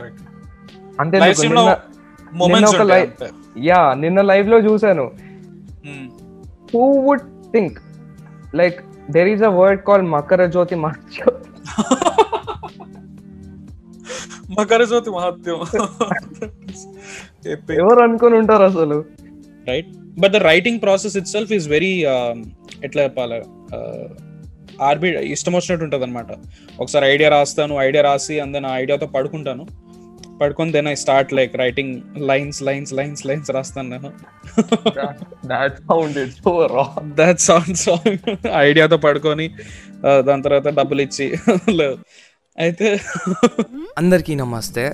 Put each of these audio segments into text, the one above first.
Correct. అంతే అంతే. Yeah నిన్న లైవ్లో చూసాను. Who would think like there is a word call Makara Jyothi మహత్యం మకర జ్యోతి మహత్యం ఎవరు అనుకుని ఉంటారు అసలు? Right but the writing process itself is very ఎట్లా చెప్పాలి? ఆర్బి ఇష్టం వచ్చినట్టు ఉంటుంది అనమాట ఒకసారి ఐడియా రాస్తాను ఐడియా రాసి ఆ ఐడియాతో పడుకుంటాను. పడుకొని then I start like writing lines lines lines lines రాస్తాను నేను. That sound it so wrong that sounds ఐడియాతో పడుకొని uh, దాని తర్వాత డబ్బులు ఇచ్చి లేదు అయితే అందరికీ నమస్తే.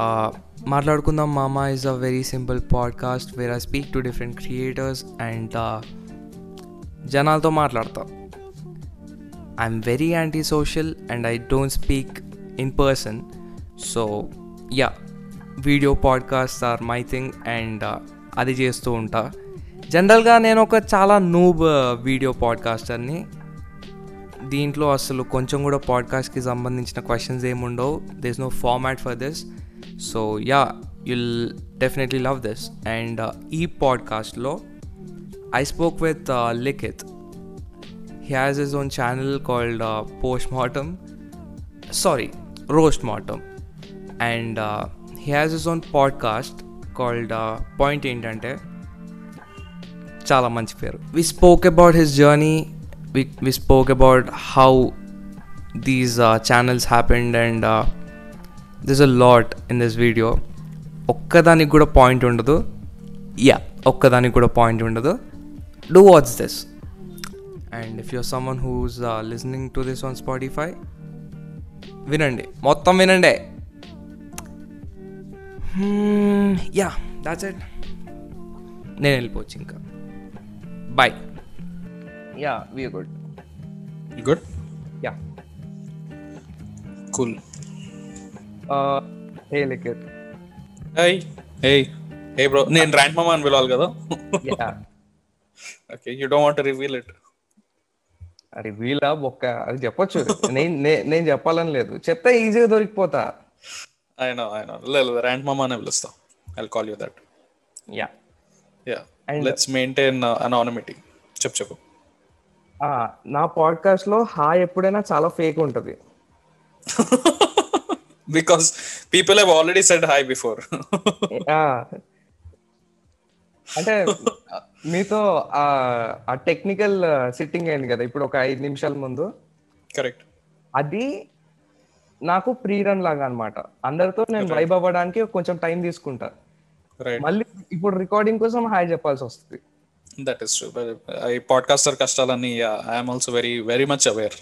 ఆ, మాట్లాడుకుందాం. Mama is a very simple podcast where I speak to different creators and జనాలతో మాట్లాడతా. I'm very anti social and I don't speak in person so yeah video podcast are my thing and అది చేస్తూ ఉంటా. జనరల్గా నేను ఒక చాలా noob video పాడ్కాస్టర్ని దీంట్లో అసలు కొంచెం కూడా పాడ్కాస్ట్కి సంబంధించిన క్వశ్చన్స్ ఏముండవు this no format for this so yeah you'll definitely love this and ఈ పాడ్కాస్ట్లో I spoke with Likhith he has his own channel called post mortem sorry roast mortem and he has is own podcast called point ఏంటంటే. చాలా మంచి పేరు. We spoke about his journey we we spoke about how these channels happened and this a lot in this video ఒక్కదానికి కూడా point ఉండదు. Yeah ఒక్కదానికి కూడా point ఉండదు. Do watch this and if you're someone who's listening to this on Spotify వినండి. మొత్తం వినండి. Yeah that's it నేను వెళ్ళిపోవచ్చు ఇంకా. Bye yeah we good good yeah cool hey Likhith hi hey hey bro నేను ర్యాంక్ మామా అని పిలవాలి కదా? Yeah okay you don't want reveal it అరే వీళ్ళ బొక్క. అది చెప్పొచ్చు. నేను నేను చెప్పాలని లేదు. చెప్తే ఈజీగా దొరికిపోతా. అయినా అయినా లేదు ర్యాంక్ మామా అనే పిలుస్తా. I call you that yeah yeah let's maintain anonymity చెప్పు చెప్పు. నా పాడ్కాస్ట్లో హాయ్ ఎప్పుడైనా చాలా ఫేక్ ఉంటది. Because people have already said hi before అంటే మీతో ఆ టెక్నికల్ సిట్టింగ్ అయింది కదా ఇప్పుడు ఒక ఐదు నిమిషాల ముందు. కరెక్ట్ అది నాకు ప్రీ రన్ లాగా అన్నమాట. అందరితో నేను వైబ్ అవ్వడానికి కొంచెం టైం తీసుకుంటా. మళ్ళీ ఇప్పుడు రికార్డింగ్ కోసం హాయ్ చెప్పాల్సి వస్తుంది. దట్ ఇస్ ట్రూ ఈ పాడ్కాస్టర్ కష్టాలన్నీ I'm also very very much aware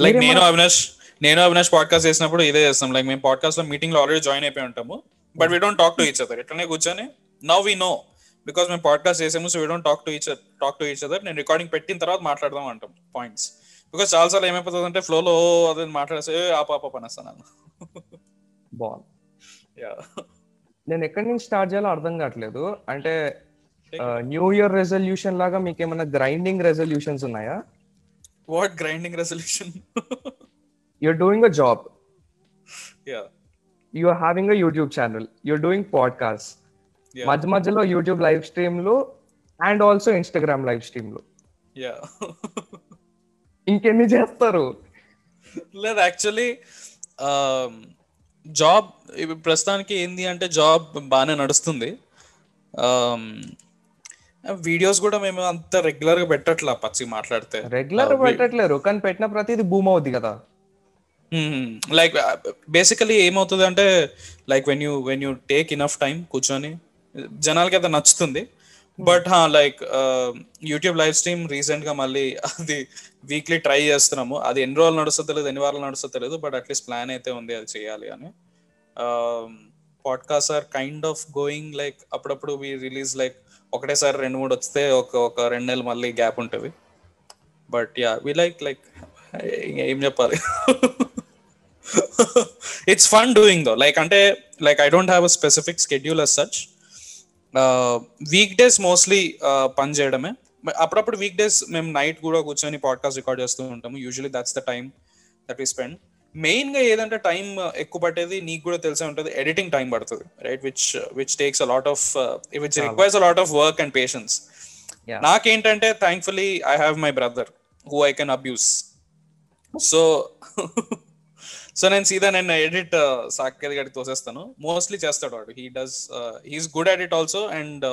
like నేను అవినాష్ నేను అవినాష్ పాడ్కాస్ట్ చేసినప్పుడు ఇదే చేస్తాం. లైక్ మేము పాడ్కాస్ట్లో మీటింగ్లో ఆల్రెడీ జాయిన్ అయిపోయి ఉంటాము. But we don't talk to each other ఇట్లనే కూర్చొని నవ్ వీ నో బికాస్ మేము పాడ్కాస్ట్ చేసాము so we don't talk to each talk to each other నేను రికార్డింగ్ పెట్టిన తర్వాత మాట్లాడదాం అంటాం పాయింట్స్ బికాస్ చాలా సార్లు ఏమైపోతుంది అంటే ఫ్లోలో అదే మాట్లాడేసి "ఏ, ఆపు ఆపు పనేస్తాను బాగుంది. నేను ఎక్కడి నుంచి స్టార్ట్ చేయాలో అర్థం కావట్లేదు. అంటే న్యూ ఇయర్ రెజల్యూషన్ లాగా మీకు ఏమైనా గ్రైండింగ్ రెజల్యూషన్స్ ఉన్నాయా what grinding resolution you're doing a job yeah or having a YouTube channel you're doing podcast. మధ్య మధ్యలో యూట్యూబ్ లైవ్ స్ట్రీమ్లు అండ్ ఆల్సో ఇన్స్టాగ్రామ్ లైవ్ స్ట్రీమ్లు యా ఇంకెన్ని చేస్తారు? లేదు యాక్చువల్లీ జాబ్ ఇప్పుడు ప్రస్తుతానికి ఏంది అంటే జాబ్ బాగానే నడుస్తుంది. వీడియోస్ కూడా మేము అంత రెగ్యులర్గా పెట్టట్లా పచ్చి మాట్లాడితే. రెగ్యులర్ పెట్టట్లేరు కానీ పెట్టిన ప్రతిది భూమి అవుద్ది కదా. లైక్ బేసికలీ ఏమవుతుంది అంటే like when you when you take enough time కూర్చొని జనాలకి అయితే నచ్చుతుంది. Hmm. But like YouTube live stream రీసెంట్గా మళ్ళీ అది వీక్లీ ట్రై చేస్తున్నాము. అది ఎన్ని రోజులు నడుస్తుందో లేదు ఎన్ని వారాలు నడుస్తుందో తెలియదు బట్ అట్లీస్ట్ ప్లాన్ అయితే ఉంది అది చేయాలి అని. Podcast are kind of going like అప్పుడప్పుడు వి రిలీజ్ లైక్ ఒకటేసారి రెండు మూడు వస్తే ఒక ఒక రెండు నెలలు మళ్ళీ గ్యాప్ ఉంటుంది. But yeah we like like ఏం చెప్పాలి? It's fun doing though like అంటే like I don't have a specific schedule as such weekdays mostly పని చేయడమే. అప్పుడప్పుడు వీక్ డేస్ మేము నైట్ కూడా కూర్చొని పాడ్కాస్ట్ రికార్డ్ చేస్తూ ఉంటాము. Usually that's the time that we spend మెయిన్గా ఏదంటే టైం ఎక్కువ పట్టేది నీకు కూడా తెలిసే ఉంటుంది ఎడిటింగ్ టైం పడుతుంది right which which takes a lot of which requires a lot of work and patience. నాకేంటంటే thankfully I have my brother who I can abuse so so నేను సీదా నేను ఎడిట్ సాకేది గడికి తోసేస్తాను. మోస్ట్లీ చేస్తాడు వాడు. He does he's good at it also and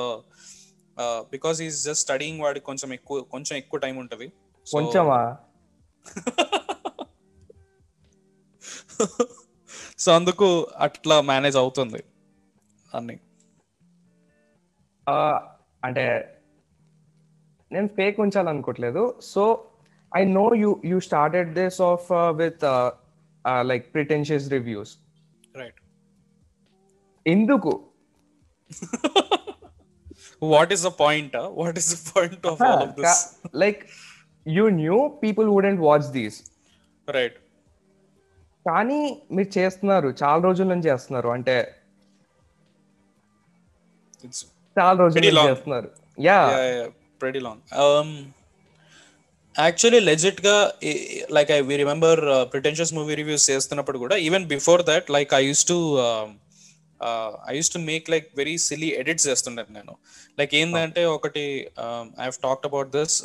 because is just studying వాడికి కొంచెం ఎక్కువ కొంచెం ఎక్కువ టైం ఉంటుంది. కొంచెమా? సో అందుకు అట్లా మేనేజ్ అవుతుంది అన్ని. అంటే నేను fake ఉంచాలనుకోవట్లేదు so I know you you started this off with like pretentious reviews right ఎందుకు? What is the point what is the point of all of this like you new people wouldn't watch these right కానీ మీరు చేస్తున్నారు చాలా రోజుల నుంచి చేస్తున్నారు. అంటే చాలా రోజుల నుంచి. చేస్తున్నారు. Yeah pretty long. Um actually లెజిట్గా like I we remember pretentious movie reviews చేస్తున్నప్పుడు కూడా even before that like I use to I use to make like very silly edits చేస్తుండేది నేను. లైక్ ఏంటంటే ఒకటి I have talked about this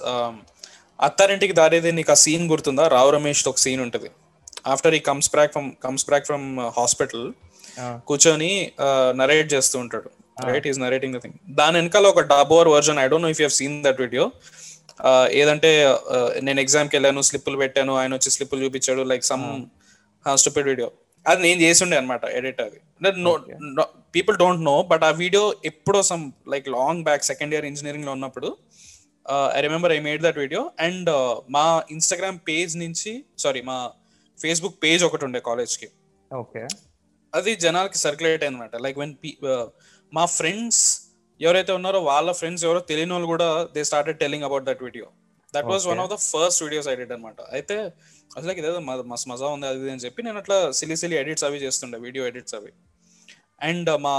Attarintiki Daredi నీకు ఆ scene గుర్తుందా? రావు రమేష్ ఒక scene ఉంటుంది. After he comes back from comes back from hospital కూర్చొని narrate చేస్తూ ఉంటాడు. Right he's narrating the thing దాని వెనకాల ఒక డబోర్ version I don't know if you seen that video ఏదంటే నేను ఎగ్జామ్కి వెళ్ళాను స్లిప్పులు పెట్టాను ఆయన వచ్చి స్లిప్పులు చూపించాడు లైక్ సమ్ స్టూపిడ్ వీడియో అది నేను చేసిండే అనమాట ఎడిట్ అది. పీపుల్ డోంట్ నో బట్ ఆ వీడియో ఎప్పుడో some like long back second year ఇంజనీరింగ్లో ఉన్నప్పుడు I remember I made that video and మా ఇన్స్టాగ్రామ్ పేజ్ నుంచి సారీ మా ఫేస్బుక్ పేజ్ ఒకటి ఉండే college కి. ఓకే అది జనాలకి సర్క్యులేట్ అయిందన్నమాట. లైక్ వెన్ మా ఫ్రెండ్స్ ఎవరైతే ఉన్నారో వాళ్ళ ఫ్రెండ్స్ ఎవరో తెలియని వాళ్ళు కూడా they started telling about that video that was one of the first videos did అనమాట అయితే అసలు ఇదేదో మ- మస్తు మజా ఉంది అది అని చెప్పి నేను అట్లా సిలి సిలి ఎడిట్స్ అవి చేస్తుండే వీడియో ఎడిట్స్ అవి. అండ్ మా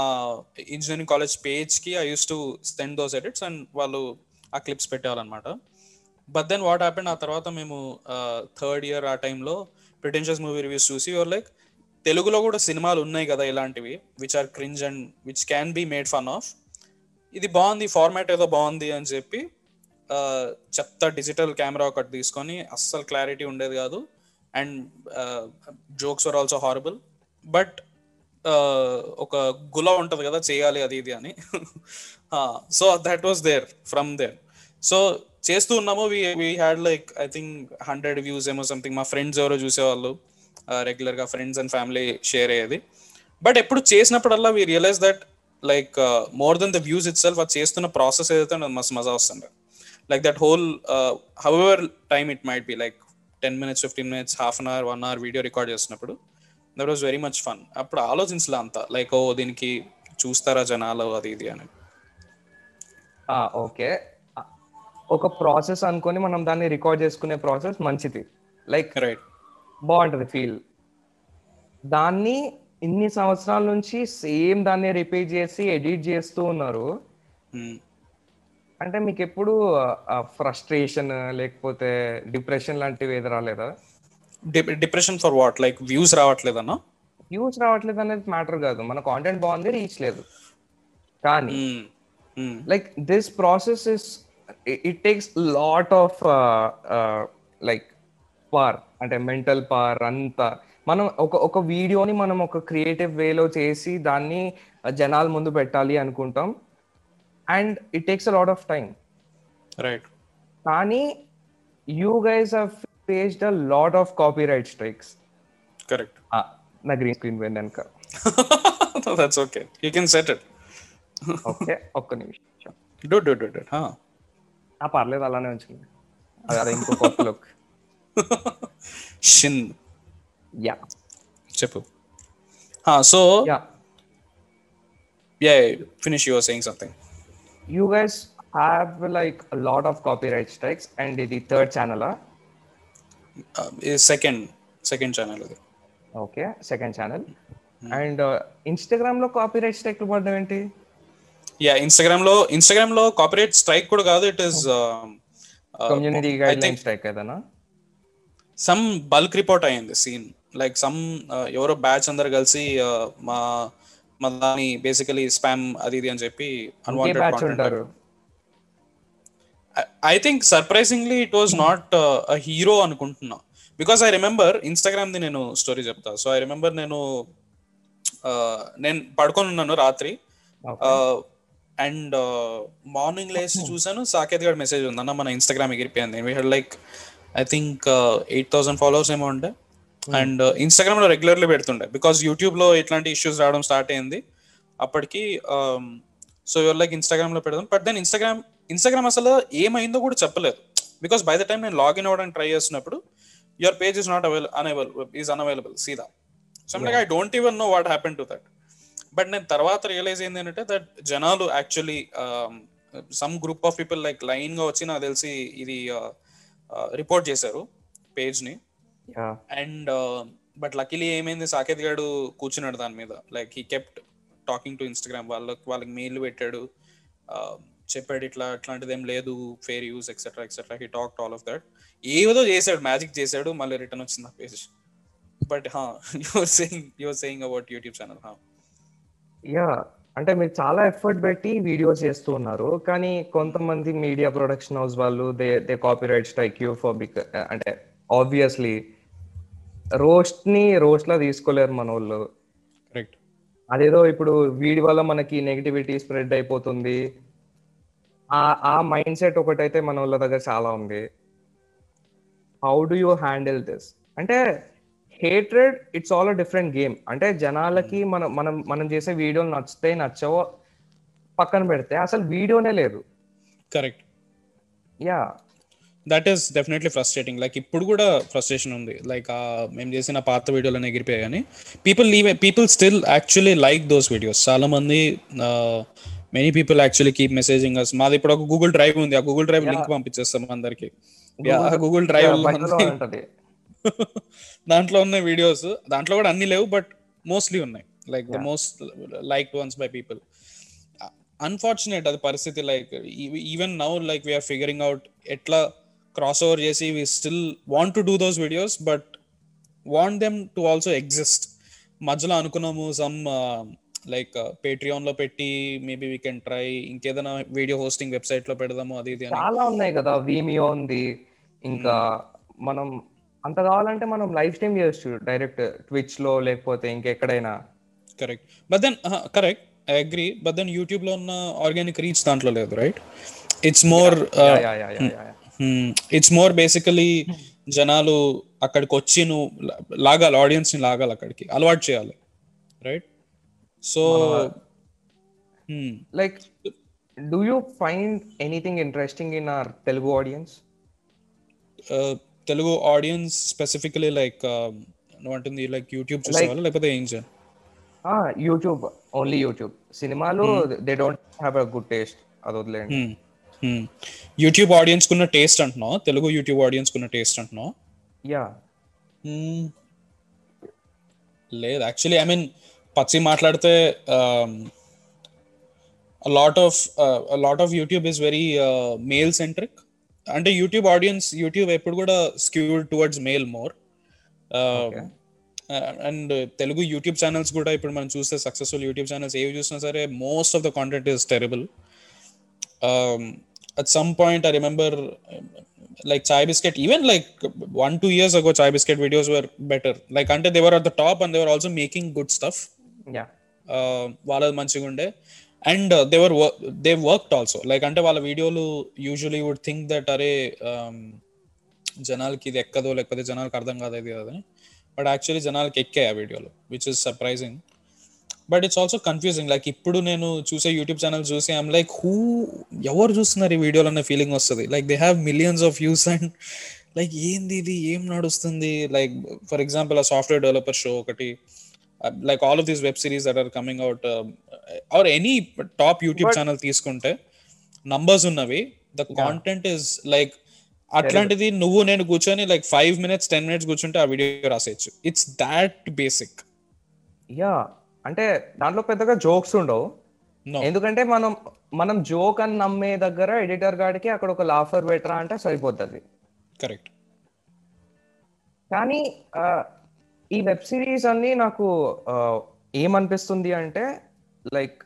engineering college పేజ్కి I use to send those edits and వాళ్ళు ఆ క్లిప్స్ పెట్టేవాళ్ళనమాట బట్ దెన్ వాట్ హ్యాపెండ్ ఆ తర్వాత మేము థర్డ్ ఇయర్ ఆ టైంలో ప్రిటెన్షియస్ మూవీ రివ్యూస్ చూసి యువర్ లైక్ తెలుగులో కూడా సినిమాలు ఉన్నాయి కదా ఇలాంటివి which are cringe and which can be made fun of ఇది బాగుంది ఫార్మాట్ ఏదో బాగుంది అని చెప్పి చెత్త డిజిటల్ కెమెరా ఒకటి తీసుకొని అస్సలు క్లారిటీ ఉండేది కాదు. And jokes are also horrible but ఒక గుల ఉంటుంది కదా చేయాలి అది ఇది అని. So that was there from there so చేస్తూ ఉన్నాము. We we had like I think hundred views ఏమో సంథింగ్ మా ఫ్రెండ్స్ ఎవరో చూసేవాళ్ళు రెగ్యులర్గా ఫ్రెండ్స్ అండ్ ఫ్యామిలీ షేర్ అయ్యేది. బట్ ఎప్పుడు చేసినప్పుడల్లా we realize that like more than the views itself అది చేస్తున్న ప్రాసెస్ ఏదైతే మస్తు మజా వస్తుండే like that whole however time it might be like ten minutes fifteen minutes half an hour one hour video record చేసినప్పుడు that was very much fun అప్పుడు ఆలోచించలే అంత. లైక్ ఓ దీనికి చూస్తారా జనాలు అది ఇది అని. ఓకే. ఒక ప్రాసెస్ అనుకొని మనం దాన్ని రికార్డ్ చేసుకునే ప్రాసెస్ మంచిది. లైక్ రైట్ బాగుంటది ఫీల్ దాన్ని ఇన్ని సంవత్సరాల నుంచి సేమ్ దాన్ని రిపీట్ చేసి ఎడిట్ చేస్తూ ఉన్నారు. అంటే మీకు ఎప్పుడు ఫ్రస్ట్రేషన్ లేకపోతే డిప్రెషన్ లాంటివి ఏది రాలేదా? Depression for what? Like views రావట్లేదన్నా? Views రావట్లేదు అనేది మ్యాటర్ కాదు. మన కాంటెంట్ బాగుంది రీచ్ లేదు. కానీ like this process is it takes lot of like పార్ అంటే మెంటల్ పార్ అంతా. మనం ఒక ఒక వీడియోని మనం ఒక క్రియేటివ్ వేలో చేసి దాన్ని జనాల ముందు పెట్టాలి అనుకుంటాం. And it takes a lot of time right. కానీ you guys have faced a lot of copyright strikes. Correct. నా గ్రీన్ స్క్రీన్ వెనక. That's okay you can set it okay ఒక్క నిమిషం. డూ డూ డూ డూ ఆ పర్లేదు అలానే ఉంచండి అది ఇంకో కొత్త లుక్ షిన్ యా చెప్పు so yeah yeah finish your saying something you guys have like a lot of copyright strikes and the third channel ah? Second second channel second channel and uh, instagram లో copyright strike పడడం ఏంటి? Yeah ఇన్స్టాగ్రామ్లో ఇన్స్టాగ్రామ్లో copyright strike కూడా కాదు it is community guideline strike ఏదైనా? Some bulk report అయ్యింది scene like some ఎవరో బ్యాచ్ అందరు కలిసి uh, మా మా దాని బేసికలీ స్పామ్ అది ఇది అని చెప్పి unwanted I think surprisingly it was not a hero అనుకుంటున్నా. Because I remember Instagram the నేను స్టోరీ చెప్తా. సో ఐ రిమెంబర్ నేను uh, నేను పడుకొని ఉన్నాను రాత్రి. అండ్ మార్నింగ్ లేసి చూసాను సాకేత్ గారి మెసేజ్ ఉంది. అన్న మన ఇన్స్టాగ్రామ్ ఎగిరిపోయింది. We had like I think eight thousand followers ఏమో ఉండే. అండ్ ఇన్స్టాగ్రామ్లో రెగ్యులర్లీ పెడుతుండే. బికాస్ యూట్యూబ్లో ఇట్లాంటి ఇష్యూస్ రావడం స్టార్ట్ అయింది. అప్పటికి సో యువర్ లైక్ ఇన్స్టాగ్రామ్లో పెడదాం. బట్ దెన్ ఇన్స్టాగ్రామ్ ఇన్స్టాగ్రామ్ అసలు ఏమైందో కూడా చెప్పలేదు. బికాస్ బై ద టైం నేను లాగిన్ అవ్వడానికి ట్రై చేస్తున్నప్పుడు your page is not avail unavailable is unavailable సీదా. So like I don't even know what happen to that but నేను తర్వాత రియలైజ్ అయింది ఏంటంటే దట్ జనాలు actually some group of people like లైన్గా వచ్చి నాకు తెలిసి ఇది రిపోర్ట్ చేశారు పేజ్ని. అండ్ బట్ లక్కీలీ ఏమైంది? సాకేత్ గాడు కూర్చున్నాడు దాని మీద. Like he kept talking to Instagram వాళ్ళకి వాళ్ళకి మెయిల్ పెట్టాడు. Uh, చెప్పాడు ఇట్లా అట్లాంటిది ఏం లేదు fair use etcetera etcetera he talk all of that ఏదో చేశాడు. మ్యాజిక్ చేశాడు. మళ్ళీ రిటర్న్ వచ్చింది ఆ పేజ్ బట్ హా your saying your saying about YouTube channel హా యా అంటే మీరు చాలా ఎఫర్ట్ పెట్టి వీడియోస్ చేస్తూ ఉన్నారు. కానీ కొంతమంది మీడియా ప్రొడక్షన్ హౌస్ వాళ్ళు they they copyright strike you for బిక్ అంటే ఆబ్వియస్లీ రోస్ట్ని రోస్ట్ లా తీసుకోలేరు మన వాళ్ళు అదేదో ఇప్పుడు వీడి వల్ల మనకి నెగిటివిటీ స్ప్రెడ్ అయిపోతుంది. ఆ ఆ మైండ్ సెట్ ఒకటైతే మన వాళ్ళ దగ్గర చాలా ఉంది. How do you handle this అంటే hatred it's all a different game అంటే జనాలకి మనం మనం మనం చేసే వీడియోలు నచ్చితే నచ్చవో పక్కన పెడితే అసలు వీడియోనే లేదు. Correct. Yeah that is definitely frustrating like ఇప్పుడు కూడా ఫ్రస్ట్రేషన్ ఉంది. లైక్ మేము చేసిన పాత వీడియోలు ఎగిరిపోయాయి కానీ people leave people still actually like those videos చాలా మంది many people actually keep messaging us మాది ఇప్పుడు ఒక గూగుల్ డ్రైవ్ ఉంది. ఆ గూగుల్ డ్రైవ్ లింక్ పంపించేస్తాం అందరికి. గూగుల్ డ్రైవ్ దాంట్లో ఉన్న వీడియోస్ దాంట్లో కూడా అన్ని లేవు బట్ మోస్ట్లీ ఉన్నాయి. Like the most like ones by people unfortunate అది పరిస్థితి. Like even now like we're figuring out ఎట్లా క్రాస్ ఓవర్ చేసి we still want to do those videos but want them to also exist మధ్యలో అనుకున్నాము some like పేట్రియాన్లో పెట్టి maybe we can try ఇంకేదైనా video hosting వెబ్సైట్లో పెడదాము అది ఇది చాలా ఉన్నాయి కదా వీమియో ఉంది ఇంకా మనం అంత కావాలంటే మనం లైవ్ స్ట్రీమ్ చేయొచ్చు డైరెక్ట్ ట్విచ్లో లేకపోతే ఇంకెక్కడైనా. Correct but then correct I agree but then యూట్యూబ్లో ఉన్న ఆర్గానిక్ రీచ్ దాంట్లో లేదు right it's more it's more basically జనాలు అక్కడికి వచ్చి నువ్వు లాగాలి ఆడియన్స్ని లాగాలి అక్కడికి. అలవాటు చేయాలి. Right so like do you find anything interesting in our Telugu audience Telugu audience specifically like అంటుంది లైక్ యూట్యూబ్ చూసేవాళ్ళు? లేకపోతే ఏం చేయాలి? యూట్యూబ్ ఓన్లీ యూట్యూబ్ సినిమాలు they don't have a good taste అది వదిలేండి యూట్యూబ్ ఆడియన్స్ కున్న టేస్ట్ అంటున్నావు? తెలుగు యూట్యూబ్ ఆడియన్స్ కున్న టేస్ట్ అంటున్నావు? Yeah Hmm. లేదు యాక్చువల్లీ ఐ మీన్ పచ్చి మాట్లాడితే lot of lot of YouTube is very male centric అంటే యూట్యూబ్ ఆడియన్స్ యూట్యూబ్ ఎప్పుడు కూడా skewed towards male more and Telugu YouTube channels కూడా ఇప్పుడు మనం చూస్తే సక్సెస్ఫుల్ యూట్యూబ్ ఛానల్స్ ఏవి చూసినా సరే most of the content is terrible at some point I remember like chai biscuit even like one two years ago chai biscuit videos were better. Like అంటే they were at the top and they were also making good stuff. Yeah uh, వాళ్ళది మంచిగా ఉండే. And they were they worked also like అంటే వాళ్ళ వీడియోలు usually would think that అరే um, జనాలకి ఇది ఎక్కదో లేకపోతే జనాలకి అర్థం కాదు ఇది అని. బట్ యాక్చువల్లీ జనాలకి ఎక్కాయి ఆ వీడియోలు which is surprising but it's also confusing like ఇప్పుడు నేను చూసే యూట్యూబ్ ఛానల్ చూసి ఐమ్ లైక్ హూ ఎవరు చూస్తున్నారు ఈ వీడియోలు అనే ఫీలింగ్ వస్తుంది? Like they have millions of views and like ఏంది ఇది? ఏం నడుస్తుంది? లైక్ ఫర్ ఎగ్జాంపుల్ ఆ సాఫ్ట్వేర్ డెవలపర్ షో ఒకటి like all of these web series that are coming out or any top YouTube channel తీసుకుంటే నంబర్స్ ఉన్నవి the content is like అట్లాంటిది నువ్వు నేను కూర్చొని like five minutes ten minutes కూర్చుంటే ఆ వీడియో రాసేయచ్చు. ఇట్స్ దాట్ బేసిక్ యా అంటే దాంట్లో పెద్దగా జోక్స్ ఉండవు. ఎందుకంటే మనం మనం జోక్ అని నమ్మే దగ్గర ఎడిటర్ గాడికి అక్కడ ఒక లాఫర్ పెట్టరా అంటే సరిపోతుంది కరెక్ట్ కానీ ఈ వెబ్ సిరీస్ అన్ని నాకు ఏమనిపిస్తుంది అంటే like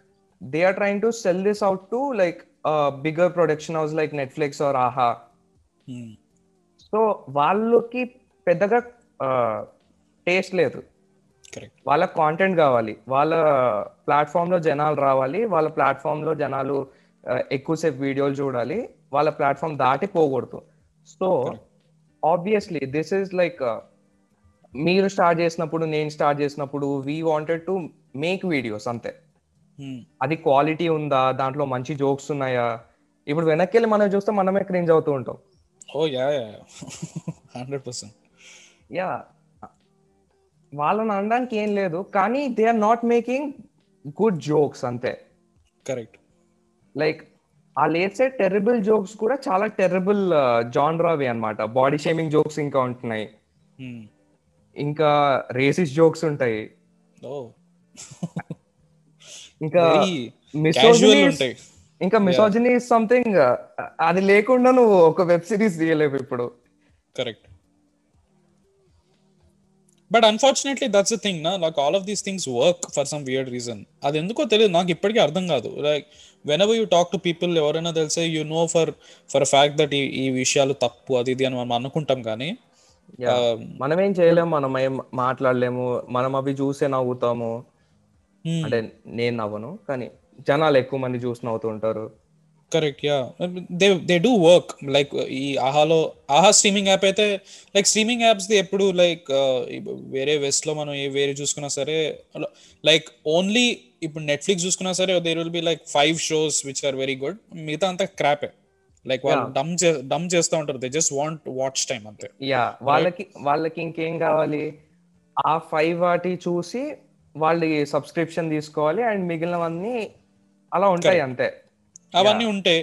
they are trying to sell this out to like bigger production house like Netflix or Aha. So వాళ్ళకి పెద్దగా టేస్ట్ లేదు. వాళ్ళ కాంటెంట్ కావాలి. వాళ్ళ ప్లాట్ఫామ్లో జనాలు రావాలి. వాళ్ళ ప్లాట్ఫామ్లో జనాలు ఎక్కువసేపు వీడియోలు చూడాలి. వాళ్ళ ప్లాట్ఫామ్ దాటి పోకూడదు. So obviously this is like మీరు స్టార్ట్ చేసినప్పుడు నేను స్టార్ట్ చేసినప్పుడు we wanted to make videos అంతే. Hmm. అది క్వాలిటీ ఉందా? దాంట్లో మంచి జోక్స్ ఉన్నాయా? ఇప్పుడు వెనక్కి వెళ్ళి మనం చూస్తే మనమే క్రింజ్ అవుతూ ఉంటాం. ఓ yeah yeah hundred percent yeah వాళ్ళని అనడానికి ఏం లేదు కానీ they are not making good jokes అంతే. కరెక్ట్ లైక్ ఆ లేసే టెరబుల్ జోక్స్ కూడా చాలా టెరబుల్ జాన్రావి అన్నమాట. బాడీ షేమింగ్ జోక్స్ ఇంకా ఉంటున్నాయి. ఇంకా రేసిస్ జోక్స్ ఉంటాయి. ఓ ఇంకా ఉంటాయి. ఇంకా మిసోజనీ సంథింగ్ అది లేకుండా నువ్వు ఒక వెబ్ సిరీస్ తీయలేవు ఇప్పుడు. Correct but unfortunately that's the thing నా నాకు all of these things work for some weird reason అది ఎందుకో తెలియదు నాకు ఇప్పటికీ అర్థం కాదు. Like whenever you talk to people ఎవరైనా తెలిసే you know for for fact that ఈ ఈ విషయాలు తప్పు అది ఇది అని మనం అనుకుంటాం కానీ Yeah. మనం ఏం చేయలేము మనం ఏం మాట్లాడలేము మనం అవి చూసే నవ్వుతాము. Hmm. అంటే నేను నవ్వను కానీ జనాలు ఎక్కువ మంది చూసి నవ్వుతూ ఉంటారు. Correct yeah they they do work like ఈ ఆహాలో ఆహా స్ట్రీమింగ్ యాప్ అయితే లైక్ స్ట్రీమింగ్ యాప్స్ ది ఎప్పుడు లైక్ వేరే వెస్ట్లో మనం ఏ వేరే చూసుకున్నా సరే లైక్ ఓన్లీ ఇప్పుడు నెట్ఫ్లిక్స్ చూసుకున్నా సరే there will be like five shows which are very good మిగతా అంతా క్రాపే లైక్ వాళ్ళు డమ్ డమ్ చేస్తూ ఉంటారు. They just want watch time అంతే. యా వాళ్ళకి వాళ్ళకి ఇంకేం కావాలి? ఆ ఫైవ్ వాటి చూసి వాళ్ళు సబ్స్క్రిప్షన్ తీసుకోవాలి. అండ్ మిగిలినవన్నీ అలా ఉంటాయి అంతే. అవన్నీ ఉంటే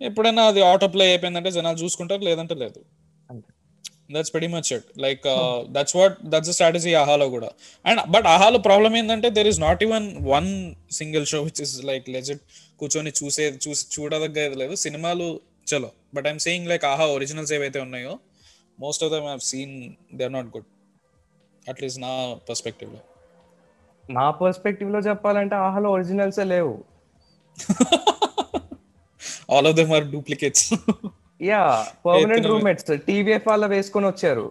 ఎప్పుడైనా అది ఆటో ప్లే అయిపోయిందంటే జనాలు చూసుకుంటారు లేదంటే లేదు. That's very much it like that's what that's strategy ఆహాలో కూడా. అండ్ బట్ ఆహాలో ప్రాబ్లమ్ ఏంటంటే there is not even one single show which is like legit కూర్చొని చూసే చూసి చూడదగ్గది లేదు. సినిమాలు చలో. But I'm saying like Aha originals ఏవైతే ఉన్నాయో most of them have seen they are not good at least నా పర్స్పెక్టివ్లో. నా పర్స్పెక్టివ్లో చెప్పాలంటే ఆహాలో ఒరిజినల్స్ లేవు. All of them are duplicates yeah permanent roommates TVF వాళ్ళ వేసుకొని వచ్చారు.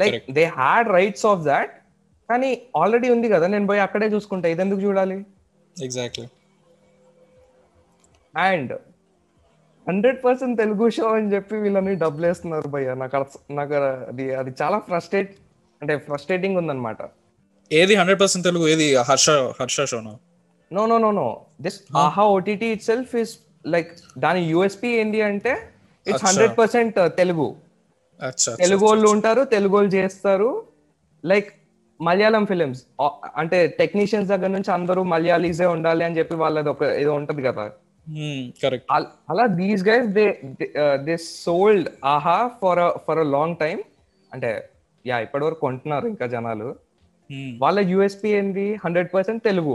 Like. They had rights of that కానీ ఆల్రెడీ ఉంది కదా నేను పోయి అక్కడే చూసుకుంటా. ఇది ఎందుకు చూడాలి? Exactly and hundred percent Telugu show అని చెప్పి వీళ్ళని డబ్బులు వేస్తున్నారు భయ్య. నాకు నాకు అది అది చాలా ఫ్రస్ట్రేట్ అంటే ఫ్రస్ట్రేటింగ్ ఉందన్నమాట. ఏది హండ్రెడ్ పర్సెంట్ తెలుగు ఏది Harsha Harsha షోనా no? No no no this Aha OTT itself is like దాని యూఎస్పి ఏంటి అంటే it's. Hundred percent Telugu. Telugu వాళ్ళు ఉంటారు తెలుగు వాళ్ళు చేస్తారు. లైక్ మలయాళం ఫిలిమ్స్ అంటే టెక్నీషియన్స్ దగ్గర నుంచి అందరూ మలయాళీసే ఉండాలి అని చెప్పి వాళ్ళది ఒక ఏదో ఉంటది కదా. అలా these guys they they sold Aha for for a long time అంటే యా ఇప్పటి వరకు కొంటున్నారు ఇంకా జనాలు. వాళ్ళ యూఎస్పి ఏంది? Hundred percent Telugu.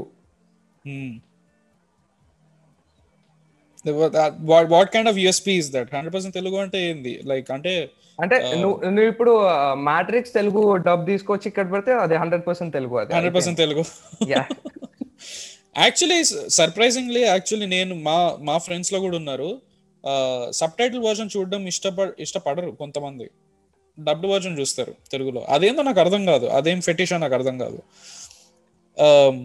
What kind of USP is that hundred percent Telugu అంటే ఏంది? లైక్ అంటే అంటే నువ్వు నువ్వు ఇప్పుడు మ్యాట్రిక్స్ తెలుగు డబ్ తీసుకొచ్చి ఇక్కడ పెడితే అది హండ్రెడ్ పర్సెంట్ తెలుగు అది. Hundred percent Telugu. Actually surprisingly actually నేను మా మా ఫ్రెండ్స్లో కూడా ఉన్నారు. సబ్ టైటిల్ వర్జన్ చూడడం ఇష్టపడ ఇష్టపడరు కొంతమంది. డబ్డ్ వర్జన్ చూస్తారు తెలుగులో. అదేందో నాకు అర్థం కాదు. అదేం ఫెటిషో నాకు అర్థం కాదు. Um,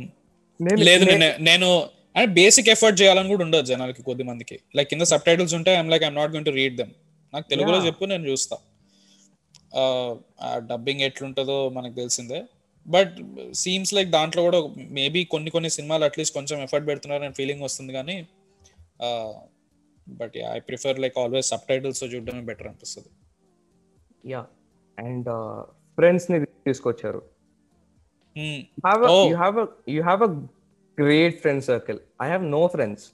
నేను- లేదు నేను అంటే బేసిక్ ఎఫర్ట్ చేయాలని కూడా ఉండదు జనాలకి కొద్ది మందికి. లైక్ కింద సబ్ టైటిల్స్ ఉంటాయి I'm like I'm not going to read them నాకు తెలుగులో చెప్పు నేను చూస్తా. డబ్బింగ్ ఎట్లుంటుందో మనకు తెలిసిందే. బట్ సీమ్స్ లైక్ దాంట్లో కూడా మేబీ కొన్ని కొన్ని సినిమాలు అట్లీస్ట్ కొంచెం ఎఫర్ట్ పెడుతున్నారని ఫీలింగ్ వస్తుంది కానీ but I prefer like always subtitles చూడడమే బెటర్ అనిపిస్తుంది. యా అండ్ ఫ్రెండ్స్ని తీసుకొచ్చారు. Hmm. have a, Oh. you have a you have a great friend circle. I have no friends.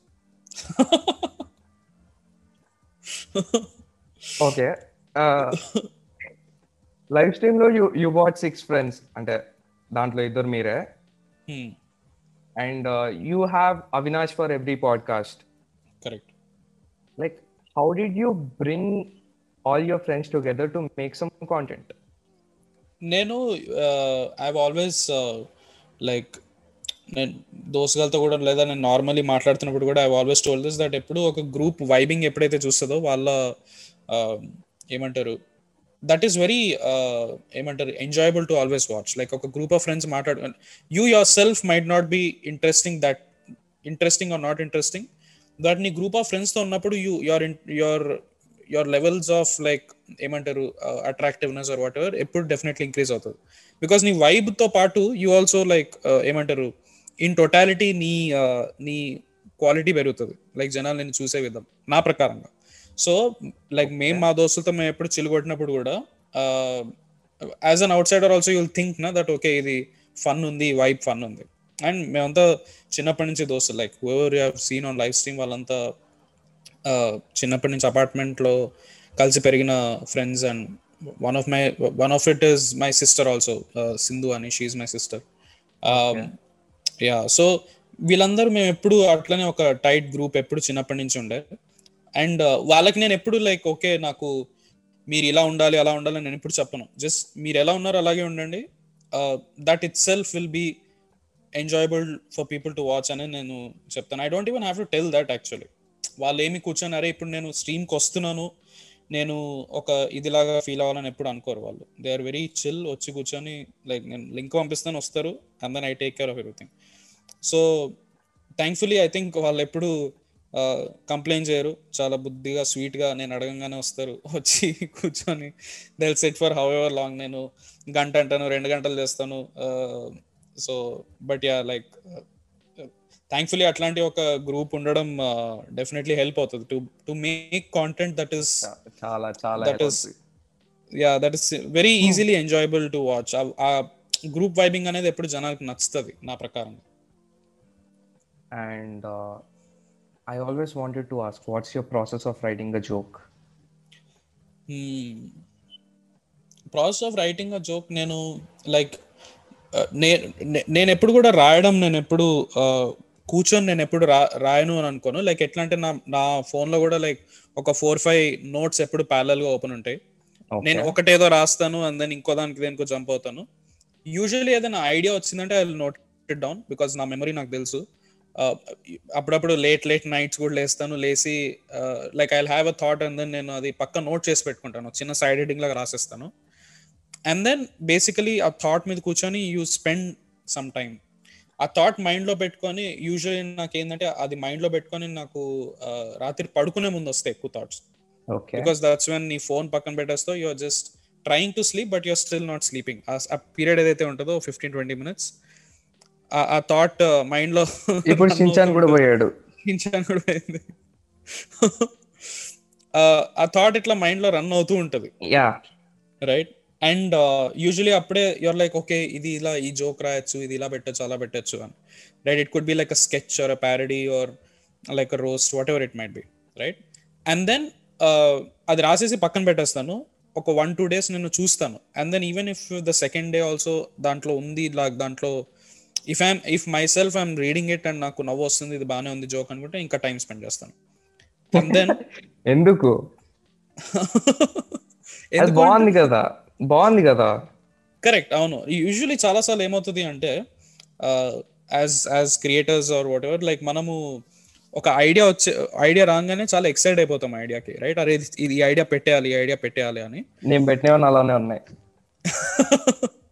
Okay uh, live స్ట్రీమ్లో you you what six friends అంటే దాంట్లో ఇద్దరు మీరే. Hmm. And you have Avinash for every podcast Correct. Like how did you bring all your friends together to make some content నేను I always like నేను దోస్తులతో కూడా లేదా నేను నార్మల్లీ మాట్లాడుతున్నప్పుడు కూడా I always told this that ఎప్పుడు ఒక గ్రూప్ వైబింగ్ ఎప్పుడైతే చూస్తుందో వాళ్ళ ఏమంటారు దట్ ఈస్ వెరీ ఏమంటారు enjoyable to always watch like ఒక గ్రూప్ ఆఫ్ ఫ్రెండ్స్ మాట్లాడు you yourself might not be interesting that interesting or not interesting that నీ గ్రూప్ ఆఫ్ ఫ్రెండ్స్తో ఉన్నప్పుడు you your your your levels of like ఏమంటారు attractiveness or whatever ఎప్పుడు definitely increase అవుతుంది. Because నీ వైబ్తో పాటు యూ ఆల్సో లైక్ ఏమంటారు ఇన్ టోటాలిటీ నీ నీ క్వాలిటీ పెరుగుతుంది. లైక్ జనాలు నేను చూసే విధం నా ప్రకారంగా. సో లైక్ మేము మా దోస్తులతో మేము ఎప్పుడు చిలుగొట్టినప్పుడు కూడా as an outsider also you'll think నా దట్ ఓకే ఇది ఫన్ ఉంది వైబ్ ఫన్ ఉంది. అండ్ మేమంతా చిన్నప్పటి నుంచి దోస్తులు like ever you seen on live stream వాళ్ళంతా చిన్నప్పటి నుంచి apartment లో కలిసి పెరిగిన friends and one of my one of it is my sister also Sindhu అని she's my sister yeah so వీళ్ళందరూ మేము ఎప్పుడు అట్లనే ఒక టైట్ గ్రూప్ ఎప్పుడు చిన్నప్పటి నుంచి ఉండే. అండ్ uh, వాళ్ళకి నేను ఎప్పుడు లైక్ ఓకే నాకు మీరు ఇలా ఉండాలి అలా ఉండాలి నేను ఎప్పుడు చెప్పను. జస్ట్ మీరు ఎలా ఉన్నారో అలాగే ఉండండి. That itself will be enjoyable for people to watch అని నేను చెప్తాను. I don't even have to tell that actually వాళ్ళు ఏమి కూర్చొని అరే ఇప్పుడు నేను స్ట్రీమ్కి వస్తున్నాను. నేను ఒక ఇదిలాగా ఫీల్ అవ్వాలని ఎప్పుడు అనుకోరు వాళ్ళు. దే ఆర్ వెరీ చిల్ వచ్చి కూర్చొని లైక్ నేను లింక్ పంపిస్తాను వస్తారు. And then I take care of everything so thankfully I think వాళ్ళు ఎప్పుడు కంప్లైంట్ చేయరు. చాలా బుద్ధిగా స్వీట్గా నేను అడగంగానే వస్తారు. వచ్చి కూర్చొని they'll set for however long నేను గంట అంటాను రెండు గంటలు చేస్తాను. So but yeah like thankfully అట్లాంటి ఒక గ్రూప్ ఉండడం డెఫినెట్లీ హెల్ప్ అవుతుంది. To to make content that is చాలా చాలా that is yeah that is very easily enjoyable to watch ఆ గ్రూప్ వైబింగ్ అనేది ఎప్పుడు జనాలకు నచ్చుతుంది నా ప్రకారం and I always wanted to ask what's your process of writing a joke process of writing a joke నేను లైక్ నేను ఎప్పుడు కూడా రాయడం నేను ఎప్పుడు కూర్చొని నేను ఎప్పుడు రా రాయను అని అనుకోను. లైక్ ఎట్లా అంటే నా నా ఫోన్లో కూడా లైక్ ఒక ఫోర్ ఫైవ్ నోట్స్ ఎప్పుడు ప్యారల్గా ఓపెన్ ఉంటాయి నేను ఒకటేదో రాస్తాను అండ్ దెన్ ఇంకో దానికి దేనికో జంప్ అవుతాను. యూజువల్లీ ఏదైనా ఐడియా వచ్చిందంటే I note it down because నా మెమరీ నాకు తెలుసు. అప్పుడప్పుడు లేట్ లేట్ నైట్స్ కూడా లేస్తాను. లేచి like I have a thought and then నేను అది పక్క నోట్ చేసి పెట్టుకుంటాను. చిన్న సైడ్ హెడింగ్ లాగా రాసేస్తాను. అండ్ దెన్ బేసికలీ ఆ థాట్ మీద కూర్చొని యూ స్పెండ్ సమ్ టైమ్ ఆ థాట్ మైండ్లో పెట్టుకొని యూజువల్లీ నాకు ఏంటంటే అది మైండ్లో పెట్టుకొని నాకు రాత్రి పడుకునే ముందు వస్తాయి ఎక్కువ థాట్స్ బికాస్ దట్స్ వెన్ నీ ఫోన్ పక్కన పెట్టేస్తావు you're just trying to sleep but you're still not sleeping ఆ పీరియడ్ ఏదైతే ఉంటుందో ఫిఫ్టీన్ ట్వంటీ మినిట్స్ ఆ థాట్ మైండ్లో ఇప్పుడు కూడా పోయాడు. కూడా పోయింది. ఆ థాట్ ఇట్లా మైండ్లో రన్ అవుతూ ఉంటది. యా రైట్ అండ్ యూజువలీ అప్పుడే యువర్ లైక్ ఓకే ఇది ఇలా ఈ జోక్ రాయొచ్చు ఇది ఇలా పెట్టచ్చు అలా పెట్టచ్చు అని. Right it could be like a sketch or a parody or like a roast whatever it might be right and then అది రాసేసి పక్కన పెట్టేస్తాను. ఒక వన్ టూ డేస్ నేను చూస్తాను. And then even if the second day also దాంట్లో ఉంది లాక్ దాంట్లో if I'm if myself I'm reading it and నాకు నవ్వు వస్తుంది ఇది బాగానే ఉంది జోక్ అనుకుంటే ఇంకా టైం స్పెండ్ చేస్తాను. దెన్ ఎందుకు? బాగుంది కదా బాగుంది కదా. కరెక్ట్ అవును. యూజువలీ చాలా సార్లు ఏమవుతుంది అంటే as as creators or whatever like మనము ఒక ఐడియా వచ్చే ఐడియా రాగానే చాలా ఎక్సైట్ అయిపోతాం ఐడియాకి రైట్ అరే ఇది ఐడియా పెట్టేయాలి ఈ ఐడియా పెట్టేయాలి అని. నేను పెట్టినవన్నీ అలానే ఉన్నాయి.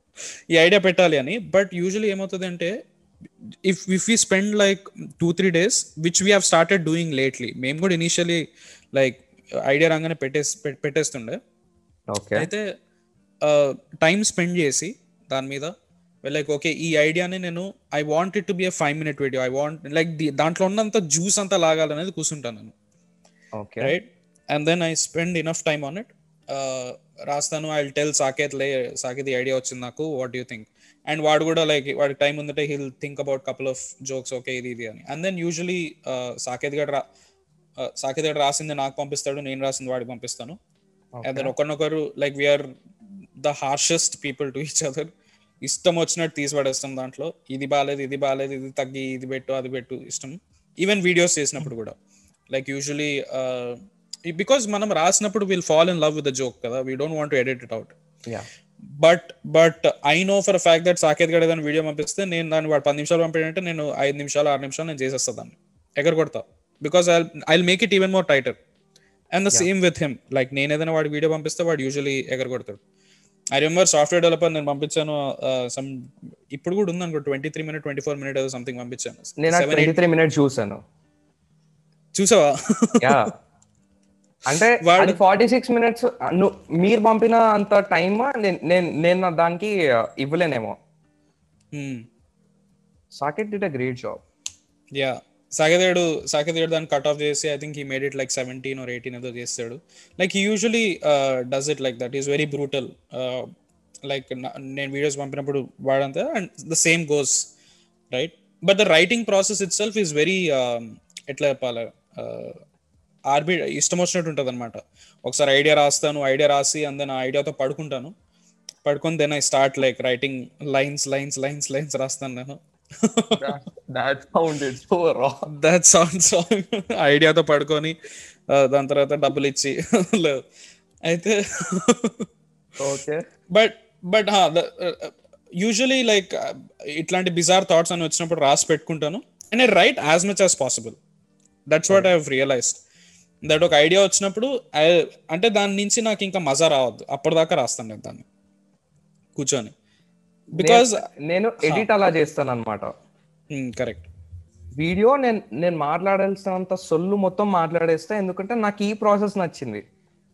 ఈ ఐడియా పెట్టాలి అని. బట్ యూజువలీ ఏమవుతుంది అంటే if if you spend like two three days which we have started doing lately మేము కూడా ఇనిషియలీ లైక్ ఐడియా రాగానే పెట్టేసి పెట్టేస్తుండే. అయితే టైం స్పెండ్ చేసి దాని మీద లైక్ ఓకే ఈ ఐడియాని నేను I want it to be a five minute video I want like దాంట్లో ఉన్నంత జ్యూస్ అంతా లాగాలనేది కూర్చుంటాను నేను. Right and then I spend enough time on it రాస్తాను ఐ టెల్ సాకేత్ లే సాకేత్ ఈ ఐడియా వచ్చింది నాకు. వాట్ యూ థింక్ అండ్ వాడు కూడా లైక్ వాడికి టైం ఉందంటే he'll think about couple of jokes okay ఇది ఇది అని. అండ్ దెన్ యూజువలీ సాకేత్ గడ్ రా సాకేత్ గడ్ రాసింది నాకు పంపిస్తాడు నేను రాసింది వాడికి పంపిస్తాను. అండ్ దెన్ ఒకరినొకరు like we're the harshest people to each other ఇష్టం వచ్చినట్టు తీసి పడేస్తాం దాంట్లో. ఇది బాగాలేదు ఇది బాగాలేదు ఇది తగ్గి ఇది పెట్టు అది పెట్టు ఇష్టం. ఈవెన్ వీడియోస్ చేసినప్పుడు కూడా. లైక్ యూజువలీ బికాస్ మనం రాసినప్పుడు will fall in love with joke కదా. We don't want edit it out but but I know for fact that Saketh గడ్ ఏదైనా వీడియో పంపిస్తే నేను దాన్ని వాడు పది నిమిషాలు పంపాడంటే నేను ఐదు నిమిషాలు ఆరు నిమిషాలు నేను చేసేస్తా దాన్ని. ఎగర కొడతా. Because I I make it even more tighter and the same with him like నేను ఏదైనా వాడు వీడియో పంపిస్తే వాడు యూజువలీ ఎగర కొడతాడు. ఐ రిమెంబర్ సాఫ్ట్వేర్ డెవలపర్ నేను పంపించాను సమ్ ఇప్పుడు కూడా ఉంది అనుకో twenty three minute twenty four minute something పంపించాను నేను చూసాను చూసావా? అంటే అది ఫార్టీ సిక్స్ మినిట్స్ మీరు పంపిన అంత టైమ్ నేను నేను దానికి ఇవ్వలేనేమో. Saketh did a great job yeah సాగదేడు సాగదేడు దాన్ని కట్ ఆఫ్ చేసి I think he made it like seventeen or eighteen ఏదో చేస్తాడు. Like he usually does it like that is very brutal like నేను వీడియోస్ పంపినప్పుడు వాడంతా and the same goes right but the writing process itself is very ఎట్లా చెప్పాలి? RB ఇష్టం వచ్చినట్టు ఉంటుంది అనమాట ఒకసారి ఐడియా రాస్తాను ఐడియా రాసి అండ్ దెన్ ఆ ఐడియాతో పడుకుంటాను. పడుకొని then I start like writing lines lines lines lines రాస్తాను నేను. దాట్ సౌండ్ సాంగ్ ఐడియాతో పడుకొని దాని తర్వాత డబ్బులు ఇచ్చి లేదు. అయితే okay but but usually like ఇట్లాంటి బిజార్ థాట్స్ అని వచ్చినప్పుడు రాసి పెట్టుకుంటాను. And I write as much as possible that's what I realized that ఒక ఐడియా వచ్చినప్పుడు అంటే దాని నుంచి నాకు ఇంకా మజా రావద్దు. అప్పటిదాకా రాస్తాను నేను దాన్ని. కూర్చొని. బికాస్ నేను ఎడిట్ అలా చేస్తాను అనమాట కరెక్ట్. వీడియో నేను నేను మాట్లాడాల్సినంత సొల్లు మొత్తం మాట్లాడేస్తా ఎందుకంటే నాకు ఈ ప్రాసెస్ నచ్చింది.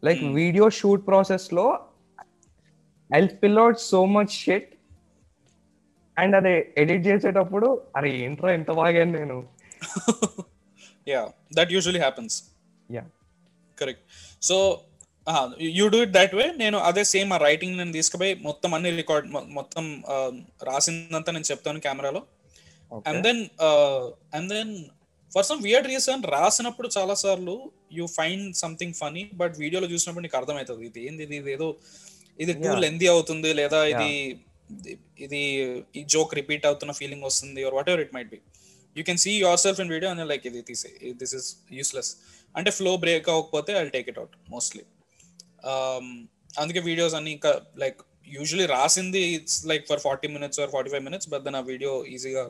లైక్ వీడియో షూట్ ప్రాసెస్లో I fill out so much shit. And అది ఎడిట్ చేసేటప్పుడు అరే ఏంట్రా ఎంత బాగా నేను? Yeah that usually happens yeah correct so you do it that way నేను అదే సేమ్ ఆ రైటింగ్ నేను తీసుకుపోయి మొత్తం అన్ని రికార్డ్ మొత్తం రాసిందంతా నేను చెప్తాను కెమెరాలో and then and then for some weird reason రాసినప్పుడు చాలా సార్లు you find something funny but వీడియోలో చూసినప్పుడు నీకు అర్థమవుతుంది. ఇది ఏంది ఇది ఏదో ఇది టూ. లెందీ అవుతుంది లేదా ఇది ఇది ఈ జోక్ రిపీట్ అవుతున్న ఫీలింగ్ వస్తుంది or whatever it might be you can see yourself in video అని లైక్ ఇది తీసే దిస్ ఇస్ యూస్లెస్ అంటే ఫ్లో బ్రేక్ అవ్వకపోతే I take it out mostly అందుకే వీడియోస్ అన్ని ఇంకా లైక్ యూజువలీ రాసింది it's like for forty minutes or forty five minutes but then ఆ వీడియో ఈజీగా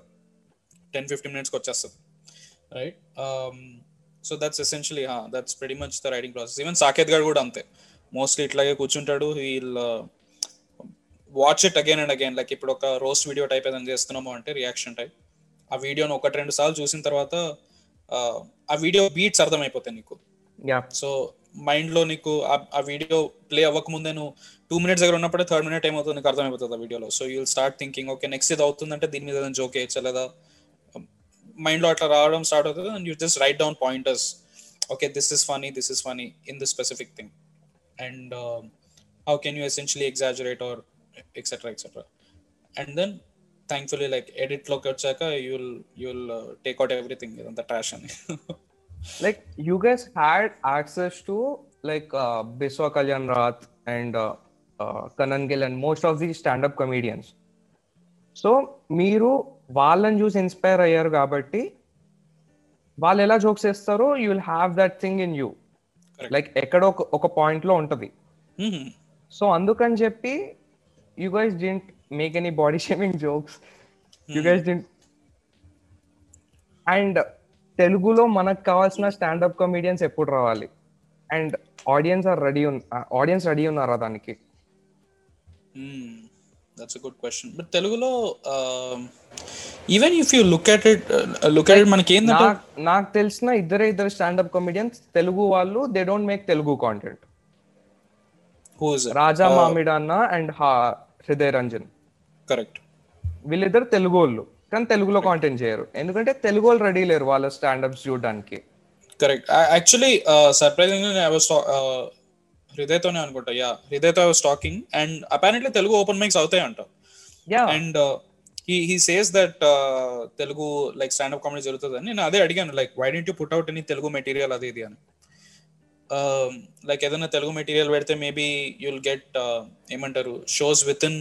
టెన్ ఫిఫ్టీన్ మినిట్స్కి వచ్చేస్తుంది right so that's essentially that's very much the writing process even Saketh garu కూడా అంతే. మోస్ట్లీ ఇట్లాగే కూర్చుంటాడు we'll watch it again and again like ఇప్పుడు ఒక రోస్ట్ వీడియో టైప్ ఏదైనా చేస్తున్నాము అంటే రియాక్షన్ టైప్ ఆ వీడియోని ఒకటి రెండు సార్లు చూసిన తర్వాత ఆ వీడియో బీట్స్ అర్థమైపోతాయి నీకు. యా సో మైండ్లో నీకు ఆ- వీడియో ప్లే అవ్వక ముందే నువ్వు టూ మినిట్స్ దగ్గర ఉన్నప్పుడే థర్డ్ మినిట్ ఏమవుతుంది నీకు అర్థమైపోతుంది ఆ వీడియోలో. So you'll start thinking okay next ఇది అవుతుందంటే దీని మీద ఏదైనా జోక్ వేయచ్చా లేదా? మైండ్లో అట్లా రావడం స్టార్ట్ అవుతుంది and you just write down pointers okay this is funny this is funny in this specific thing and how can you essentially exaggerate or etcetera etcetera and then thankfully like ఎడిట్లోకి వచ్చాక you'll you'll take out everything ఇదంతా trash అని like you guys had access to like uh, Biswa Kalyan Rath and uh, uh, Kanan Gill and most of these stand-up comedians. So మీరు వాళ్ళని చూసి inspire అయ్యారు కాబట్టి వాళ్ళు ఎలా జోక్స్ వేస్తారో you will have that thing in you. Like ఎక్కడో ఒక- పాయింట్లో ఉంటది. సో అందుకని చెప్పి you guys didn't make any body shaming jokes you guys didn't and తెలుగులో మనకు కావాల్సిన స్టాండప్ కామెడియన్స్ ఎప్పుడు రావాలి and audience are ready audience ready ఉన్నారా దానికి దట్స్ గుడ్ క్వశ్చన్ బట్ తెలుగులో even if you look at it look at మనకి ఏంటంటే నాకు తెలిసిన ఇద్దరే ఇద్దరు స్టాండప్ కామెడియన్స్ తెలుగు వాళ్ళు they don't make Telugu content Raja Mamidi అన్న అండ్ హృదయ రంజన్ కరెక్ట్. వీళ్ళిద్దరు తెలుగు వాళ్ళు కానీ తెలుగులో కాంటెంట్ చేయరు. ఎందుకంటే తెలుగు వాళ్ళు రెడీ లేరు వాళ్ళ స్టాండప్స్ చూడడానికి correct actually surprising I was హృదయతోనే అనుకుంటా. Yeah హృదయతో I was talking and apparently Telugu open mics అవుతాయి అంట yeah and he he says that Telugu like standup comedy జరుగుతుంది నేను అదే అడిగాను. Like why didn't you put out any Telugu material అది ఇది అని? లైక్ ఏదైనా తెలుగు మెటీరియల్ పెడితే మేబీ యుల్ గెట్ ఏమంటారు shows within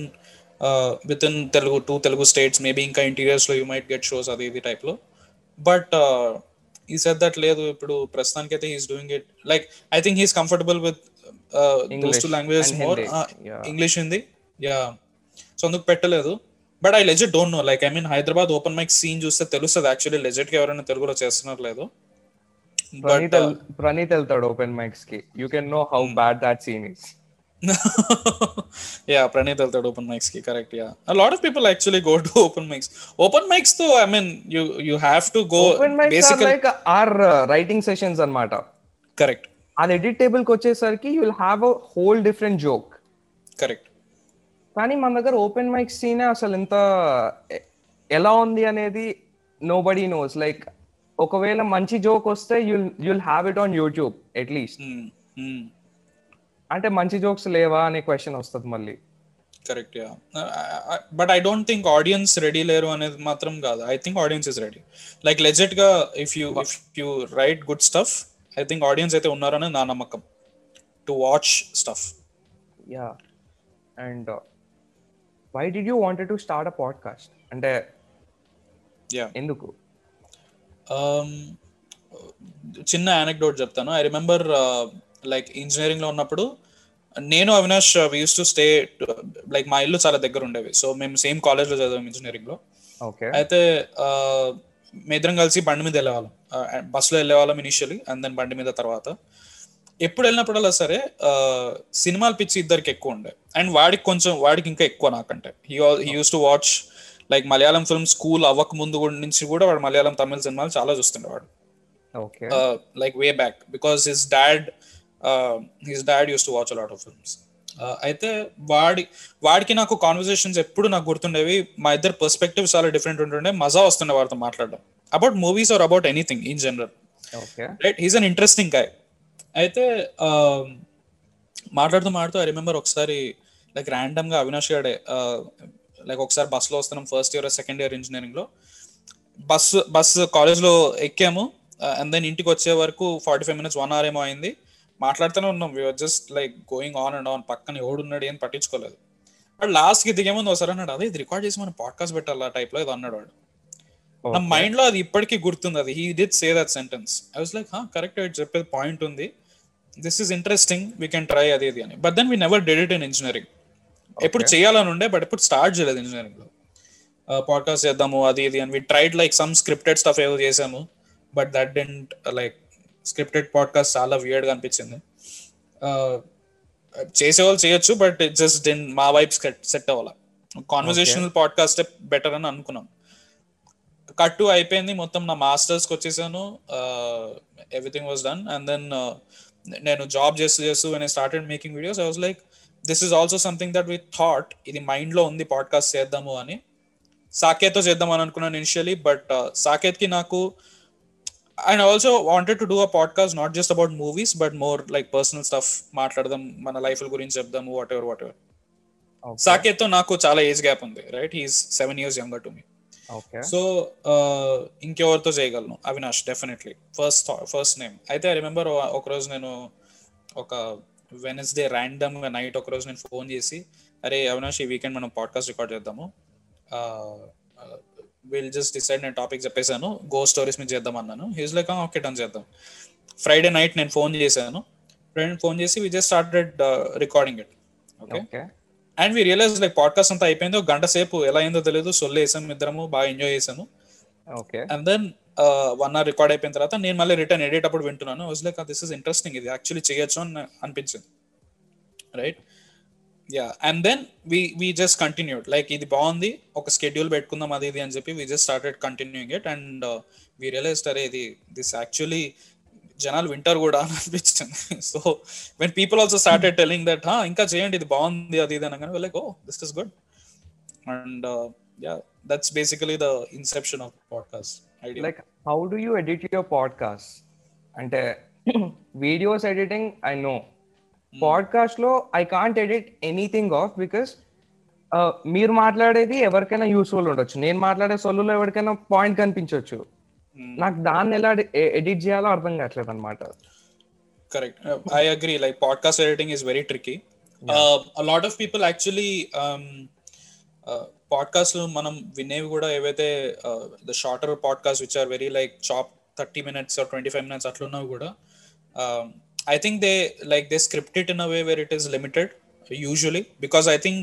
within Telugu two Telugu states maybe ఇంకా ఇంటీరియర్స్లో యూ మైట్ గెట్ షోస్ అది ఇది టైప్లో. బట్ ఈ సెట్ దట్ లేదు ఇప్పుడు ప్రస్తుతానికి అయితే he's doing it like I think he's comfortable with those two languages more. English Hindi yeah so అందుకు పెట్టలేదు. But I legit don't know like I mean Hyderabad open mic scene చూస్తే తెలుస్తుంది. Actually లెజెట్కి ఎవరైనా తెలుగులో చేస్తున్నారు లేదు. ప్రణీత్ వెళ్తాడు open మైక్స్కి. You can know how bad that scene is yeah Praneeth వెళ్తాడు open మైక్స్కి correct yeah lot of people actually go to open mics open మైక్స్తో I mean you you have to go open mics or basically like or writing sessions అన్నమాట correct అది edit టేబుల్కి వచ్చేసరికి you will have a whole different joke correct కానీ మన దగ్గర open mic సీనే అసలు ఎంత ఎ- ఎలా ఉంది అనేది నో బడీ నోస్ లైక్ ఒకవేళ మంచి జోక్ వస్తే you'll you'll have it on YouTube at least అంటే మంచి జోక్స్ లేవా అనే క్వశ్చన్ వస్తుంది మళ్ళీ. Correct yeah but I don't think audience ready లేరు అనేది మాత్రం కాదు. I think audience is ready like లెజెట్గా if you if you write good stuff I think audience అయితే ఉన్నారని నా నమ్మకం. To watch stuff yeah and why did you wanted to start a podcast అంటే yeah ఎందుకు? Um, చిన్న anecdote చెప్తాను. I remember like ఇంజనీరింగ్లో ఉన్నప్పుడు నేను Avinash used to stay like మా ఇల్లు చాలా దగ్గర ఉండేవి. సో మేము సేమ్ కాలేజ్లో చదివాం ఇంజనీరింగ్లో. ఓకే అయితే ఆ, మేమిద్దరం కలిసి బండి మీద వెళ్ళేవాళ్ళం. బస్సులో వెళ్ళేవాళ్ళం ఇనిషియలీ అండ్ దెన్ బండి మీద తర్వాత. ఎప్పుడు వెళ్ళినప్పుడల్లా సరే ఆ, సినిమాలు పిచ్చి ఇద్దరికి ఎక్కువ ఉండే. అండ్ వాడికి కొంచెం వాడికి ఇంకా ఎక్కువ నాకంటే. He he used to watch like Malayalam film school అవ్వక ముందు నుంచి కూడా వాడు మలయాళం తమిళ సినిమాలు చాలా చూస్తుండేవాడు. Okay like way back because his dad his dad used to watch lot of films అయితే వాడి వాడికి నాకు కాన్వర్సేషన్స్ ఎప్పుడు నాకు గుర్తుండేవి మా ఇద్దరు పర్స్పెక్టివ్ చాలా డిఫరెంట్ ఉంటుండే మజా వస్తుండే వాడితో మాట్లాడడం. About movies or about anything in general right he's an interesting guy అయితే um, మాట్లాడుతూ మాట్లాడుతూ ఐ రిమెంబర్ ఒకసారి లైక్ ర్యాండమ్గా అవినాష్ గాడే లైక్ ఒకసారి బస్లో వస్తున్నాం ఫస్ట్ ఇయర్ సెకండ్ ఇయర్ ఇంజనీరింగ్లో. బస్ బస్ కాలేజ్లో ఎక్కాము అండ్ దెన్ ఇంటికి వచ్చే వరకు forty five minutes one hour ఏమో అయింది. మాట్లాడుతూనే ఉన్నాం. We're just like going on and on పక్కన ఎవడున్నాడు అని పట్టించుకోలేదు. వాడు లాస్ట్కి దిగేముందు ఒకసారి అన్నాడు అదే ఇది రికార్డ్ చేసి మనం పాడ్కాస్ట్ పెట్టాలా? టైప్లో ఇది అన్నాడు వాడు. నా మైండ్లో అది ఇప్పటికీ గుర్తుంది అది. He did say that sentence I was like correct చెప్పేది పాయింట్ ఉంది. This is interesting we can try అది ఇది అని. But then we never did it in engineering ఎప్పుడు చేయాలని ఉండే బట్ ఎప్పుడు స్టార్ట్ చేయలేదు ఇంజనీరింగ్లో. పాడ్కాస్ట్ చేద్దాము అది ఇది అని. We tried like some scripted stuff ఏదో చేసాము but that didn't like scripted podcast చాలా వియర్డ్గా అనిపించింది. చేసేవాళ్ళు చేయొచ్చు బట్ జస్ట్ డెన్ మా వైబ్స్ సెట్ అవ్వాలి. కాన్వర్సేషనల్ పాడ్కాస్ట్ బెటర్ అని అనుకున్నాం. కట్టు అయిపోయింది మొత్తం నా మాస్టర్స్కి వచ్చేసాను everything was done and then నేను జాబ్ చేస్తూ చేస్తూ నేను started making videos I was like this is also something that we thought ఇది మైండ్లో ఉంది పాడ్కాస్ట్ చేద్దాము అని. సాకేత్తో చేద్దాం అని అనుకున్నాను ఇనిషియలీ బట్ సాకేత్కి నాకు and also wanted to do a podcast not just about movies but more like personal stuff మాట్లాడదాం మన లైఫ్ గురించి చెప్దాము వాట్ ఎవర్ వాట్ ఎవర్ సాకేత్తో నాకు చాలా ఏజ్ గ్యాప్ ఉంది right he's seven years younger to me so ఇంకెవరితో చేయగలను? Avinash definitely first first name అయితే ఐ రిమెంబర్ ఒకరోజు నేను ఒక వెనస్డే ర్యాండమ్గా నైట్ ఒకరోజు నేను ఫోన్ చేసి అరే అవినాష్ ఈ వీకెండ్ మనం పాడ్కాస్ట్ రికార్డ్ చేద్దాము. విల్ జస్ట్ డిసైడ్ నేను టాపిక్ చెప్పేశాను. గో స్టోరీస్ మీద చేద్దాం అన్నాను. హీస్ లైక్ ఓకే డన్ చేద్దాం. ఫ్రైడే నైట్ నేను ఫోన్ చేశాను. ఫ్రెండ్ ఫోన్ చేసి we just started recording it okay and we realize like podcast అంతా అయిపోయింది. గంట సేపు ఎలా అయిందో తెలియదు సొల్లు వేసాము ఇద్దరము బాగా ఎంజాయ్ చేసాము. Okay and then one hour record అయిపోయిన తర్వాత నేను మళ్ళీ రిటర్న్ ఎడిట్ అప్పుడు వింటున్నాను. Was like this is interesting ఇది యాక్చువల్లీ చేయొచ్చు అని అనిపించింది. Right yeah and then we we just continued like ఇది బాగుంది ఒక స్కెడ్యూల్ పెట్టుకుందాం అది ఇది అని చెప్పి we just started continuing it and we realize అరే ఇది దిస్ యాక్చువల్లీ జనాలు వింటారు కూడా అని అనిపించింది. So when people also started telling that ఇంకా చేయండి ఇది బాగుంది అది ఇది అనగానే like oh this is good and yeah that's basically the inception of podcast idea like how do you edit your podcast అంటే వీడియోస్ ఎడిటింగ్ ఐ నో పాడ్కాస్ట్లో I can't edit anything off because మీరు మాట్లాడేది ఎవరికైనా useful ఉండొచ్చు. నేను మాట్లాడే సొల్లులో ఎవరికైనా point కనిపించవచ్చు నాకు దాన్ని ఎలా ఎడిట్ చేయాలో అర్థం కావట్లేదు అనమాట like podcast editing is very tricky. Uh, a lot of people actually um podcast మనం వినేవి కూడా ఏవైతే the shorter podcast which are very like chop thirty minutes twenty five minutes అట్లా ఉన్నవి కూడా I think they like they script it in a way where it is limited usually because I think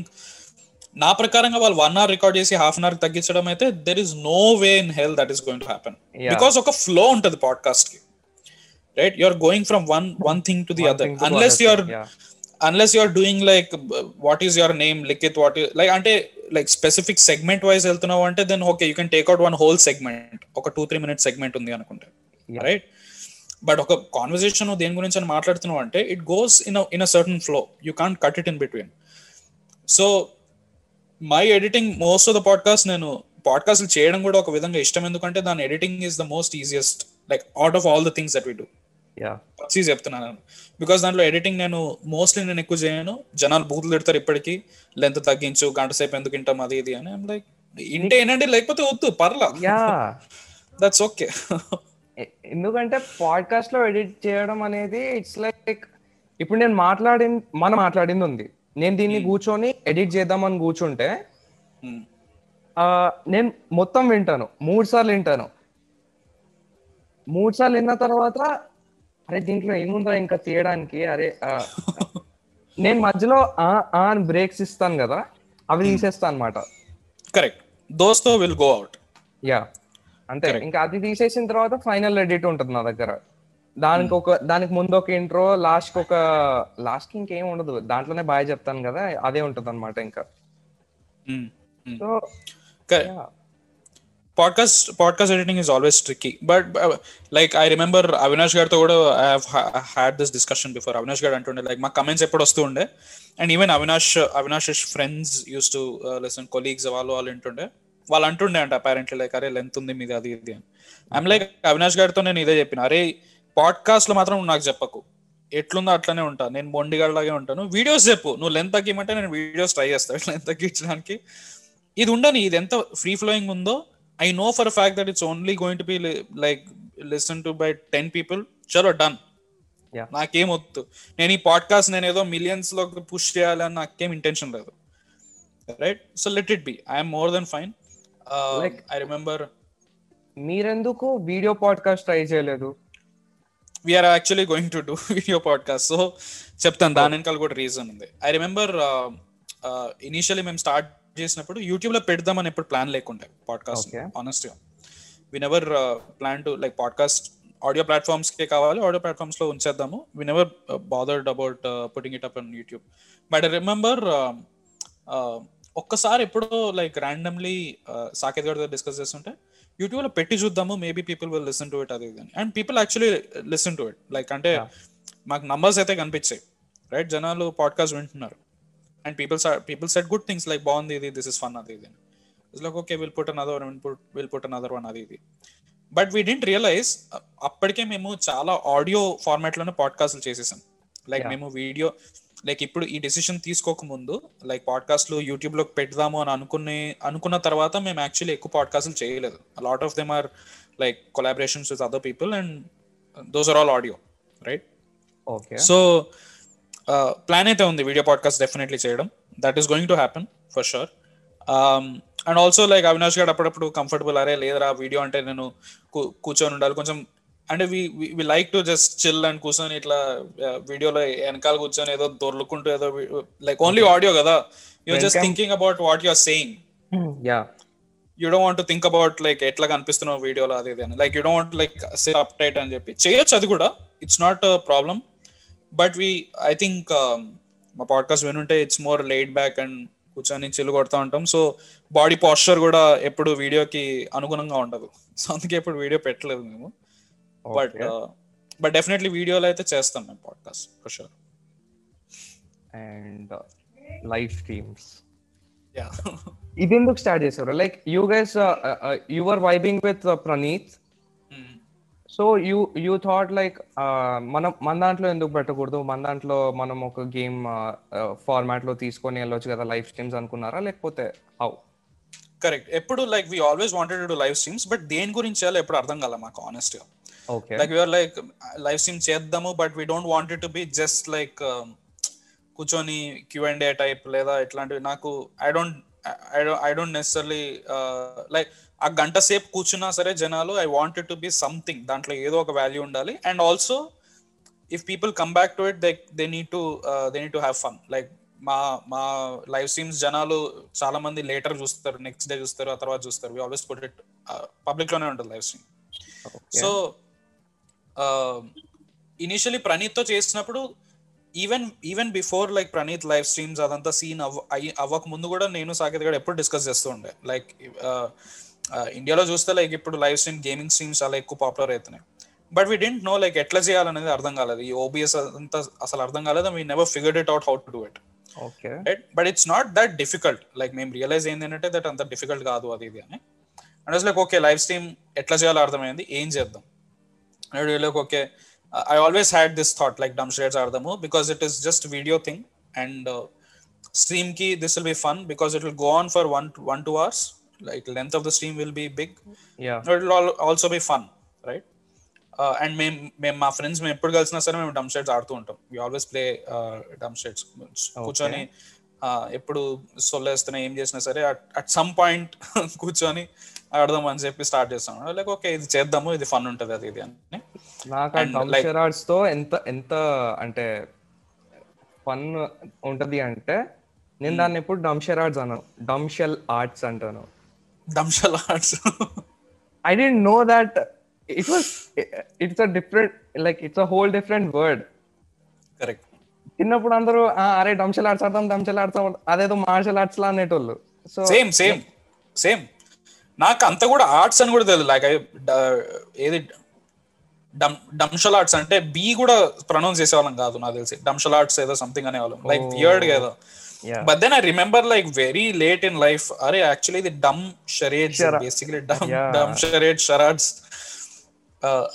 నా ప్రకారంగా వాళ్ళు one hour record చేసి half an hour తగ్గించడం అయితే there is no way in hell that is going to happen. Because ఒక flow ఉంటుంది పాడ్కాస్ట్కి. Right you are going from one one thing to the One other thing to unless other you are. Unless you are doing like what is your name Likhith what like అంటే like specific segment wise వెళ్తున్నావు అంటే then okay you can take out one whole segment ఒక two three minute segment ఉంది అనుకుంటే. Right but ఒక conversation దేని గురించి అని మాట్లాడుతున్నావు అంటే it goes in in a certain flow you can't cut it in between so my editing most of the podcast నేను పాడ్కాస్ట్లు చేయడం కూడా ఒక విధంగా ఇష్టం. ఎందుకంటే దాని editing is the most easiest like out of all the things that we do చెప్తున్నాను బికాస్ దాంట్లో ఎడిటింగ్ నేను మోస్ట్లీ నేను ఎక్కువ చేయను. జనాలు బూతులు తిడతారు ఇప్పటికీ. లెంత్ తగ్గించు గంట సేపు ఎందుకు వింటాం అది ఇది అని. లైక్ ఇంటే ఏంటంటే లేకపోతే వద్దు పర్లా. దట్స్ ఓకే ఎందుకంటే పాడ్కాస్ట్లో ఎడిట్ చేయడం అనేది ఇట్స్ లైక్ ఇప్పుడు నేను మాట్లాడి మనం మాట్లాడింది ఉంది. నేను దీన్ని కూర్చొని ఎడిట్ చేద్దామని కూర్చుంటే నేను మొత్తం వింటాను. మూడు సార్లు వింటాను. మూడు సార్లు విన్న తర్వాత అరే దీంట్లో ఏముందో ఇంకా తీయడానికి? అరే నేను మధ్యలో ఆ ఆ అని బ్రేక్స్ ఇస్తాను కదా అవి తీసేస్తాను అనమాట correct. Those too will go out. Yeah. అంతే. ఇంకా అది తీసేసిన తర్వాత ఫైనల్ ఎడిట్ ఉంటుంది నా దగ్గర. దానికి ఒక దానికి ముందు ఒక ఇంట్రో లాస్ట్కి ఒక లాస్ట్కి ఇంకేం ఉండదు. దాంట్లోనే బాగా చెప్తాను కదా అదే ఉంటుంది అనమాట ఇంకా so podcast podcast editing is always tricky but like I remember Avinash గారితో కూడా I had this discussion before Avinash garu అంటుండే లైక్ మా కమెంట్స్ ఎప్పుడు వస్తూ ఉండే? And even Avinash Avinash friends used to listen colleagues వాళ్ళు వాళ్ళు వింటుండే వాళ్ళు అంటుండే అంట అపారెంట్లీ లైక్ అరే లెంత్ ఉంది మీది అది ఇది అని. ఐమ్ లైక్ అవినాష్ గారితో నేను ఇదే చెప్పిన. అరే పాడ్కాస్ట్లో మాత్రం నాకు చెప్పకు. ఎట్లుందో అట్లనే ఉంటా. నేను మొండిగాడిలాగే ఉంటాను. వీడియోస్ చెప్పు. నువ్వు లెంత్ తగ్గిమంటే నేను వీడియోస్ ట్రై చేస్తాను లెంత్ తగ్గించడానికి. ఇది ఉండని. ఇది ఎంత ఫ్రీ ఫ్లోయింగ్ ఉందో I know for fact that it's only going to be like listen to by ten people చలో డన్. నాకేం వద్దు. నేను ఈ పాడ్కాస్ట్ నేను ఏదో మిలియన్స్లో పుష్ చేయాలని నాకేం ఇంటెన్షన్ లేదు. Right so let it be I'm more than fine Like- I remember మీరెందుకు వీడియో పాడ్కాస్ట్ ట్రై చేయలేదు? We're actually going to do video podcast so చెప్తాను. దాని వెనకాల కూడా రీజన్ ఉంది. ఐ రిమెంబర్ ఇనీషియలీ మేము స్టార్ట్ చేసినప్పుడు యూట్యూబ్లో పెడదామని ఎప్పుడు ప్లాన్ లేకుండే podcast. ఆనెస్ట్గా we never plan to like podcast audio platforms కే కావాలి ఆడియో ప్లాట్ఫామ్స్లో ఉంచేద్దాము. We never bothered about putting it up on YouTube but I remember ఒక్కసారి ఎప్పుడో లైక్ ర్యాండమ్లీ సాకేత్ గారితో డిస్కస్ చేస్తుంటే యూట్యూబ్లో పెట్టి చూద్దాము maybe people will listen to it అది and people actually listen to it like అంటే మాకు నంబర్స్ అయితే కనిపించాయి. రైట్ జనాలు పాడ్కాస్ట్ వింటున్నారు. And people people said good things like బాగుంది ఇది దిస్ ఇస్ ఫన్ అది ఇది like okay will put another one will put another one అది ఇది. బట్ వీ డింట్ రియలైజ్ అప్పటికే మేము చాలా ఆడియో ఫార్మాట్లోనే పాడ్కాస్ట్లు చేసేసాం. లైక్. మేము వీడియో లైక్ ఇప్పుడు ఈ డెసిషన్ తీసుకోక ముందు లైక్ పాడ్కాస్ట్లు యూట్యూబ్లో పెడదాము అని అనుకునే అనుకున్న తర్వాత మేము యాక్చువల్లీ ఎక్కువ పాడ్కాస్ట్లు చేయలేదు. Lot of them are like collaborations with other people and those are all audio right okay so plan అయితే ఉంది వీడియో పాడ్కాస్ట్ డెఫినెట్లీ చేయడం. That is going to happen for sure and also like Avinash garu అప్పుడప్పుడు comfortable అరే లేదరా video అంటే నేను కూర్చొని ఉండాలి. కొంచెం అంటే we we like to just chill and కూర్చొని ఇట్లా వీడియోలో వెనకాల కూర్చొని ఏదో దొర్లుకుంటూ ఏదో లైక్ ఓన్లీ ఆడియో కదా. You're just thinking about what you're saying yeah you don't want think about like ఎట్లా కనిపిస్తున్నావు వీడియోలో అది ఇది అని. Like you don't like sit up tight అని చెప్పి. చేయొచ్చు అది కూడా. It's not problem but we I think మా podcast వినుంటే it's more laid back and కూర్చొని చిల్లు కొడతా ఉంటాం. సో బాడీ పాస్చర్ కూడా ఎప్పుడు వీడియోకి అనుగుణంగా ఉండదు. సో అందుకే ఎప్పుడు వీడియో పెట్టలేదు మేము. బట్ బట్ డెఫినెట్లీ వీడియోలో అయితే చేస్తాం మేము podcast for sure and live streams yeah ఇది ఎందుకు స్టార్ట్ చేశారు? Like you guys you're vibing with Praneeth so you you thought like మనం మన దాంట్లో ఎందుకు పెట్టకూడదు? మన దాంట్లో మనం ఒక గేమ్ ఫార్మాట్లో తీసుకొని వెళ్ళొచ్చు కదా లైవ్ స్ట్రీమ్స్ అనుకున్నారా? లేకపోతే హౌ కరెక్ట్ ఎప్పుడు like we always wanted to live streams but దేని గురించి చేయాలో ఎప్పుడు అర్థం కాలే మాకు ఆనెస్ట్గా like you're like live stream చేద్దాము but we don't want to be just like కూర్చొని క్యూ అండ్ ఏ టైప్ లేదా ఇట్లాంటివి. నాకు I don't I don't necessarily like ఆ గంట సేపు కూర్చున్నా సరే జనాలు I wanted to be something దాంట్లో ఏదో ఒక వాల్యూ ఉండాలి. And also if people come back to it they they need to they need to have fun like మా మా లైవ్ స్ట్రీమ్స్ జనాలు చాలా మంది లేటర్ చూస్తారు నెక్స్ట్ డే చూస్తారు ఆ తర్వాత చూస్తారు. వి ఆల్వేస్ పుట్ ఇట్ పబ్లిక్లోనే ఉంటుంది లైవ్ స్ట్రీమ్ సో ఇనిషియలీ ప్రణీత్తో చేసినప్పుడు even even before like Praneeth live streams అదంతా సీన్ అవ్వక ముందు కూడా నేను సాకేత్ గడ ఎప్పుడు డిస్కస్ చేస్తూ ఉండే. లైక్ ఇండియాలో చూస్తే లైక్ ఇప్పుడు లైవ్ స్ట్రీమ్ గేమింగ్ స్ట్రీమ్స్ చాలా ఎక్కువ పాపులర్ అవుతున్నాయి but we didn't know like ఎట్లా చేయాలనేది అర్థం కాలేదు. ఈ ఓబిఎస్ అంతా అసలు అర్థం కాలేదు. We never figured it out how to do it okay but it's not that difficult like మేము రియలైజ్ ఏంది ఏంటంటే దట్ అంత డిఫికల్ట్ కాదు అది ఇది అని. And like okay live stream ఎట్లా చేయాలో అర్థమైంది. ఏం చేద్దాం? like okay I always had this thought like dumb charades ఆడదాము because it is just video thing and stream కి this will be fun because it will go on for one one two hours like length of the stream will be big yeah it will also be fun right and మేము మేము మా friends మేము ఎప్పుడు కలిసినా సరే మేము డమ్ shades ఆడుతూ ఉంటాం we always play dumb charades కూర్చొని uh, ఎప్పుడు సొల్లేస్తున్నా ఏం చేసినా సరే అట్ సమ్ పాయింట్ కూర్చొని ఆడదాం అని చెప్పి స్టార్ట్ చేస్తాం. లైక్ ఓకే ఇది చేద్దాము ఇది ఫన్ ఉంటుంది అది ఇది అని. నాకు తో ఎంత ఎంత అంటే ఫన్ ఉంటది అంటే నేను దాన్ని ఎప్పుడు డంషెరాడ్స్ అన్నాను డంషెల్ ఆర్ట్స్ అంటాను. డంషల్ arts I didn't know that it was it's a different like it's a whole different word correct చిన్నప్పుడు అందరూ "ఆ, అరే డంషెల్ ఆర్ట్స్ ఆడతాం డంషెల్ ఆడతాం అదేదో మార్షల్ ఆర్ట్స్ లా అనేటోళ్ళు. సో సేమ్ సేమ్ సేమ్ నాకు అంత కూడా ఆర్ట్స్ అని కూడా తెలియదు లైక్ ఏది డమ్ డంషల్ ఆర్ట్స్ అంటే బి కూడా ప్రొనౌన్స్ చేసేవాళ్ళం కాదు నాకు తెలిసి. డంషల్ ఆర్ట్స్ ఏదో సంథింగ్ అనేవాళ్ళం. లైక్ వియర్డ్ ఏదో. Yeah. But then I remember like very late in life అరే యాక్చువల్లీ ఇది dumb charades basically dumb. Dumb charade charades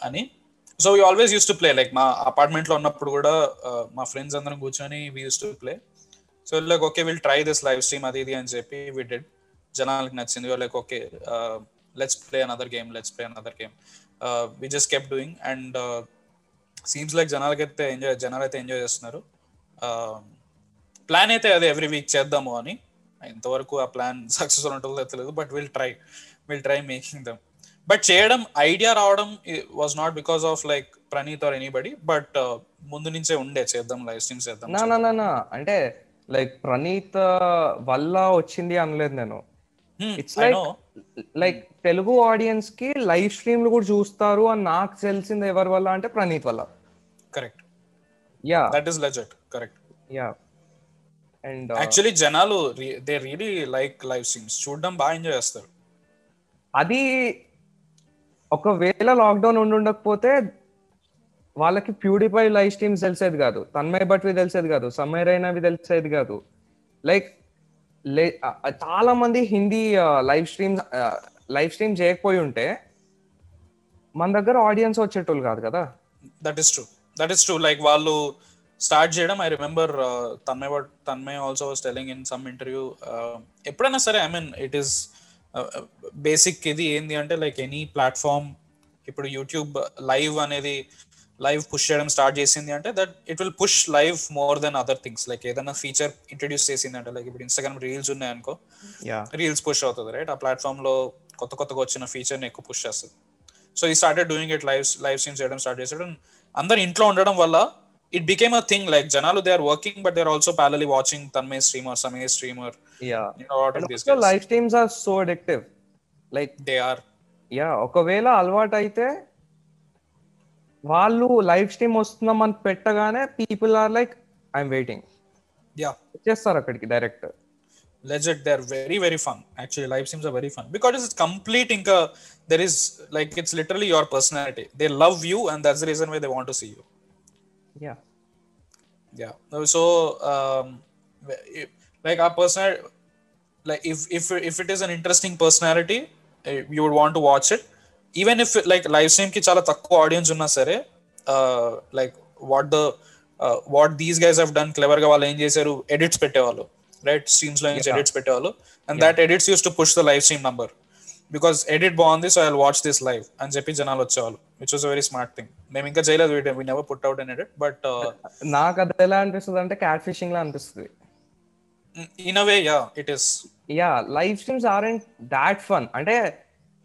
అని. So you always use to play like మా అపార్ట్మెంట్లో ఉన్నప్పుడు కూడా uh, మా ఫ్రెండ్స్ అందరం కూర్చొని we use to play so like okay will try this live stream అది ఇది అని చెప్పి వి డిడ్ జనాలకి నచ్చింది. Like okay let's play another game let's play another game we just kept doing and seems like జనాలకైతే enjoy జనాలు అయితే enjoy చేస్తున్నారు um, plan అయితే అదే ఎవ్రీ వీక్ చేద్దాము అని. ఇంతవరకు ఆ ప్లాన్ సక్సెస్ఫుల్ ఉంటుందో తెలియదు but will try will try making them but చేయడం ఐడియా రావడం was not because of like Praneeth or anybody but ముందు నుంచే ఉండే చేద్దాం లైవ్ స్ట్రీమ్స్ చేద్దాం నా నా నా అంటే లైక్ ప్రణీత్ వల్ల వచ్చింది అనలేదు నేను. ఇట్స్ లైక్ లైక్ తెలుగు ఆడియన్స్కి లైవ్ స్ట్రీమ్లు కూడా చూస్తారు అని నాకు తెలిసింది ఎవరి వల్ల అంటే ప్రణీత్ వల్ల. Correct yeah that is legit correct yeah and actually జనాలు they really like live streams చూడడం బాగా ఎంజాయ్ చేస్తారు. అది ఒకవేళ లాక్డౌన్ ఉండి ఉండకపోతే వాళ్ళకి ప్యూరిఫై లైవ్ స్ట్రీమ్స్ తెలిసేది కాదు. తన్మయ్ బట్వి తెలిసేది కాదు. సమయ్ రైనావి తెలిసేది కాదు. లైక్ చాలా మంది Hindi live streams live stream చేయకపోయి ఉంటే మన దగ్గర ఆడియన్స్ వచ్చేటోళ్ళు కాదు కదా. That is true that is true like వాళ్ళు స్టార్ట్ చేయడం I remember Tanmay Tanmay also was telling in some interview ఎప్పుడైనా సరే I mean it is basic ఇది ఏంది అంటే లైక్ ఎనీ ప్లాట్ఫామ్ ఇప్పుడు యూట్యూబ్ లైవ్ అనేది లైవ్ పుష్ చేయడం స్టార్ట్ చేసింది అంటే that it will push live more than other things like ఏదైనా ఫీచర్ ఇంట్రడ్యూస్ చేసింది అంటే లైక్ ఇప్పుడు ఇన్స్టాగ్రామ్ రీల్స్ ఉన్నాయనుకో యా రీల్స్ పుష్ అవుతుంది రైట్ ఆ ప్లాట్ఫామ్లో కొత్త కొత్తగా వచ్చిన ఫీచర్ని ఎక్కువ పుష్ చేస్తుంది. So he started doing it live live stream చేయడం స్టార్ట్ చేసాడు అందరు ఇంట్లో ఉండడం వల్ల it became a thing like జనాలు they are working but they are also parallelly watching Tanmay streamer Samay streamer yeah this live streams are so addictive like they are yeah ఒకవేళ అలవాటు అయితే వాళ్ళు లైవ్ స్ట్రీమ్ వస్తుందామని పెట్టగానే people are like I'm waiting yeah వచ్చేస్తారు అక్కడికి direct legit they're very very fun actually live streams are very fun because it's complete inka there is like it's literally your personality they love you and that's the reason why they want to see you yeah yeah No, so um if- like our personal like if if if it is an interesting personality eh, you would want to watch it even if like live stream కి చాలా తక్కువ audience ఉన్నా సరే like what the what these guys have done clever గా వాళ్ళు ఏం చేశారు edits పెట్టేవాళ్ళు రైట్ స్ట్రీమ్స్ లో నుంచి ఎడిట్స్ పెట్టేవాళ్ళు and that edits used to push the live stream number because edit బాగుంది so I watch this live అని చెప్పి జనాలు వచ్చేవాళ్ళు which was very smart thing మేము ఇంకా చేయలేదు we never put out un edit but నాకు అది ఎలా అనిపిస్తుంది అంటే క్యాట్ ఫిషింగ్ లా అనిపిస్తుంది. In a way yeah it is yeah live streams are and that fun అంటే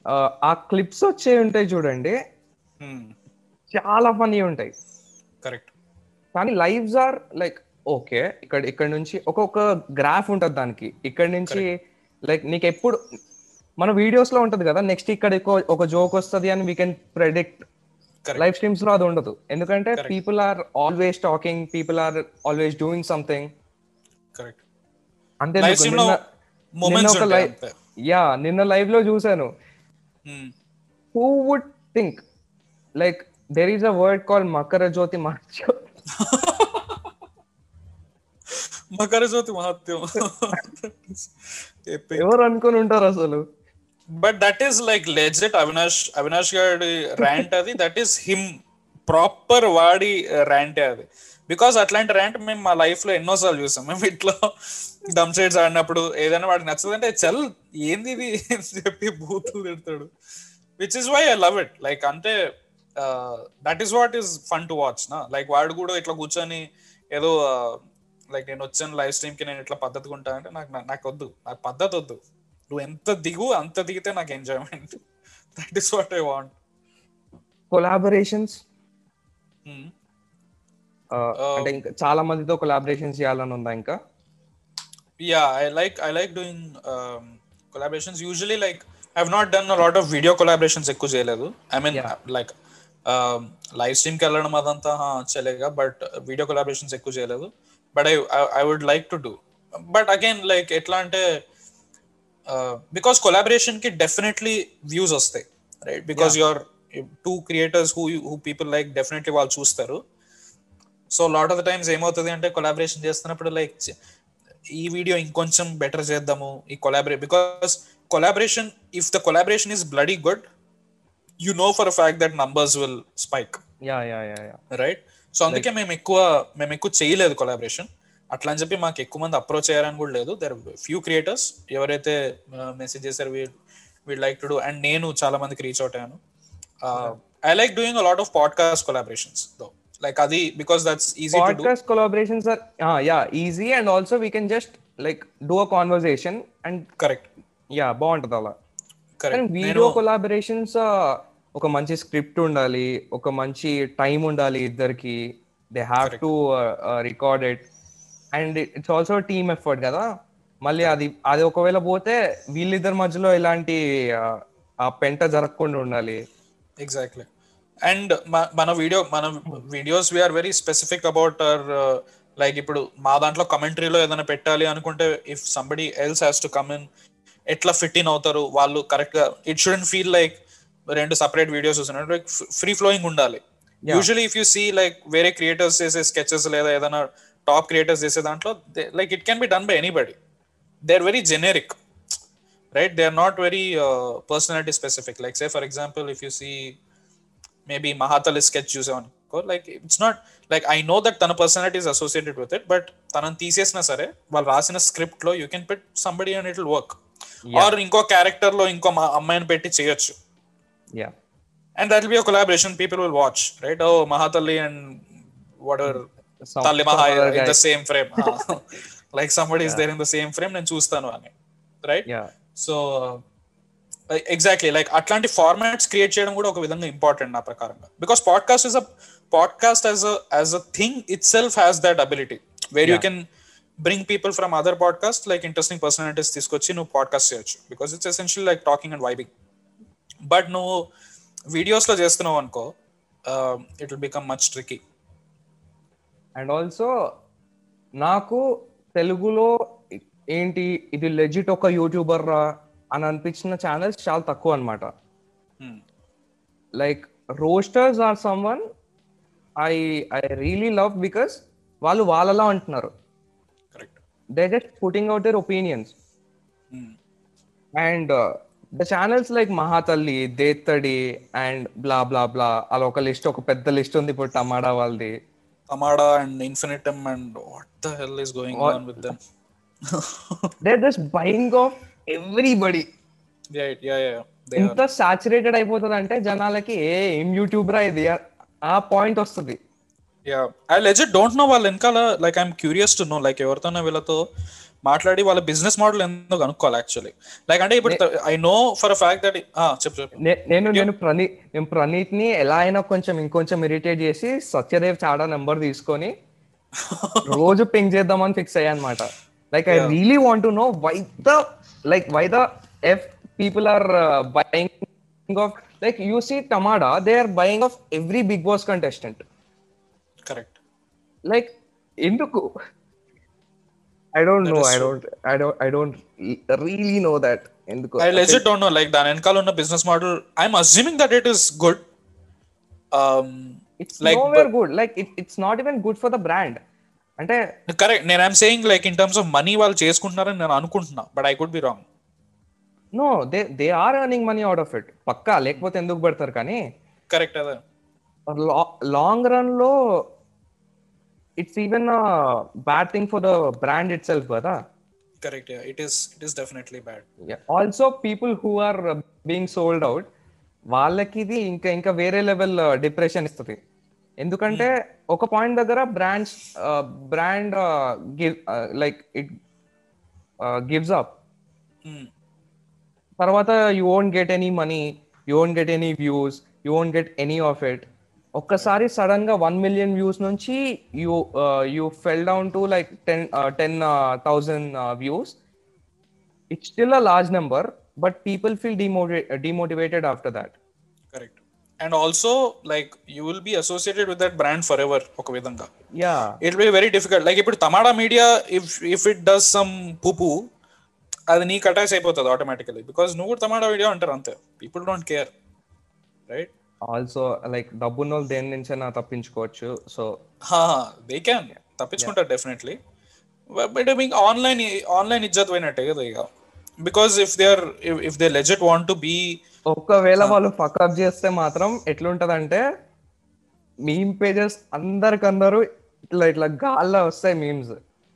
ఆ, ఆ క్లిప్స్ వచ్చే ఉంటాయి చూడండి. చాలా ఫనీ ఉంటాయి. కరెక్ట్ కానీ లైవ్స్ ఆర్ లైక్ ఓకే ఇక్కడ ఇక్కడ నుంచి ఒక్కొక్క గ్రాఫ్ ఉంటుంది దానికి. ఇక్కడ నుంచి లైక్ నీకు ఎప్పుడు మన వీడియోస్లో ఉంటది కదా నెక్స్ట్ ఇక్కడ ఒక జోక్ వస్తది అని వీ కెన్ ప్రెడిక్ట్. లైవ్ స్ట్రీమ్స్లో అది ఉండదు. ఎందుకంటే people are always talking people are always doing సంథింగ్లో moments ఒక లైవ్ యా నిన్న లైవ్లో చూసాను. Who would think like there is a word call Makara Jyothi మార్చో Makar Jyothi మహత్యం ఎవరు అనుకుని ఉంటారు అసలు? But that is like legit Avinash Avinash గారి ర్యాంట్ అది. దట్ ఈస్ హిమ్ ప్రాపర్ వాడి uh, ర్యాంటే అది. బికాస్ అట్లాంటి ర్యాంట్ మేము మా లైఫ్లో ఎన్నోసార్లు చూసాం. మేము ఇట్లా డమ్ సైడ్స్ ఆడినప్పుడు ఏదైనా వాడికి నచ్చదంటే చల్ ఏంది ఇది? చెప్పి బూతులు తిడతాడు. Which is why I love it like అంటే that is what is fun to watch నా లైక్ వాడు కూడా ఇట్లా కూర్చొని ఏదో uh, లైక్ నేను వచ్చాను లైవ్ స్ట్రీమ్కి నేను ఇట్లా పద్ధతిగా ఉంటా అంటే నాకు నాకు వద్దు. నాకు పద్ధతి వద్దు. నువ్వు ఎంత దిగు అంత దిగితే నాకు enjoyment that is what I want collaborations అంటే ఇంకా చాలా మందితో కొలాబరేషన్స్ చేయాలని ఉందా ఇంకా? Yeah I like I like doing collaborations usually like I have not done lot of video collaborations ఎక్కువ చేయలేదు. ఐ మీన్ లైక్ లైవ్ స్ట్రీమ్కి వెళ్ళడం అదంతా చేయలేగా బట్ వీడియో కొలాబరేషన్స్ ఎక్కువ చేయలేదు. But I I would like to do but again like ఎట్లా అంటే బికాస్ కొలాబరేషన్కి డెఫినెట్లీ వ్యూస్ వస్తాయి right because your two creators who who people like definitely వాళ్ళు చూస్తారు. So lot of the times ఏమవుతుంది అంటే కొలాబరేషన్ చేస్తున్నప్పుడు లైక్ ఈ వీడియో ఇంకొంచెం బెటర్ చేద్దాము ఈ కొలాబరే because collaboration if the collaboration is bloody good you know for fact that numbers will spike right so అందుకే మేము ఎక్కువ మేము ఎక్కువ చేయలేదు కొలాబరేషన్ అట్లా అని చెప్పి మాకు ఎక్కువ మంది అప్రోచ్ అయ్యారని కూడా లేదు. దర్ ఫ్యూ క్రియేటర్స్ ఎవరైతే మెసేజ్ చేశారు we like to do and నేను చాలా మందికి రీచ్ అవుట్ అయ్యాను. I like doing lot of podcast collaborations though like అది because that's easy podcast collaborations are yeah easy and also we can just like do a conversation and correct yeah బాగుంటది అలా. Correct video collaborations ఒక మంచి script ఉండాలి ఒక మంచి time ఉండాలి ఇద్దరికి. They have to record it and it's also team effort కదా. మళ్ళీ అది అది ఒకవేళ పోతే వీళ్ళిద్దరి మధ్యలో ఇలాంటి ఆ పెంట జరగకుండా ఉండాలి. ఎగ్జాక్ట్లీ అండ్ మన వీడియో మన videos we're very specific about our like ఇప్పుడు మా దాంట్లో కమెంటరీలో ఏదైనా పెట్టాలి అనుకుంటే if somebody else has to come in ఎట్లా ఫిట్ ఇన్ అవుతారు? వాళ్ళు కరెక్ట్గా ఇట్ షుడెంట్ ఫీల్ లైక్ రెండు సపరేట్ వీడియోస్ చూస్తున్నారు లైక్ ఫ్రీ ఫ్లోయింగ్ ఉండాలి. Usually if you see like వేరే క్రియేటర్స్ చేసే స్కెచెస్ లేదా ఏదైనా టాప్ క్రియేటర్స్ చేసే దాంట్లో like it can be done by anybody they are very generic right? They are not very uh, personality specific. Like say for example if you see maybe mahatali sketch చూసామనుకో like it's not like i know that తన personality is associated with it but తనని తీసేసినా సరే వాళ్ళు రాసిన స్క్రిప్ట్లో you can put somebody and it will work or ఇంకో క్యారెక్టర్లో ఇంకో మా అమ్మాయిని పెట్టి చేయొచ్చు. Yeah and that will be collaboration people will watch right ఓ మహాతల్లి and whatever in the. Same frame like somebody is there in the same frame నేను చూస్తాను అని. రైట్ సో ఎగ్జాక్ట్లీ లైక్ అట్లాంటి ఫార్మాట్స్ క్రియేట్ చేయడం కూడా ఒక విధంగా ఇంపార్టెంట్ నా ప్రకారంగా. Because podcast is a podcast as as a thing itself has that ability where you can bring people from other podcast like interesting personalities తీసుకొచ్చి నువ్వు podcast చేయొచ్చు. Because it's essential like talking and vibing but నువ్వు వీడియోస్లో చేస్తున్నావు అనుకో it will become much tricky and also నాకు తెలుగులో ఏంటి ఇది లెజిట్ ఒక యూట్యూబర్ రా అని అనిపించిన ఛానల్స్ చాలా తక్కువ అనమాట like roasters are someone I I really love because వాళ్ళు వాళ్ళలా అంటున్నారు. They just putting out their opinions and the channels like Mahathalli Dethadi and బ్లా బ్లా బ్లా అలా ఒక లిస్ట్ ఒక పెద్ద లిస్ట్ ఉంది ఇప్పుడు టమాటా వాళ్ళది. Tamada and Infinitum and what the hell is going on with them they just buying off everybody yeah yeah yeah they are. ఎంత saturated అయిపోతుంది అంటే జనాలకి ఏ ఏం యూట్యూబ్ రా ఇది? ఆ పాయింట్ వస్తుంది. Yeah I legit don't know వాళ్ళ వెనకాల like I'm curious to know like ఎవరితోనో వీళ్ళతో మాట్లాడి వాళ్ళ బిజినెస్ మోడల్ ఎందుకు కనుక్కోవాలి యాక్చువల్లీ? లైక్ అంటే ఇప్పుడు I know for fact that చెప్పు నేను నేను ప్రణీత్ నేను ప్రణీత్ని ఎలా అయినా కొంచెం ఇంకొంచెం ఇరిటేట్ చేసి సత్యదేవ్ చాడా నెంబర్ తీసుకొని రోజు పింక్ చేద్దామని ఫిక్స్ అయ్యా అనమాట like I really want to know why the like why the F people are buying off like you see Tamada they are buying off every Bigg Boss contestant correct like ఎందుకు? I don't know I don't I don't I don't really know that ఎందుకు I legit don't know like దాని వెనకాల ఉన్న business model I'm assuming that it is good it's like, nowhere good like it's not even good for the brand అంటే correct నేను I'm saying like in terms of money వాళ్ళు చేసుకుంటున్నారని నేను అనుకుంటున్నా but I could be wrong no they they are earning money out of it పక్కా లేకపోతే ఎందుకు పెడతారు కానీ కరెక్ట్ అదే. లాంగ్ రన్లో it's even bad thing for the brand itself కదా correct it is it is definitely bad also people who are being sold out వాళ్ళకి ఇది ఇంకా ఇంకా వేరే లెవెల్ డిప్రెషన్ ఇస్తుంది. ఎందుకంటే ఒక పాయింట్ దగ్గర brands brand give like it gives up తర్వాత you won't get any money you won't get any views you won't get any of it ఒక్కసారి సడన్గా వన్ మిలియన్ వ్యూస్ నుంచి you you fell down to like ten ten thousand views. It's still a large number but people feel demotivated after that. Correct. And also like you will be associated with that brand forever ఒక విధంగా. Yeah. It be very difficult like ఇప్పుడు Tamada media if if it does some పుపు అది నీకు attach అయిపోతుంది automatically because నువ్వు కూడా Tamada video అంటారు అంతే. People don't care right also like డబ్బున్న వాళ్ళు దేని నుంచైనా తప్పించుకోవచ్చు. సో దే క్యాన్ తప్పించుకుంటారు డెఫినెట్లీ బట్ మీకు ఆన్లైన్ ఆన్లైన్ ఇజ్జత్ పోయినట్టే కదా ఇక. Because if they are if they legit want to be ఒక్కవేళ వాళ్ళు ఫకప్ చేస్తే మాత్రం ఎట్లుంటదంటే మీమ్ పేజెస్ అందరికందరూ ఇట్లా ఇట్లా గాల్లో వస్తాయి మీమ్స్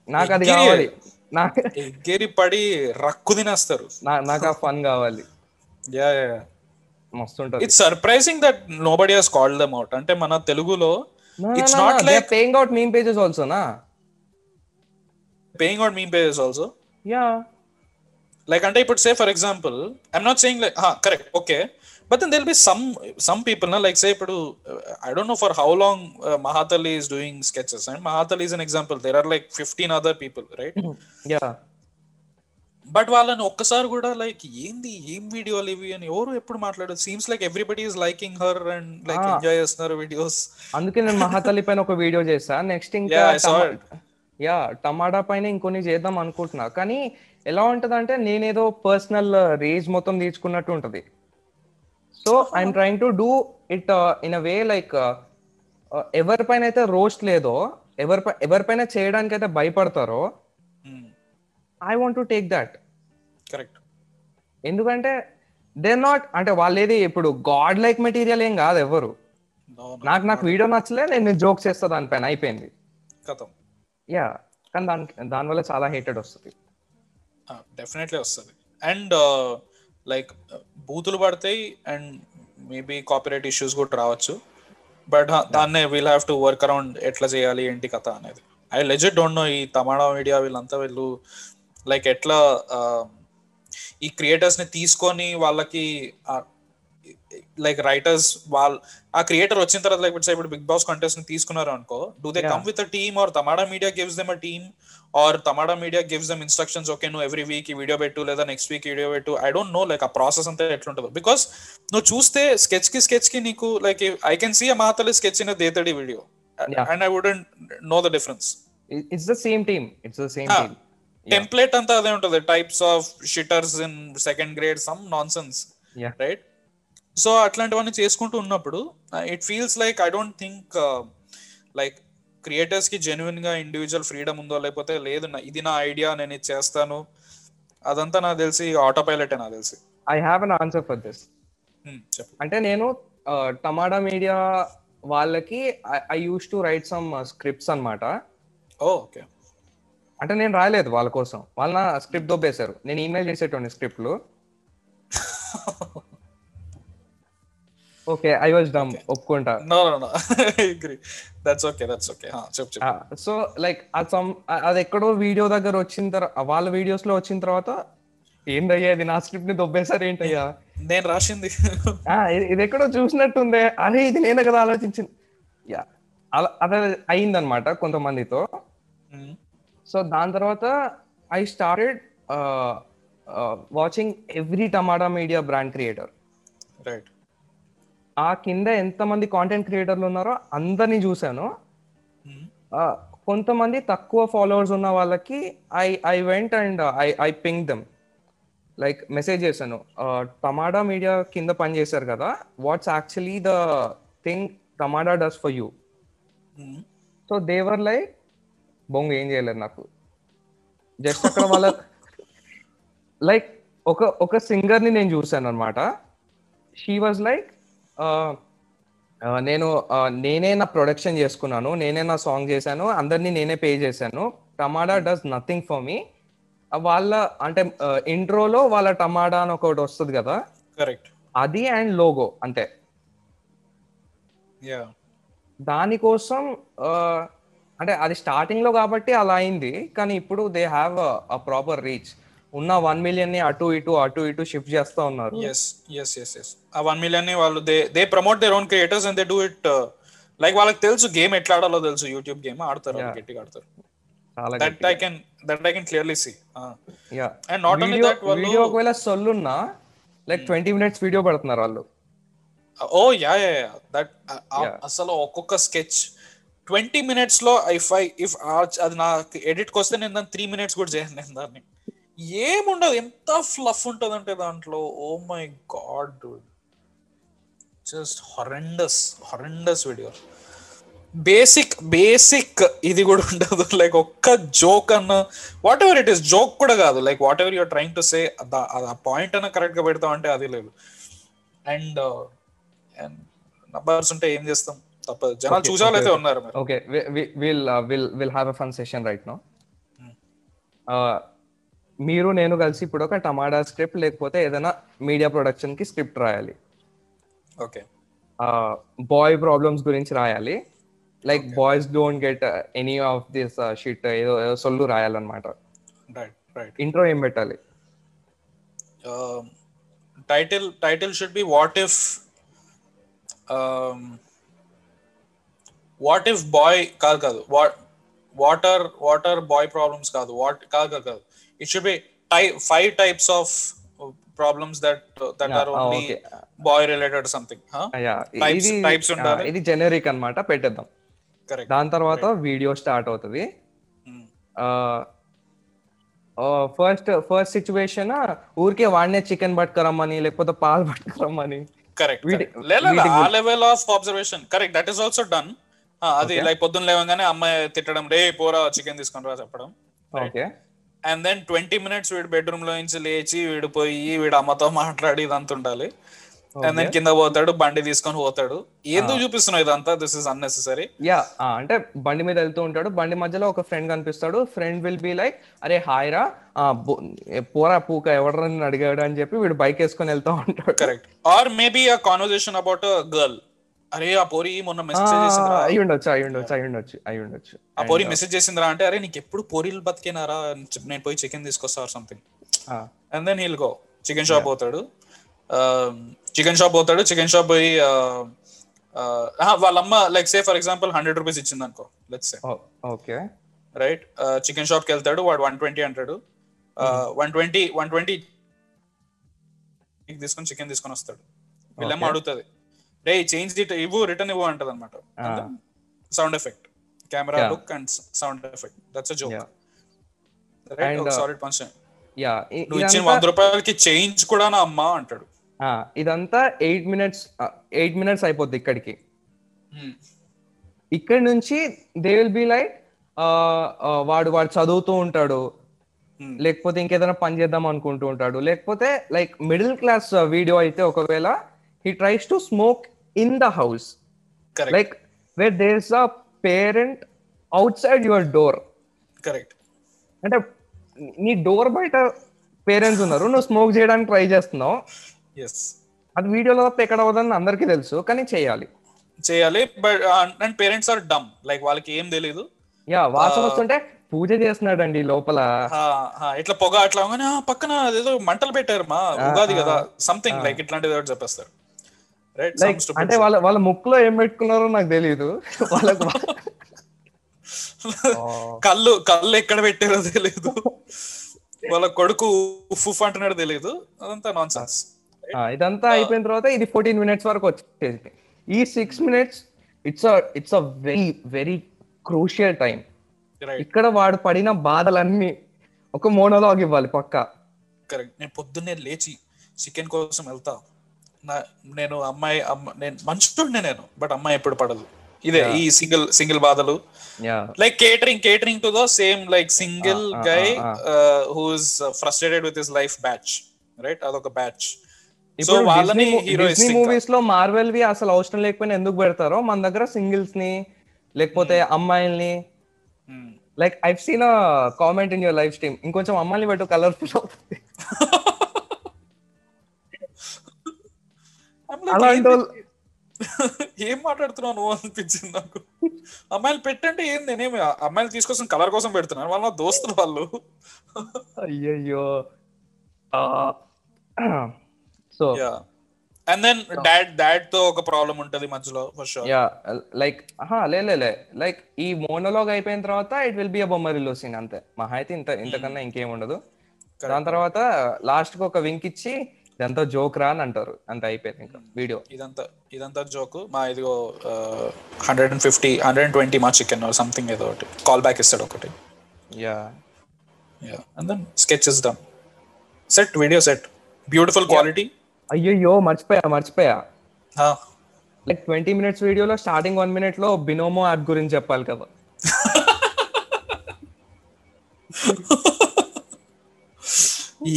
నాకు అది కావాలి. నాకు ఎగ్గేరి పడి రక్కు తినేస్తారు. నాకు ఆ ఫన్ కావాలి. యా మస్తు ఉంటది it's surprising that nobody has called them out అంటే మన తెలుగులో it's not like paying out meme pages also నా paying out meme pages also yeah like అంటే ఇప్పుడు say for example I'm not saying like correct okay but then they'll be some some people నా like say ఇప్పుడు I don't know for how long Mahathalli is doing sketches and Mahathalli is an example there are like fifteen other people right yeah but వాళ్ళని ఒక్కసారి కూడా like ఏంది? ఏం వీడియోలు ఇవి? అని ఎవరు ఎప్పుడు మాట్లాడదు seems like everybody is liking her and like. Enjoy చేస్తున్నారు వీడియోస్ అందుకే నేను మహాతల్లి పైన ఒక వీడియో చేసా నెక్స్ట్ ఇంకా. యా టమాటా పైన ఇంకొన్ని చేద్దాం అనుకుంటున్నా. కానీ ఎలా ఉంటదంటే నేనేదో పర్సనల్ రేజ్ మొత్తం తీర్చుకున్నట్టు ఉంటది. So I'm trying to do it in a way like ఎవరిపైన అయితే రోస్ట్ లేదో ఎవరి ఎవరిపైన చేయడానికి అయితే భయపడతారో I want to take that correct ఎందుకంటే దే నాట్ అంటే వాళ్ళు ఏది ఇప్పుడు గాడ్ లైక్ మెటీరియల్ ఏం కాదు ఎవరు. నాకు నాకు వీడియో నచ్చలే నేను జోక్ చేస్తా దానిపైన అయిపోయింది. యా కానీ దాని దానివల్ల చాలా హేటెడ్ వస్తుంది. డెఫినెట్లీ వస్తుంది. అండ్ లైక్ బూతులు పడతాయి అండ్ మేబీ కాపీరైట్ ఇష్యూస్ కూడా రావచ్చు. బట్ దాన్నే we'll have to work around ఎట్లా చేయాలి ఏంటి కథ అనేది. ఐ లెజెట్ డోంట్ నో ఈ తమాడా మీడియా వీళ్ళంతా వీళ్ళు లైక్ ఎట్లా uh, ఈ క్రియేటర్స్ని తీసుకొని వాళ్ళకి లైక్ రైటర్స్ వాళ్ళ ఆ క్రియేటర్ వచ్చిన తర్వాత లైక్ ఇప్పుడు బిగ్ బాస్ కంటెస్ట్ని తీసుకున్నారు అనుకో do they come with team or Tamada media gives them a team or Tamada media gives them instructions okay నువ్వు ఎవ్రీ వీక్ ఈ వీడియో పెట్టు లేదా నెక్స్ట్ వీక్ వీడియో పెట్టు. ఐ డోంట్ నో లైక్ ఆ process అంతా ఎట్లుంటుందో. బికాస్ నువ్వు చూస్తే స్కెచ్కి స్కెచ్కి నీకు like I can see Mahathalli sketch in Dethadi video. And I wouldn't know the difference it's the same team it's the same team template అంతా అదే ఉంటుంది. Types of shitters in second grade some nonsense yeah right so అట్లాంటివన్నీ చేసుకుంటూ ఉన్నప్పుడు it feels like I don't think like క్రియేటర్స్కి జెన్యున్గా individual freedom ఉందో లేకపోతే లేదు ఇది నా ఐడియా నేను ఇది చేస్తాను. అదంతా నాకు తెలిసి ఆటో పైలట్ నాకు తెలిసి. I have an answer for this అంటే నేను టమాటా మీడియా వాళ్ళకి I used to write some scripts అన్నమాట. ఓ ఓకే అంటే నేను రాయలేదు వాళ్ళ కోసం. వాళ్ళ నా స్క్రిప్ట్ దొబ్బేశారు. నేను ఈమెయిల్ చేసేటోని స్క్రిప్ట్లు. ఓకే ఐ వాజ్ డమ్ ఒప్పుకుంటా. No no no agree that's okay that's okay చెప్పు చెప్పు. సో లైక్ అది ఎక్కడో వీడియో దగ్గర వచ్చిన తర్వాత వాళ్ళ వీడియోస్లో వచ్చిన తర్వాత ఏందయ్యా ఇది? నా స్క్రిప్ట్ని దొబ్బేశారు ఏంటయ్యా? నేను రాసింది. ఇది- ఎక్కడో చూసినట్టుందే. అరే ఇది నేనే కదా ఆలోచించింది. యా అలా అదే అయిందనమాట కొంతమందితో. సో దాని తర్వాత I started watching every Tamada media brand creator. Right. ఆ కింద ఎంతమంది కాంటెంట్ క్రియేటర్లు ఉన్నారో అందరినీ చూశాను. కొంతమంది తక్కువ ఫాలోవర్స్ ఉన్న వాళ్ళకి I I went and I I ping them like message చేశాను. టమాటా మీడియా కింద పని చేశారు కదా what's actually the thing Tamada does for you so they were like బొంగు ఏం చేయలేదు నాకు. జస్ట్ అక్కడ వాళ్ళ లైక్ ఒక ఒక సింగర్ని నేను చూసాను అనమాట షీ వాజ్ లైక్ నేను నేనే నా ప్రొడక్షన్ చేసుకున్నాను నేనే నా సాంగ్ చేశాను అందరినీ నేనే పే చేశాను. Tamada does nothing for me వాళ్ళ అంటే ఇంట్రోలో వాళ్ళ టమాటా అని ఒకటి వస్తుంది కదా? కరెక్ట్ అది అండ్ లోగో అంతే. యా దానికోసం అంటే అది స్టార్టింగ్లో కాబట్టి అలా అయింది. కానీ ఇప్పుడు they have a proper reach ఉన్న వన్ మిలియన్ని అటు ఇటు అటు ఇటు షిఫ్ట్ చేస్తా ఉన్నారు. ఎస్ ఎస్ ఎస్ ఎస్ ఆ వన్ మిలియన్ని వాళ్ళు they they promote their own creators and they do it like వాళ్ళకి తెలుసు గేమ్ ఎట్లా ఆడాలో తెలుసు. యూట్యూబ్ గేమ్ ఆడతారు గట్టిగా ఆడతారు. చాలా that I can that I can clearly see yeah and not only that వాళ్ళు వీడియో ఒకవేళ సొల్లున్నా లైక్ ట్వంటీ మినిట్స్ వీడియో పెడుతున్నారు వాళ్ళు. Oh yeah yeah yeah that అసలు ఒక్కొక్క స్కెచ్ ట్వంటీ మినిట్స్లో ఇఫ్ ఐ ఇఫ్ అది నాకు ఎడిట్ వస్తే నేను దాన్ని త్రీ మినిట్స్ కూడా చేయను నేను దాన్ని. ఏముండదు ఎంత ఫ్లఫ్ ఉంటుంది అంటే దాంట్లో ఓ my god just horrendous horrendous video basic basic ఇది కూడా ఉండదు. లైక్ ఒక్క జోక్ అన్న whatever it is joke కూడా కాదు. Like whatever you're trying to say ఆ పాయింట్ అన్న కరెక్ట్గా పెడతాం అంటే అది లేదు. అండ్ నంబర్స్ uh, ఉంటే ఏం చేస్తాం? తప్పదు. జనాలు ఉన్నారు మరి. Okay will will will have a fun session right no మీరు నేను కలిసి ఇప్పుడు ఒక టమాటా స్క్రిప్ట్ లేకపోతే ఏదైనా మీడియా ప్రొడక్షన్కి స్క్రిప్ట్ రాయాలి. ఓకే బాయ్ ప్రాబ్లమ్స్ గురించి రాయాలి. Like boys don't get any of this shit ఏదో సొల్లు రాయాలన్నమాట. ఇంట్రో ఏం పెట్టాలి? Title title should be what if what if boy కాదు కాదు. What water water boy problems కాదు. వాట్ కాదు కాదు కాదు. It should be five types of problems that that are only. Boy related something ఇది types ఉండాలి. ఇది జెనరిక్ అన్నమాట. పెట్టేద్దాం. కరెక్ట్ దాని తర్వాత వీడియో స్టార్ట్ అవుతుంది. ఫస్ట్ ఫస్ట్ సిచ్యువేషన్ ఊరికే వాడినే చికెన్ పట్టుకురమ్మని లేకపోతే పాలు పట్టుకురమ్మని కరెక్ట్ ఆ level of observation correct that is also done అది లైక్ పొద్దున్న లేవగానే అమ్మాయి తిట్టడం రే పోరా చికెన్ తీసుకొని రా చెప్పడం. Okay. And then twenty minutes వీడు బెడ్రూమ్లో నుంచి లేచి వీడు పోయి వీడు అమ్మతో మాట్లాడి ఇదంతా ఉండాలి. అండ్ దెన్ కింద పోతాడు బండి తీసుకొని పోతాడు. ఎందుకు చూపిస్తున్నావు ఇదంతా? దిస్ ఇస్ అన్నెసెసరీ యా అంటే బండి మీద వెళ్తూ ఉంటాడు. బండి మధ్యలో ఒక ఫ్రెండ్ కనిపిస్తాడు. ఫ్రెండ్ విల్ బి లైక్ అరే హాయ్ రా. పోరా పూక ఎవడరా నిన్ను అడిగాడు? అని చెప్పి వీడు బైక్ వేసుకొని వెళ్తూ ఉంటాడు. Correct or maybe a conversation about girl అరే ఆ పోరి మొన్న మెసేజ్ చేసిందిరా. అయి ఉండొచ్చు అయి ఉండొచ్చు అయి ఉండొచ్చు అయి ఉండొచ్చు ఆ పోరి మెసేజ్ చేసిందిరా అంటే అరే నీకు ఎప్పుడు పోరీలు బతికేనారా? నేను పోయి చికెన్ తీసుకొస్తా or something and then he'll go chicken shop పోతాడు. చికెన్ షాప్ పోతాడు. చికెన్ షాప్ పోయి ఆ, ఆ, ఆహా, వాళ్ళ అమ్మ like say for example hundred rupees ఇచ్చింది అనుకో లెట్స్ ఓకే రైట్ చికెన్ షాప్కి వెళ్తాడు. వాడు వన్ ట్వంటీ అంటాడు. వన్ ట్వంటీ వన్ ట్వంటీ తీసుకొని చికెన్ తీసుకొని వస్తాడు. వీళ్ళేమో అడుగుతుంది. రే చేంజ్ ఇట్ ఇవ్వు రిటర్న్ ఇవ్వు అంటది అనమాట sound effect camera. Look and sound effect that's a joke. Right solid punch yeah నువ్వు ఇచ్చిన వంద రూపాయలకి చేంజ్ కూడా నా అమ్మ అంటాడు. ఇదంతా ఎయిట్ మినిట్స్ ఎయిట్ మినిట్స్ అయిపోద్ది ఇక్కడికి. Hmm. ఇక్కడ నుంచి దే విల్ బి లైక్ వాడు వాడు చదువుతూ ఉంటాడు. Hmm. లేకపోతే ఇంకేదైనా పని చేద్దాం అనుకుంటూ ఉంటాడు. లేకపోతే లైక్ మిడిల్ క్లాస్ వీడియో అయితే ఒకవేళ he tries to smoke in the house like where there is a parent outside your door correct అంటే నీ డోర్ బయట పేరెంట్స్ ఉన్నారు. నువ్వు స్మోక్ చేయడానికి ట్రై చేస్తున్నావు. అది వీడియోలో తప్ప ఎక్కడ అవ్వదని అందరికీ తెలుసు కానీ చేయాలి. చేయాలి but and parents are dumb like వాళ్ళకి ఏం తెలీదు. యా వాసన వస్తుంటే పూజ చేస్తున్నాడండి లోపల. ఇట్లా పొగ అట్లా అవగానే, "ఆ, పక్కన ఏదో మంటలు పెట్టారు మా ఉగాది కదా సంథింగ్ లైక్ ఇట్లాంటిది చెప్పేస్తారు. లైక్ అంటే వాళ్ళ వాళ్ళ ముక్కులో ఏం పెట్టుకున్నారో నాకు తెలియదు వాళ్ళకు కళ్ళు కళ్ళు ఎక్కడ పెట్టారో తెలియదు వాళ్ళ కొడుకు ఉఫ్ అంటున్నాడు తెలియదు అదంతా నాన్ సెన్స్ ఇదంతా అయిపోయిన తర్వాత ఇది ఫోర్టీన్ మినిట్స్ వరకు వచ్చేసింది. ఈ six minutes it's it's a very very crucial time ఇక్కడ వాడు పడిన బాధలన్నీ ఒక మోనోలాగ్ ఇవ్వాలి పక్కా. కరెక్ట్ నేను పొద్దున్నే లేచి చికెన్ కోసం వెళ్తా. నేను అమ్మాయి అమ్మ నేను మంచుతుండే నేను బట్ అమ్మాయి ఎప్పుడు పడదు. ఇదే ఈ సింగిల్ సింగిల్ బాధలు. Like catering catering to the same like single guy. Who's frustrated with his life batch right అదొక బ్యాచ్ సో వాళ్ళని హీరోయిస్టిక్ మూవీస్లో మార్వెల్ వి అసలు అవసరం లేకపోయినా ఎందుకు పెడతారో మన దగ్గర సింగిల్స్ని లేకపోతే అమ్మాయిల్ని. Like I seen comment in your life stream ఇంకొంచెం అమ్మాయిని పెట్టు కలర్ఫుల్ అవుతుంది. అలాంటి ఏం మాట్లాడుతున్నావు నువ్వు అనిపించింది నాకు. అమ్మాయిలు పెట్టంటే ఏంది? నేనేమి అమ్మాయిలు తీసుకొచ్చిన కలర్ కోసం పెడుతున్నాను వాళ్ళ దోస్తులు వాళ్ళు. అయ్యయ్యో. So yeah and then dad డాడ్తో ఒక ప్రాబ్లం ఉంటది మధ్యలో ఫర్ షూర్ యా లైక్ లే లే, లే. లైక్ ఈ మోనోలాగ్ అయిపోయిన తర్వాత ఇట్ విల్ బి అ బొమ్మరిలో సీన్ అంతే. మహా అయితే ఇంత ఇంతకన్నా ఇంకేం ఉండదు. దాని తర్వాత లాస్ట్కి ఒక వింక్ ఇచ్చి ఇదంతా జోక్ రా అని అంటారు. అంత అయిపోయింది ఇంకా వీడియో ఇదంతా ఇదంతా జోక్ మా ఇదిగో hundred and fifty hundred and twenty మా చికెన్ సంథింగ్ ఏదో ఒకటి. కాల్ బ్యాక్ ఇస్తాడు ఒకటి. Yeah. Yeah. And then sketch is done set video set beautiful quality అయ్యయ్యో మర్చిపోయా మర్చిపోయా. లైక్ ట్వంటీ మినిట్స్ వీడియోలో స్టార్టింగ్ వన్ మినిట్లో బినోమో యాప్ గురించి చెప్పాలి కదా.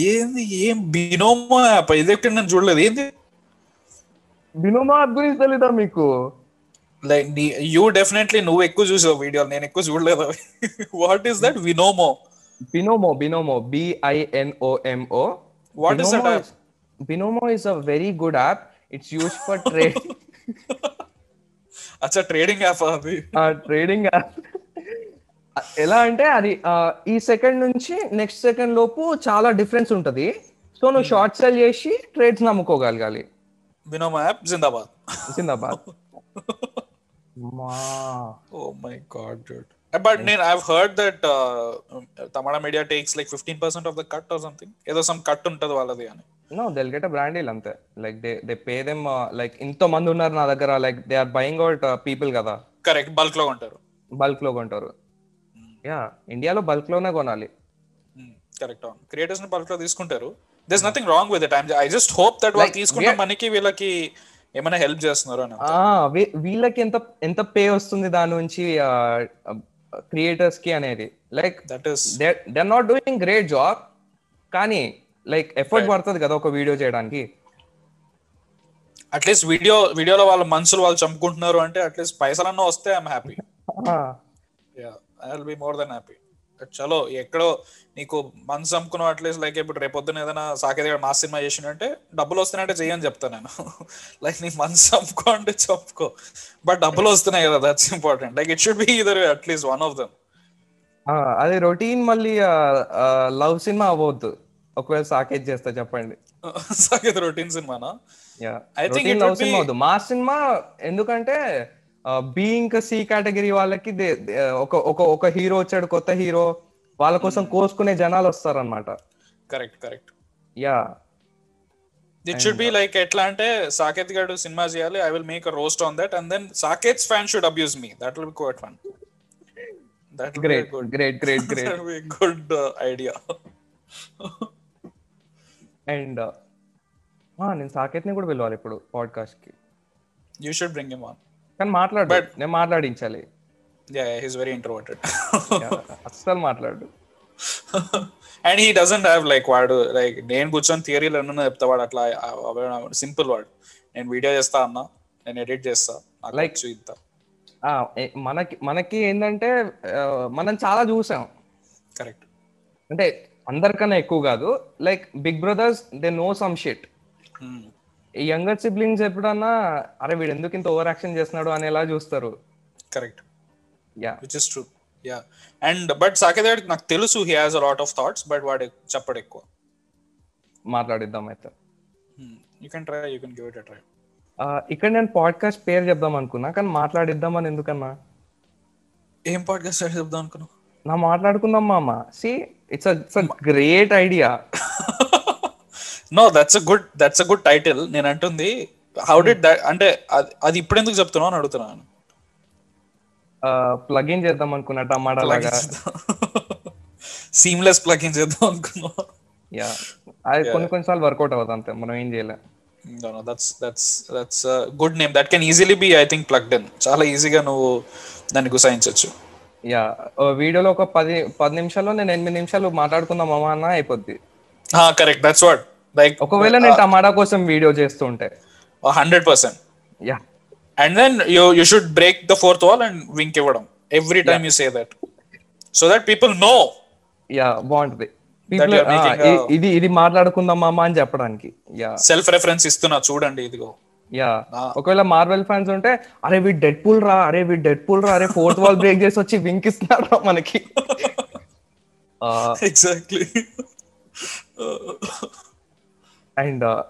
ఏంది ఏం బినోమో యాప్ ఇది ఎక్కడ నేను చూడలేదు ఏంది బినోమో యాప్ గురించి తెలీదా మీకు లైక్ యూ డెఫినెట్లీ నువ్వు ఎక్కువ చూసావు వీడియోలు నేను ఎక్కువ చూడలేదు. What is that Binomo Binomo Binomo B I N O M O What is that app? Binomo is a very good app it's use for trade అచ్చా ట్రేడింగ్ యాప్ అది trading app ఎలా అంటే అది ఈ సెకండ్ నుంచి next second లోపు చాలా difference ఉంటది. సో నువ్వు షార్ట్ సెల్ చేసి ట్రేడ్స్ నమ్ముకోగలగాలి. వినోమో యాప్ జిందాబాద్. జిందాబాద్. మా oh my god dude but నేను I heard that Tamada media takes like fifteen percent of the cut or something ఏదో సమ్ కట్ ఉంటది వాళ్ళది అని. No they'll get a brand deal అంతే. Like they they pay them like ఇంత మంది ఉన్నారు నా దగ్గర like they are buying out people కదా. కరెక్ట్ బల్క్లో ఉంటారు బల్క్లో కొంటారు. యా ఇండియాలో బల్క్లోనే కొనాలి. కరెక్ట్ అవును. క్రియేటర్స్ని బల్క్లో తీసుకుంటారు. This nothing wrong with it I just hope that వాళ్ళు తీసుకున్న మనకి వీళ్ళకి ఏమైనా హెల్ప్ చేస్తున్నారు అని వీళ్ళకి ఎంత ఎంత పే వస్తుంది దాని నుంచి క్రియేటర్స్కి అనేది. Like that is they not doing great job కానీ లైక్ ఎఫర్ట్ పడుతుంది కదా ఒక వీడియో చేయడానికి. అట్లీస్ట్ వీడియో వీడియోలో వాళ్ళ మనుషులు వాళ్ళు చంపుకుంటున్నారు అంటే అట్లీస్ట్ పైసలన్నా వస్తే I'm happy yeah I will be more than happy చలో ఎక్కడో నీకు మనసు చంపుకున్నావు అట్లీస్ట్ లైక్ ఇప్పుడు రేపొద్దున ఏదైనా సాకేది మా సినిమా చేసినంటే డబ్బులు వస్తున్నాయంటే చెయ్యని చెప్తాను నేను. లైక్ నీ మనసు చంపుకో అంటే చంపుకో బట్ డబ్బులు వస్తున్నాయి కదా that's important like it should be either at least one of them అది రొటీన్ మళ్ళీ లవ్ సినిమా అవ్వద్దు. ఒకవేళ సాకేజ్ చేస్తా చెప్పండి. సాకేది రొటీన్ సినిమానా? Yeah I think routine it love cinema cinema ఎందుకంటే బి ఇంకా సి కేటగిరీ వాళ్ళకి ఒక ఒక ఒక హీరో వచ్చాడు కొత్త హీరో వాళ్ళ కోసం కోసుకునే జనాలు వస్తారన్నమాట. Correct correct yeah. It should be like ఎట్లా అంటే సాకేత్ గారు సినిమా చేయాలి I will make a roast on that and then Saketh fan should abuse me that will be quite fun that great great great great good idea and నేను సాకేత్ని కూడా పిలవాలి ఇప్పుడు పాడ్కాస్ట్కి. You should bring him on కానీ మాట్లాడు. నేను మాట్లాడించాలి. He's very introverted అస్సలు మాట్లాడు. And he doesn't have like వాడు లైక్ నేను కూర్చొని థియరీలు ఎన్నో చెప్తా వాడు అట్లా సింపుల్ వాడు. నేను వీడియో చేస్తా అన్నా నేను ఎడిట్ చేస్తా ఆ, ఏ- మనకి మనకి ఏంటంటే మనం చాలా చూసాం. కరెక్ట్ అంటే అందరికన్నా ఎక్కువ కాదు like big brothers they know some shit younger siblings ఎప్పుడన్నా అరే వీడు ఎందుకు ఇంత ఓవర్ యాక్షన్ చేస్తున్నాడు అనేలా చూస్తారు. Correct yeah which is true yeah and but Saketh గారికి నాకు తెలుసు he has a lot of thoughts but వాడు చెప్పడు ఎక్కువ. మాట్లాడిద్దాం అయితే. You can try you can give it a try ఇక్కడ నేను పాడ్కాస్ట్ పేరు చెప్దాం అనుకున్నా కానీ మాట్లాడిద్దామని ఎందుకన్నా? ఏం పాడ్కాస్ట్ చెప్దాం అనుకున్నావు? నా మాట్లాడుకుందాం మామ. See it's it's a great idea no that's a good that's a good title నేను అంటుంది హౌ డిడ్ దట్ అంటే అది- ఇప్పుడు ఎందుకు చెప్తున్నావు అని అడుగుతున్నాను ప్లగిన్ చేద్దాం అనుకున్నా టమాటా లాగా. సీమ్లెస్ ప్లగిన్ చేద్దాం అనుకున్నావు. యా అది కొన్ని కొన్నిసార్లు వర్కౌట్ అవ్వదు అంతే మనం ఏం చేయలేం. No, no, that's that's that's a good name. That can easily be, I think, plugged in. చాలా ఈజీగా నువ్వు దాన్ని గుసాయించవచ్చు యా వీడియోలో ఒక పది పది నిమిషాల్లో నేను ఎనిమిది నిమిషాలు మాట్లాడుకుందాం మామ అన్న అయిపోద్ది. కరెక్ట్ దట్స్ వాట్ లైక్ ఒకవేళ నేను టమాటా కోసం వీడియో చేస్తుంటే. Hundred percent yeah and then you you should break the fourth wall and wink ఇవ్వడం. Every time you say that so that people know yeah బాగుంటది ఇది ఇది మాట్లాడుకుందాం మామ అని చెప్పడానికి. యా సెల్ఫ్ రెఫరెన్స్ ఇస్తున్నా చూడండి ఇదిగో. యా ఒకవేళ మార్వెల్ ఫ్యాన్స్ ఉంటే అరే వీ డెడ్ పూల్ రా అరే వీ డెడ్ పూల్ రా అరే ఫోర్త్ వాల్ బ్రేక్ చేసి వచ్చి వింక్ ఇస్తున్నారు మనకి? ఎగ్జాక్ట్లీ అండ్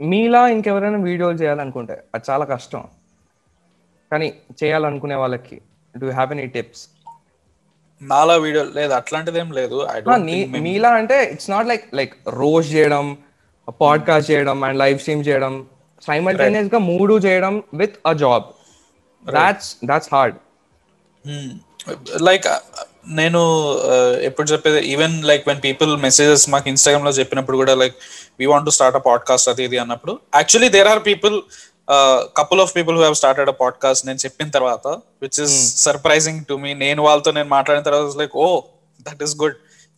మీలా ఇంకెవరైనా వీడియోలు చేయాలనుకుంటే అది చాలా కష్టం. కానీ చేయాలనుకునే వాళ్ళకి డూ హ్యావ్ ఎనీ టిప్స్ నాలా వీడియో లేదు అట్లాంటిది ఏం లేదు మీలా అంటే ఇట్స్ నాట్ లైక్ లైక్ రోజ్ చేయడం పాడ్కాస్ట్ చేయడం అండ్ లైవ్ స్ట్రీమ్ చేయడం సైమల్టేనియస్గా మూడు చేయడం with a job that's that's hard like నేను ఎప్పుడు చెప్పేది even like when people messages మాకు ఇన్స్టాగ్రామ్లో చెప్పినప్పుడు కూడా like we want to start a podcast అది ఇది అన్నప్పుడు actually there are people couple of people who have started a podcast నేను చెప్పిన తర్వాత which is surprising to me నేను వాళ్ళతో నేను మాట్లాడిన తర్వాత like oh that is good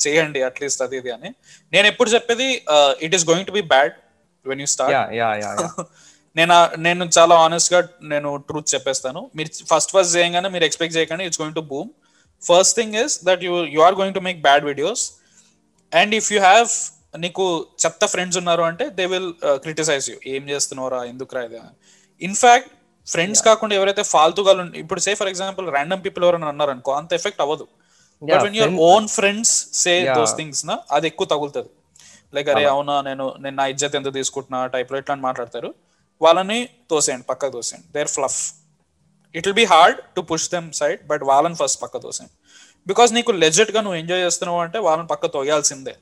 చేయండి అట్లీస్ట్ అది ఇది అని. నేను ఎప్పుడు చెప్పేది it is going to be bad when you start yeah yeah yeah నేను నేను చాలా ఆనెస్ట్గా నేను ట్రూత్ చెప్పేస్తాను. మీరు ఫస్ట్ ఫస్ట్ చేయగానే మీరు ఎక్స్పెక్ట్ చేయగానే it's going to boom first thing is that you you are going to make bad videos and if you have నీకు చెత్త ఫ్రెండ్స్ ఉన్నారు అంటే దే విల్ క్రిటిసైజ్ యూ ఏం చేస్తున్నారా ఎందుకు రా ఇది ఇన్ఫాక్ట్ ఫ్రెండ్స్ కాకుండా ఎవరైతే ఫాల్తుగా ఇప్పుడు say for example random people ఎవరైనా అన్నారు అనుకో అంత ఎఫెక్ట్ అవ్వదు. But when your own friends say. Those things నా అది ఎక్కువ తగులుతుంది. లైక్ అరే అవునా? నేను నేను నా ఇజ్జత్ ఎంత తీసుకుంటున్నా? టైప్లో ఇట్లా మాట్లాడతారు. వాళ్ళని తోసేయండి పక్కకు తోసేయండి. There fluff it will be hard to push them side but వాళ్ళని ఫస్ట్ పక్క తోసేయండి బికాస్ నీకు లెజెట్గా నువ్వు ఎంజాయ్ చేస్తున్నావు అంటే వాళ్ళని పక్క తోయాల్సిందే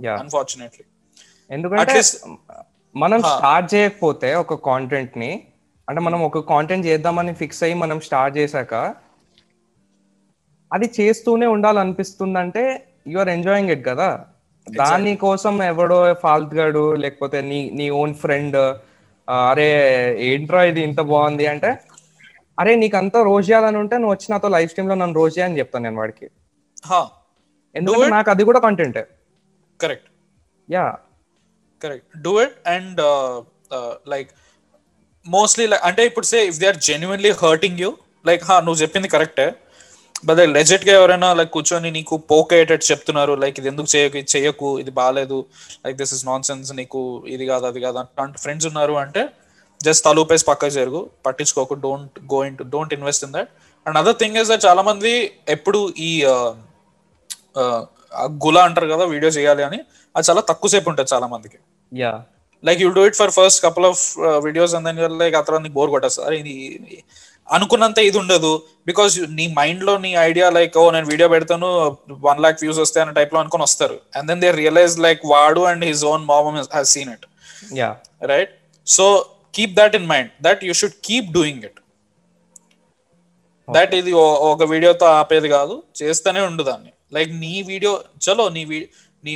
యా అన్ఫార్చునేట్లీ ఎందుకంటే మనం స్టార్ట్ చేయకపోతే ఒక కాంటెంట్ని అంటే మనం ఒక కాంటెంట్ చేద్దామని ఫిక్స్ అయ్యి మనం స్టార్ట్ చేశాక అది చేస్తూనే ఉండాలనిపిస్తుందంటే యు ఆర్ ఎంజాయింగ్ ఇట్ కదా. దాని కోసం ఎవడో ఫాల్తుగాడు లేకపోతే నీ నీ ఓన్ ఫ్రెండ్ అరే ఏంట్రా ఇది ఇంత బాగుంది అంటే అరే నీకు అంతా రోజు చేయాలని ఉంటే నువ్వు వచ్చి నాతో లైవ్ స్ట్రీమ్లో నన్ను రోజు చేయని చెప్తాను నేను వాడికి. ఎందుకంటే నాకు అది కూడా కంటెంటే correct yeah. Correct do it and like mostly అంటే ఇప్పుడు say if they are genuinely hurting you like హా నువ్వు చెప్పింది కరెక్టే బట్ లెజెట్గా ఎవరైనా లైక్ కూర్చొని నీకు పోక్ అయ్యేటట్టు చెప్తున్నారు లైక్ ఇది ఎందుకు చేయకు ఇది చేయకు ఇది బాగాలేదు like this is nonsense నీకు ఇది కాదు అది కాదు అంటే ఫ్రెండ్స్ ఉన్నారు అంటే జస్ట్ తలూపేసి పక్కకు జరుగు పట్టించుకోకు don't go in don't invest in that and other thing is that చాలా మంది ఎప్పుడు ఈ గుల అంటారు కదా వీడియో చేయాలి అని అది చాలా తక్కువ సేపు ఉంటుంది చాలా మందికి. Yeah like you do it for first couple of videos and then like ఆ తర్వాత నీకు బోర్ అరే ఇది అనుకున్నంత ఇది ఉండదు. బికాస్ నీ మైండ్లో నీ ఐడియా లైక్ ఓ నేను వీడియో పెడతాను వన్ లాక్ వ్యూస్ వస్తాయి అనే టైప్లో అనుకుని వస్తారు. And then they realise like వాడు and his own mom has seen it yeah right so keep that in mind that you should keep doing it that ఇది ఒక వీడియోతో ఆపేది కాదు చేస్తూనే ఉండు దాన్ని. లైక్ నీ వీడియో చలో నీ నీ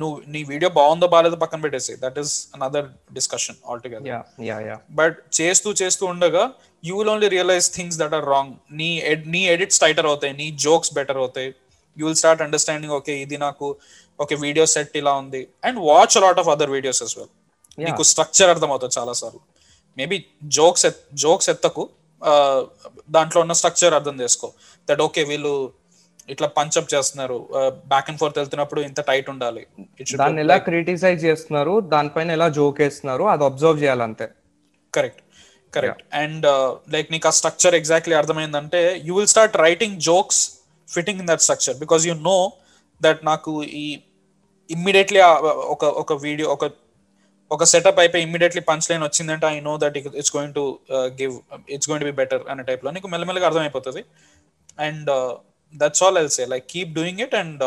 నువ్వు నీ వీడియో బాగుందో బాగాలేదో పక్కన పెట్టేసి that is another discussion all together but చేస్తూ చేస్తూ ఉండగా you will only realise things that are wrong నీ నీ ఎడిట్స్ టైటర్ అవుతాయి నీ జోక్స్ బెటర్ అవుతాయి. You will start understanding okay ఇది నాకు ఓకే వీడియో సెట్ ఇలా ఉంది. And watch lot of other videos as well నీకు స్ట్రక్చర్ అర్థమవుతుంది చాలా సార్లు. మేబీ జోక్స్ జోక్స్ ఎత్తకు. దాంట్లో ఉన్న స్ట్రక్చర్ అర్థం చేసుకో. దట్ ఓకే వీళ్ళు ఇట్లా పంచప్ చేస్తున్నారు. బ్యాక్ అండ్ ఫోర్త్ వెళ్తున్నప్పుడు ఇంత టైట్ ఉండాలి. దాన్ని ఎలా క్రిటిసైజ్ చేస్తున్నారు దానిపైన ఎలా జోక్ వేస్తున్నారు అది అబ్జర్వ్ చేయాలంతే కరెక్ట్ కరెక్ట్ అండ్ లైక్ నీకు ఆ స్ట్రక్చర్ ఎగ్జాక్ట్లీ అర్థమైందంటే you will start writing jokes fitting in that structure because you know that నాకు ఈ ఇమ్మీడియట్లీ ఒక ఒక వీడియో ఒక ఒక సెటప్ అయిపోయి ఇమ్మీడియట్లీ పంచ్ లైన్ వచ్చిందంటే I know that it's going to give it's going to be better అనే టైప్లో నీకు మెల్లమెల్లగా అర్థమైపోతుంది. And that's all I'll say like keep doing it and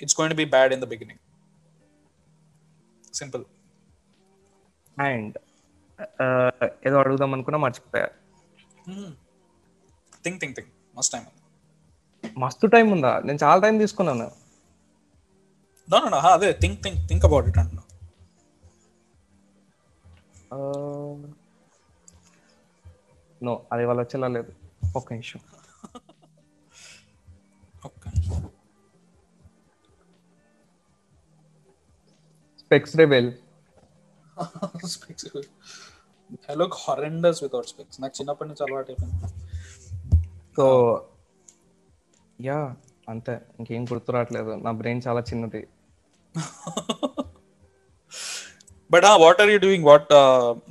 it's going to be bad in the beginning simple and ఏదో అడుగుదాం అనుకున్నా మర్చిపోయా. Think think think must time మస్తు టైం ఉందా? నేను చాలా టైం తీసుకున్నాను. నో నో అదే think think think about it అంటున్నా నో అది వాళ్ళు వచ్చేలా లేదు ఒక్క నిమిషం okay specs rebel specs I look horrendous without specs నాకు చిన్నప్పటి నుంచి అలవాటు అయిపోయింది సో యా అంతే ఇంకేం గుర్తు రావట్లేదు నా బ్రెయిన్ చాలా చిన్నది but what are you doing what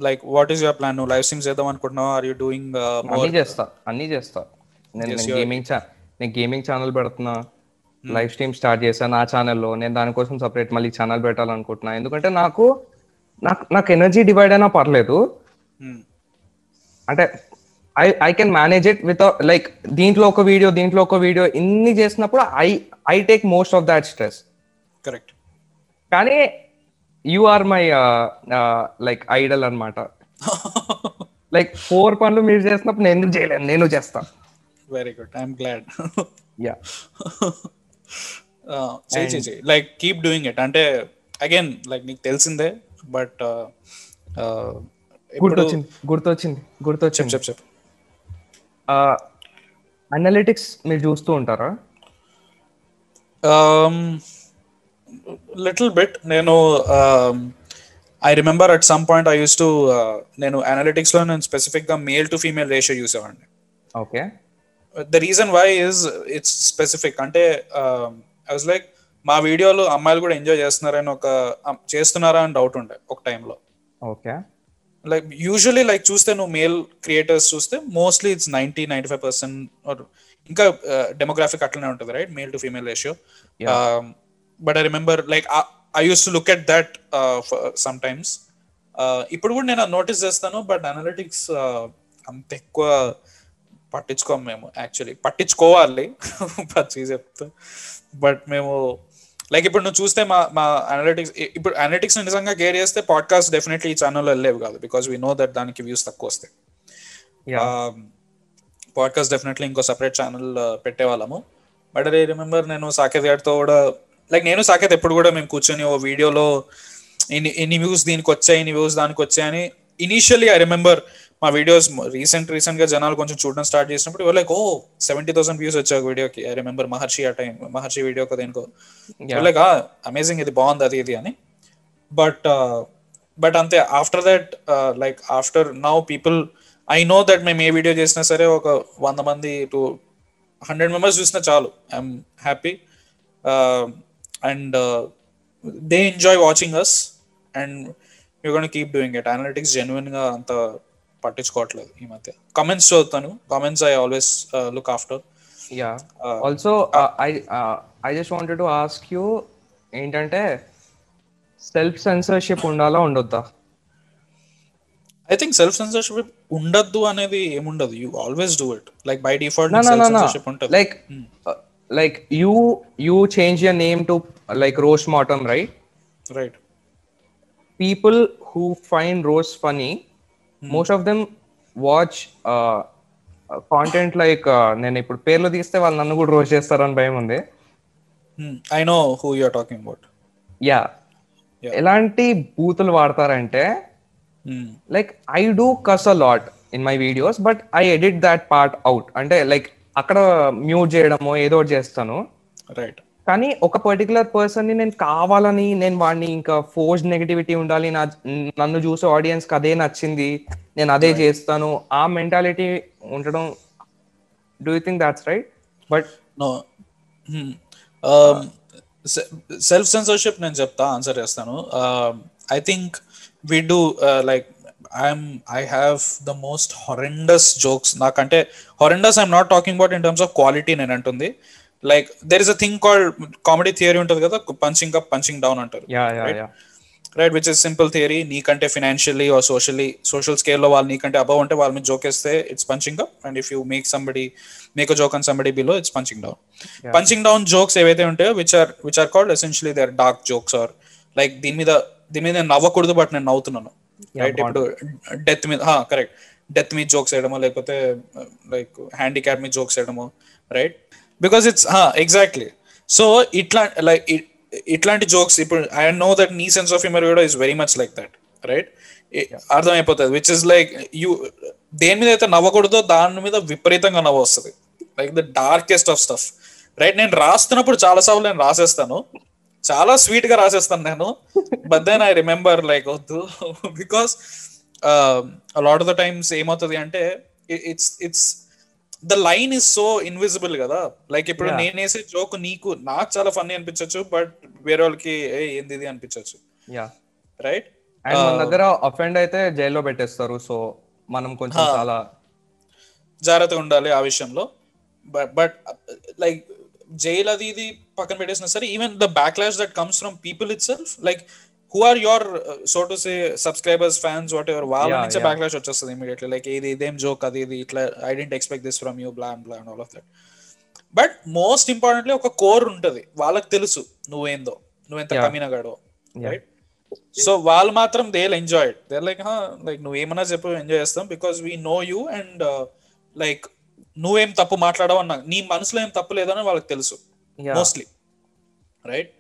like what is your plan నువ్వు లైవ్ స్ట్రీమ్స్ చేద్దాం అనుకుంటున్నావు? ఆర్ యూ డూయింగ్ అన్నీ చేస్తా అన్నీ చేస్తా. నేను గేమింగ్ నేను గేమింగ్ ఛానల్ పెడుతున్నా. లైవ్ స్ట్రీమ్ స్టార్ట్ చేశాను నా ఛానల్లో నేను దానికోసం సపరేట్ మళ్ళీ ఛానల్ పెట్టాలనుకుంటున్నా. ఎందుకంటే నాకు నాకు నాకు ఎనర్జీ డివైడ్ అయినా పర్లేదు. అంటే I I can manage it with like దీంట్లో ఒక వీడియో దీంట్లో ఒక వీడియో ఇన్ని చేసినప్పుడు I I take most of that stress correct కానీ you are my like idol అన్నమాట. లైక్ ఫోర్ పనులు మీరు చేసినప్పుడు నేను ఎందుకు చేయలేను? నేను చేస్తా. Very good I'm glad yeah చేయి చేయి చేయి. లైక్ కీప్ డూయింగ్ ఇట్ అంటే అగైన్ లైక్ నీకు తెలిసిందే బట్ ఇప్పుడు గుర్తొచ్చింది గుర్తొచ్చింది గుర్తొచ్చింది. చెప్ చెప్ అనలిటిక్స్ మీరు చూస్తూ ఉంటారా? లిటిల్ బిట్ నేను I remember at some point I used to నేను అనలిటిక్స్లో నేను స్పెసిఫిక్గా మేల్ టు ఫీమేల్ రేషియో చూసేవాడిని. Okay the reason why is it's specific అంటే ఐ వాజ్ లైక్ మా వీడియోలు అమ్మాయిలు కూడా ఎంజాయ్ చేస్తున్నారని ఒక um, చేస్తున్నారా అని డౌట్ ఉండే ఒక టైంలో ఓకే లైక్ యూజువలీ లైక్ చూస్తే నువ్వు మేల్ క్రియేటర్స్ చూస్తే mostly it's ninety ninety five percent ఇంకా డెమోగ్రాఫిక్ అట్లనే ఉంటుంది right male to female ratio but I remember like I used to look at that some times ఇప్పుడు కూడా నేను నోటీస్ చేస్తాను బట్ అనలిటిక్స్ అంత ఎక్కువ పట్టించుకోము మేము యాక్చువల్లీ పట్టించుకోవాలి పచ్చి చెప్తా. బట్ మేము లైక్ ఇప్పుడు నువ్వు చూస్తే మా మా అనలిటిక్స్ ఇప్పుడు అనలిటిక్స్ నిజంగా కేర్ చేస్తే పాడ్కాస్ట్ డెఫినెట్లీ ఈ ఛానల్లో వెళ్ళేవి కాదు బికాస్ వీ నో దట్ దానికి వ్యూస్ తక్కువ వస్తాయి. పాడ్కాస్ట్ డెఫినెట్లీ ఇంకో సపరేట్ ఛానల్ పెట్టేవాళ్ళము. బట్ ఐ రిమెంబర్ నేను సాకేత్ గారితో కూడా లైక్ నేను సాకేత్ ఎప్పుడు కూడా మేము కూర్చొని ఓ వీడియోలో ఇన్ని ఇన్ని వ్యూస్ దీనికి వచ్చాయి ఇన్ని వ్యూస్ దానికి వచ్చాయని ఇనీషియల్లీ ఐ రిమెంబర్ మా వీడియోస్ రీసెంట్ రీసెంట్గా జనాలు కొంచెం చూడడం స్టార్ట్ చేసినప్పుడు like oh seventy thousand views వచ్చాయి వీడియోకి ఐ రిమెంబర్ మహర్షి ఆ టైం మహర్షి వీడియోకి దేనికో. లైక్ అమేజింగ్ ఇది బాగుంది అది ఇది అని. బట్ బట్ అంతే after that like after now people I know that మేము ఏ వీడియో చేసినా సరే ఒక వంద మంది టు హండ్రెడ్ మెంబర్స్ చూసినా చాలు. I'm happy and they enjoy watching us and you gonna keep doing it analytics జెన్యున్గా అంత పట్టించుకోవట్లేదు ఈ మధ్య. కామెంట్స్ చదువుతాను. Comments I always look after yeah also I I just wanted to ask you ఏంటంటే self censorship ఉండాలా ఉండొద్దా? I think self censorship ఉండద్దు అనేది ఏముండదు. You always do it like by default. Censorship ఉంటుంది. Like, uh, like you you change your name to like roast mortem, right? Right People who find roast funny, most of them watch uh, uh, content like uh, నేను ఇప్పుడు పేర్లు తీస్తే వాళ్ళు నన్ను కూడా roast చేస్తారని భయం ఉంది I know who you're talking about yeah Yeah. ఎలాంటి బూతులు వాడతారంటే like I do cuss a lot in my videos but I edit that part out అంటే లైక్ అక్కడ మ్యూట్ చేయడమో ఏదో ఒకటి చేస్తాను. రైట్ కానీ ఒక పర్టికులర్ పర్సన్ని నేను కావాలని నేను వాడిని ఇంకా ఫోర్స్ నెగిటివిటీ ఉండాలి నా నన్ను చూసే ఆడియన్స్కి అదే నచ్చింది నేను అదే చేస్తాను ఆ మెంటాలిటీ ఉండడం do you think that's right but self censorship నేను చెప్తా ఆన్సర్ చేస్తాను. I think we do like I'm I have the most horrendous jokes నాకంటే horrendous I'm not talking about in terms of quality నేను అంటుంది like there is a thing called comedy theory ఉంటుంది కదా punching up punching down అంటారు. Right which is simple theory నీకంటే financially or socially social స్కేల్లో వాళ్ళు నీకంటే అబవ్ ఉంటే వాళ్ళ మీద జోకేస్తే it's punching up and if you make somebody make joke and somebody below it's punching down punching down jokes ఏవైతే ఉంటాయో which are which are called essentially they are dark jokes or like దీని మీద దీని మీద నేను నవ్వకూడదు but నేను నవ్వుతున్నాను. రైట్ ఇప్పుడు డెత్ మీద కరెక్ట్ డెత్ మీద జోక్స్ వేయడమో లేకపోతే లైక్ హ్యాండిక్యాప్ మీద jokes వేయడమో right because it's exactly so ఇట్లా లైక్ ఇట్లాంటి జోక్స్ ఇప్పుడు ఐ నో దట్ నీ సెన్స్ ఆఫ్ హ్యూమర్ కూడా is very much like that right అర్థమైపోతుంది విచ్ ఇస్ లైక్ యూ దేని మీద అయితే నవ్వకూడదో దాని మీద విపరీతంగా నవ్వు వస్తుంది. Like the darkest of stuff right నేను రాస్తున్నప్పుడు చాలా సార్లు నేను రాసేస్తాను. చాలా స్వీట్గా రాసేస్తాను నేను. But then I remember like వద్దు. Because lot of the times ఏమవుతుంది అంటే it's it's the line is so invisible కదా. లైక్ ఇప్పుడు నేను వేసే జోక్ నీకు నాకు చాలా ఫన్నీ అనిపించవచ్చు బట్ వేరే వాళ్ళకి ఏంది ఇది అనిపించవచ్చు యా రైట్ అండ్ మన దగ్గర అఫెండ్ అయితే జైల్లో పెట్టేస్తారు సో మనం కొంచెం చాలా జాగ్రత్తగా ఉండాలి ఆ విషయంలో. బట్ బట్ లైక్ జైల్ అది ఇది పక్కన పెట్టేసిన సరే even the backlash that comes from people itself like who are your so to say subscribers fans whatever వాళ్ళ నుంచే. బ్యాక్లాష్ వచ్చేస్తుంది ఇమీడియట్లీ లైక్ ఇది ఇదేం జోక్ అది ఇది ఇట్లా I didn't expect this from you blah blah and all of that but most importantly ఒక core ఉంటది వాళ్ళకి తెలుసు నువ్వేందో నువ్వెంత. కమినగాడో. రైట్ సో వాళ్ళు మాత్రం they enjoy it they like like నువ్వు ఏమన్నా చెప్పు ఎంజాయ్ చేస్తాం because we know you and like నువ్వేం తప్పు మాట్లాడవు అన్న నీ మనసులో ఏం తప్పు లేదని వాళ్ళకి తెలుసు mostly right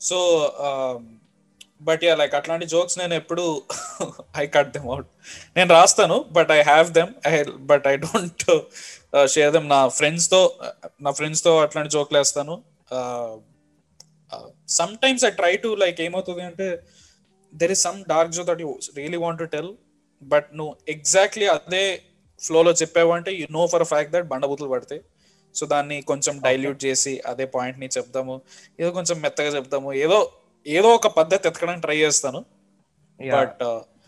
so but yeah like అట్లాంటి జోక్స్ నేను ఎప్పుడు ఐ కట్ దెమ్ అవుట్ నేను రాస్తాను but I have them I but I don't share them నా ఫ్రెండ్స్తో నా ఫ్రెండ్స్తో అట్లాంటి జోక్లు వేస్తాను sometimes I try to like ఏమవుతుంది అంటే there is some dark joke that you really want to tell but నువ్వు ఎగ్జాక్ట్లీ అదే ఫ్లోలో చెప్పావు అంటే you know for fact that బండబూతులు పడతాయి సో దాన్ని కొంచెం డైల్యూట్ చేసి అదే పాయింట్ని చెప్తాము ఏదో కొంచెం మెత్తగా చెప్తాము ఏదో ఏదో ఒక పద్ధతి ఎతకడానికి ట్రై చేస్తాను. But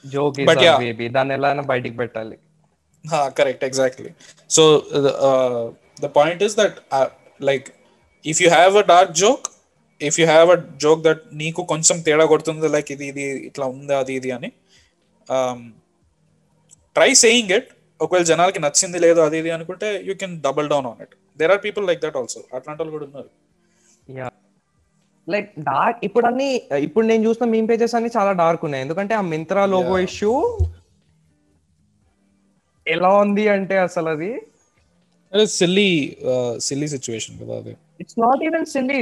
joke. బేబీ దాన్ని ఎలా బయటికి పెట్టాలి. Correct exactly so the point is that like if you have a dark joke if you have a joke that నీకు కొంచెం తేడా కొడుతుంది లైక్ ఇది ఇది ఇట్లా ఉంది అది ఇది అని ట్రై సేయింగ్ ఇట్ ఒకవేళ జనాలకి నచ్చింది లేదు అది ఇది అనుకుంటే you can double down on it there are people like that also అట్లాంటి వాళ్ళు కూడా ఉన్నారు. లైక్ డార్క్ ఇప్పుడు అన్ని ఇప్పుడు నేను చూసిన మీమ్ పేజెస్ అన్ని చాలా డార్క్ ఉన్నాయి. ఎందుకంటే ఆ మింత్రా లోగో ఇష్యూ ఎలా ఉంది అంటే అసలు అది? సిల్లీ సిల్లీ సిచ్యువేషన్ కదా అది. It's not even silly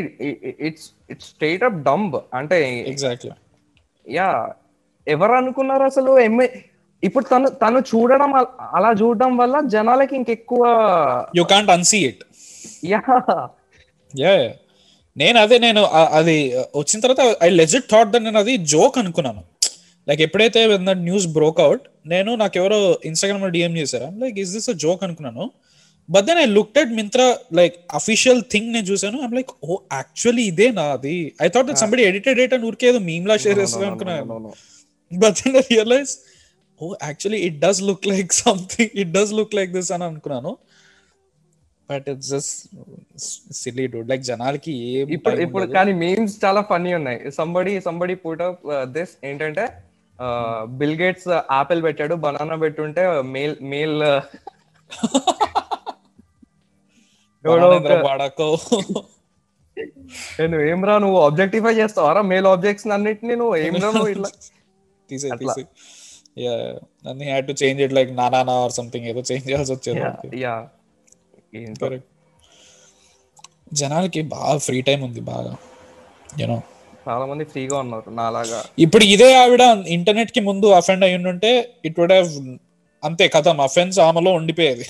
it's it's straight up dumb అంటే ఎగ్జాక్ట్లీ యా ఎవరు అనుకున్నారు అసలు ఇప్పుడు తను తను చూడడం అల- చూడడం వల్ల జనాలకి ఇంకెక్కువ you can't unsee it yeah. Yeah నేను అదే నేను అది వచ్చిన తర్వాత ఐ లెజిట్ థాట్ దట్ నేను అది జోక్ అనుకున్నాను. లైక్ ఎప్పుడైతే న్యూస్ బ్రోక్ అవుట్ నేను నాకు ఎవరో ఇన్స్టాగ్రామ్లో డిఎం చేశారా? Like is this a joke అనుకున్నాను. But then I looked at Myntra like official thing నేను చూసాను ఐమ్ లైక్ ఓ యాక్చువల్లీ ఇదే నా అది. I thought that somebody edited it అని ఊరికే ఏదో మీమ్ లా షేర్ చేస్తుంది అనుకున్నాను. But then I realise oh actually it does look like something it does look like this అని అనుకున్నాను. But it's just silly dude like జనాలకి ఇప్పుడు ఇప్పుడు. కానీ మీమ్స్ చాలా ఫన్నీ ఉన్నాయి. Somebody somebody put up this ఏంటంటే బిల్ గేట్స్ ఆపిల్ పెట్టాడు బనానా పెట్టుంటే మేల్ మేల్ బనానేంద్ర వాడకో. నేను ఏం రా నువ్వు ఆబ్జెక్టిఫై చేస్తావరా మేల్ ఆబ్జెక్ట్స్ అన్నిటిని నువ్వు ఏం రా నువ్వు ఇట్లా. తీసే యా అన్ని had to change it like నానా ఆర్ సంథింగ్ ఏదో చేంజ్ చేయాల్సి వచ్చేది యా కరెక్ట్ జనాలకి బాగా ఫ్రీ టైం ఉంది బాగా యూనో చాలా మంది ఫ్రీగా ఉన్నారు నాలాగా. ఇప్పుడు ఇదే ఆవిడ ఇంటర్నెట్కి ముందు అఫెండ్ అయి ఉంటే ఇట్ వుడ్ హ్యావ్ అంతే కథం అఫెన్స్ ఆమెలో ఉండిపోయేది.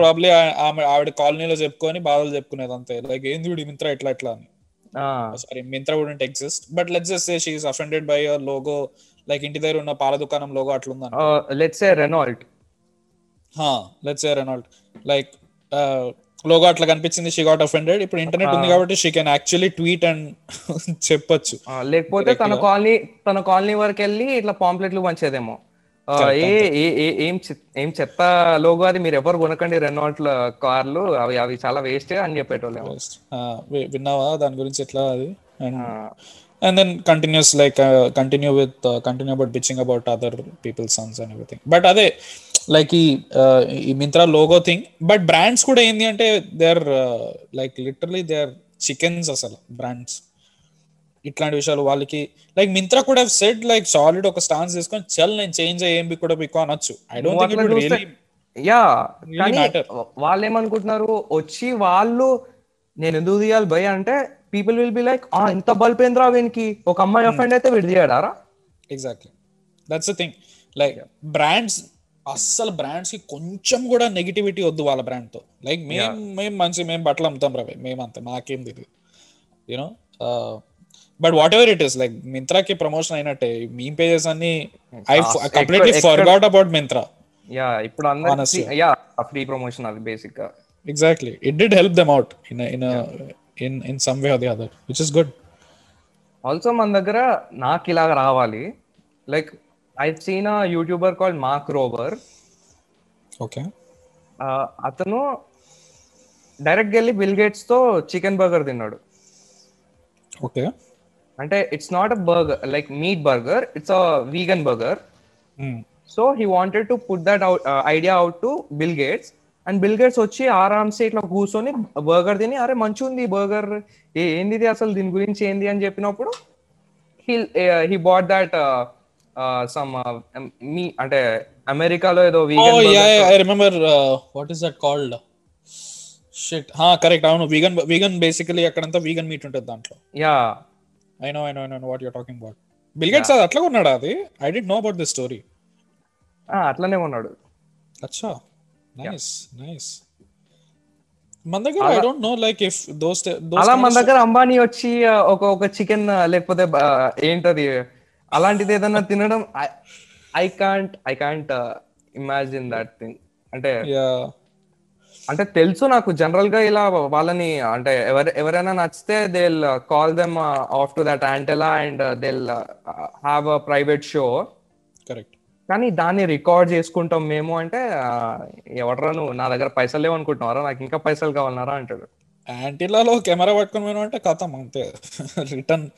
ప్రాబ్లీ ఆమె ఆవిడ కాలనీలో చెప్పుకొని బాధలు చెప్పుకునేది అంతే. లైక్ ఏంది వీడి మింత్రా ఇట్లా ఇట్లా అని. Sorry Myntra wouldn't exist but let's just say she's offended by a logo like ఇంటి దగ్గర ఉన్న పాల దుకాణం logo అట్లుందని let's a Renault let's say Renault like logo అట్లా కనిపించింది షీ గాట్ అఫెండెడ్ ఇప్పుడు ఇంటర్నెట్ ఉంది కాబట్టి she can actually tweet and చెప్పొచ్చు. లేకపోతే తన కాలనీ తన కాలనీ వరకు వెళ్ళి ఇట్లా పాంప్లెట్లు పంచేదేమో. ఆ, ఏ ఏ- ఏ- ఏం ఏం చెత్త లోగో అది మీరు ఎవరు కొనకండి రెనాల్ట్ కార్లు అవి అవి చాలా వేస్ట్ అని వి- విన్నావా? దాని గురించి ఎట్లా అది? And then continuous like uh, continue with uh, continue about bitching about other people's sons and everything. But అదే లైక్ ఈ uh, ఈ Myntra logo thing but brands కూడా ఏంది అంటే they are like literally they are chickens అసలు brands ఇట్లాంటి విషయాలు వాళ్ళకి లైక్ మింత్రా కూడా సెడ్ లైక్ సాలిడ్ ఒక స్టాన్స్ తీసుకొని చల్ నేను చేంజ్ ఏం కూడా బికో అనొచ్చు. I don't think it really yeah Really కానీ matter. వాళ్ళు ఏమనుకుంటున్నారు వచ్చి వాళ్ళు నేను ఎందుకు తీయాలి భయ? అంటే పీపుల్ విల్ బి లైక్ ఆ ఇంత బల్బ్ ఏంద్రా వీనికి? ఒక అమ్మాయి అఫెండ్ అయితే వీడు తీయడారా exactly that's thing like brands అస్సలు బ్రాండ్స్కి కొంచెం కూడా నెగిటివిటీ వద్దు వాళ్ళ బ్రాండ్తో. లైక్ మేము మేము మంచి మేము బట్టలు అమ్ముతాం రవి మేము అంతే మాకేం తెలియదు you know but whatever it is like మింత్రాకి promotion అయినట్టే మీ పేజెస్ అన్ని I completely forgot about Myntra. Yeah ఇప్పుడు Honestly. యా ఫ్రీ ప్రమోషన్ అది బేసిక్గా. Exactly it did help them out in in in in some way or the other which is good also మన దగ్గర నాకు ఇలాగ రావాలి. Like I seen YouTuber called Mark Rober okay అతను direct వెళ్ళి Bill గేట్స్తో చికెన్ బర్గర్ తిన్నాడు. Okay అంటే it's not a burger like meat burger it's a vegan burger so he wanted to put that idea out to Bill Gates and Bill Gates వచ్చి ఆరామ్సే ఇట్లా కూర్చొని burger తిని అరే మంచి ఉంది బర్గర్ ఏంది అసలు దీని గురించి ఏంది? అని చెప్పినప్పుడు he he bought that some మీ అంటే అమెరికాలో ఏదో vegan I remember what is that called shit హా కరెక్ట్ అవును. వీగన్ వీగన్ బేసికలీ అక్కడంతా వీగన్ మీట్ ఉంటుంది దాంట్లో. Yeah I know I know I know what you're talking about Bill Gates అది అట్లా ఉన్నాడా అది? ఐ డి నో అబౌట్ దిస్ స్టోరీ అట్లనే ఉన్నాడు. అచ్చా. నైస్ నైస్ మన దగ్గర I don't know like if those అలా మన దగ్గర అంబానీ వచ్చి ఒక ఒక చికెన్ లేకపోతే ఏంటది? అలాంటిది ఏదన్నా తినడం? I can't I can't imagine that thing అంటే అంటే తెలుసు నాకు జనరల్గా ఇలా వాళ్ళని అంటే ఎవరు ఎవరైనా నచ్చితే they call them off to that యాంటెలా and they have a private show correct కానీ దాన్ని రికార్డ్ చేసుకుంటాం మేము అంటే ఎవడరా నువ్వు? నా దగ్గర పైసలు లేవు అనుకుంటున్నారా నాకు ఇంకా పైసలు కావాలన్నారా అంటాడు. యాంటీలాలో కెమెరా పట్టుకొని పోయినా అంటే కథం అంతే. రిటర్న్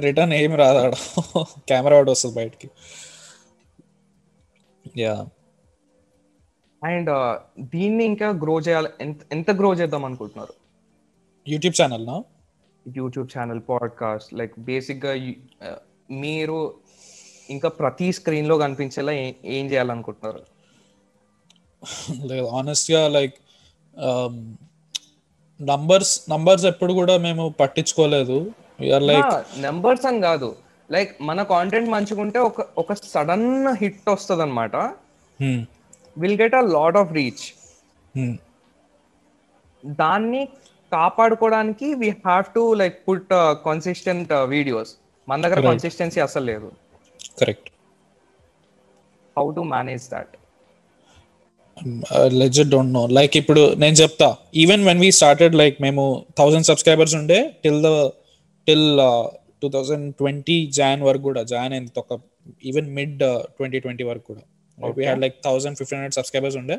రిటర్న్ ఏమి రాదాడు. కెమెరా వాడు వస్తుంది బయటికి. యా. అండ్ దీన్ని ఇంకా గ్రో చేయాలి. ఎంత గ్రో చేద్దాం అనుకుంటున్నారు? YouTube channel YouTube channel podcast like బేసిక్గా మీరు ఇంకా ప్రతి స్క్రీన్లో కనిపించేలా ఏ- చేయాలనుకుంటున్నారు? లేదు ఆనెస్ట్గా లైక్ నంబర్స్ నంబర్స్ ఎప్పుడు కూడా మేము పట్టించుకోలేదు. ఆర్ లైక్ నెంబర్స్ అని కాదు. లైక్ మన కాంటెంట్ మంచిగా ఉంటే ఒక ఒక సడన్ హిట్ వస్తుంది అనమాట will get a lot of reach దాన్ని కాపాడుకోవడానికి we have to like put consistent videos మన దగ్గర కన్సిస్టెన్సీ అసలు లేదు. Correct how to manage that legit don't know like ఇప్పుడు నేను చెప్తా. Even when we started like మేము థౌసండ్ సబ్స్క్రైబర్స్ ఉండే till the till two thousand twenty Jan వరకు కూడా జాన్ అయింది ఒక ఈవెన్ మిడ్ ట్వంటీ ట్వంటీ వరకు కూడా. We had like thousand fifteen hundred subscribers ఉండే.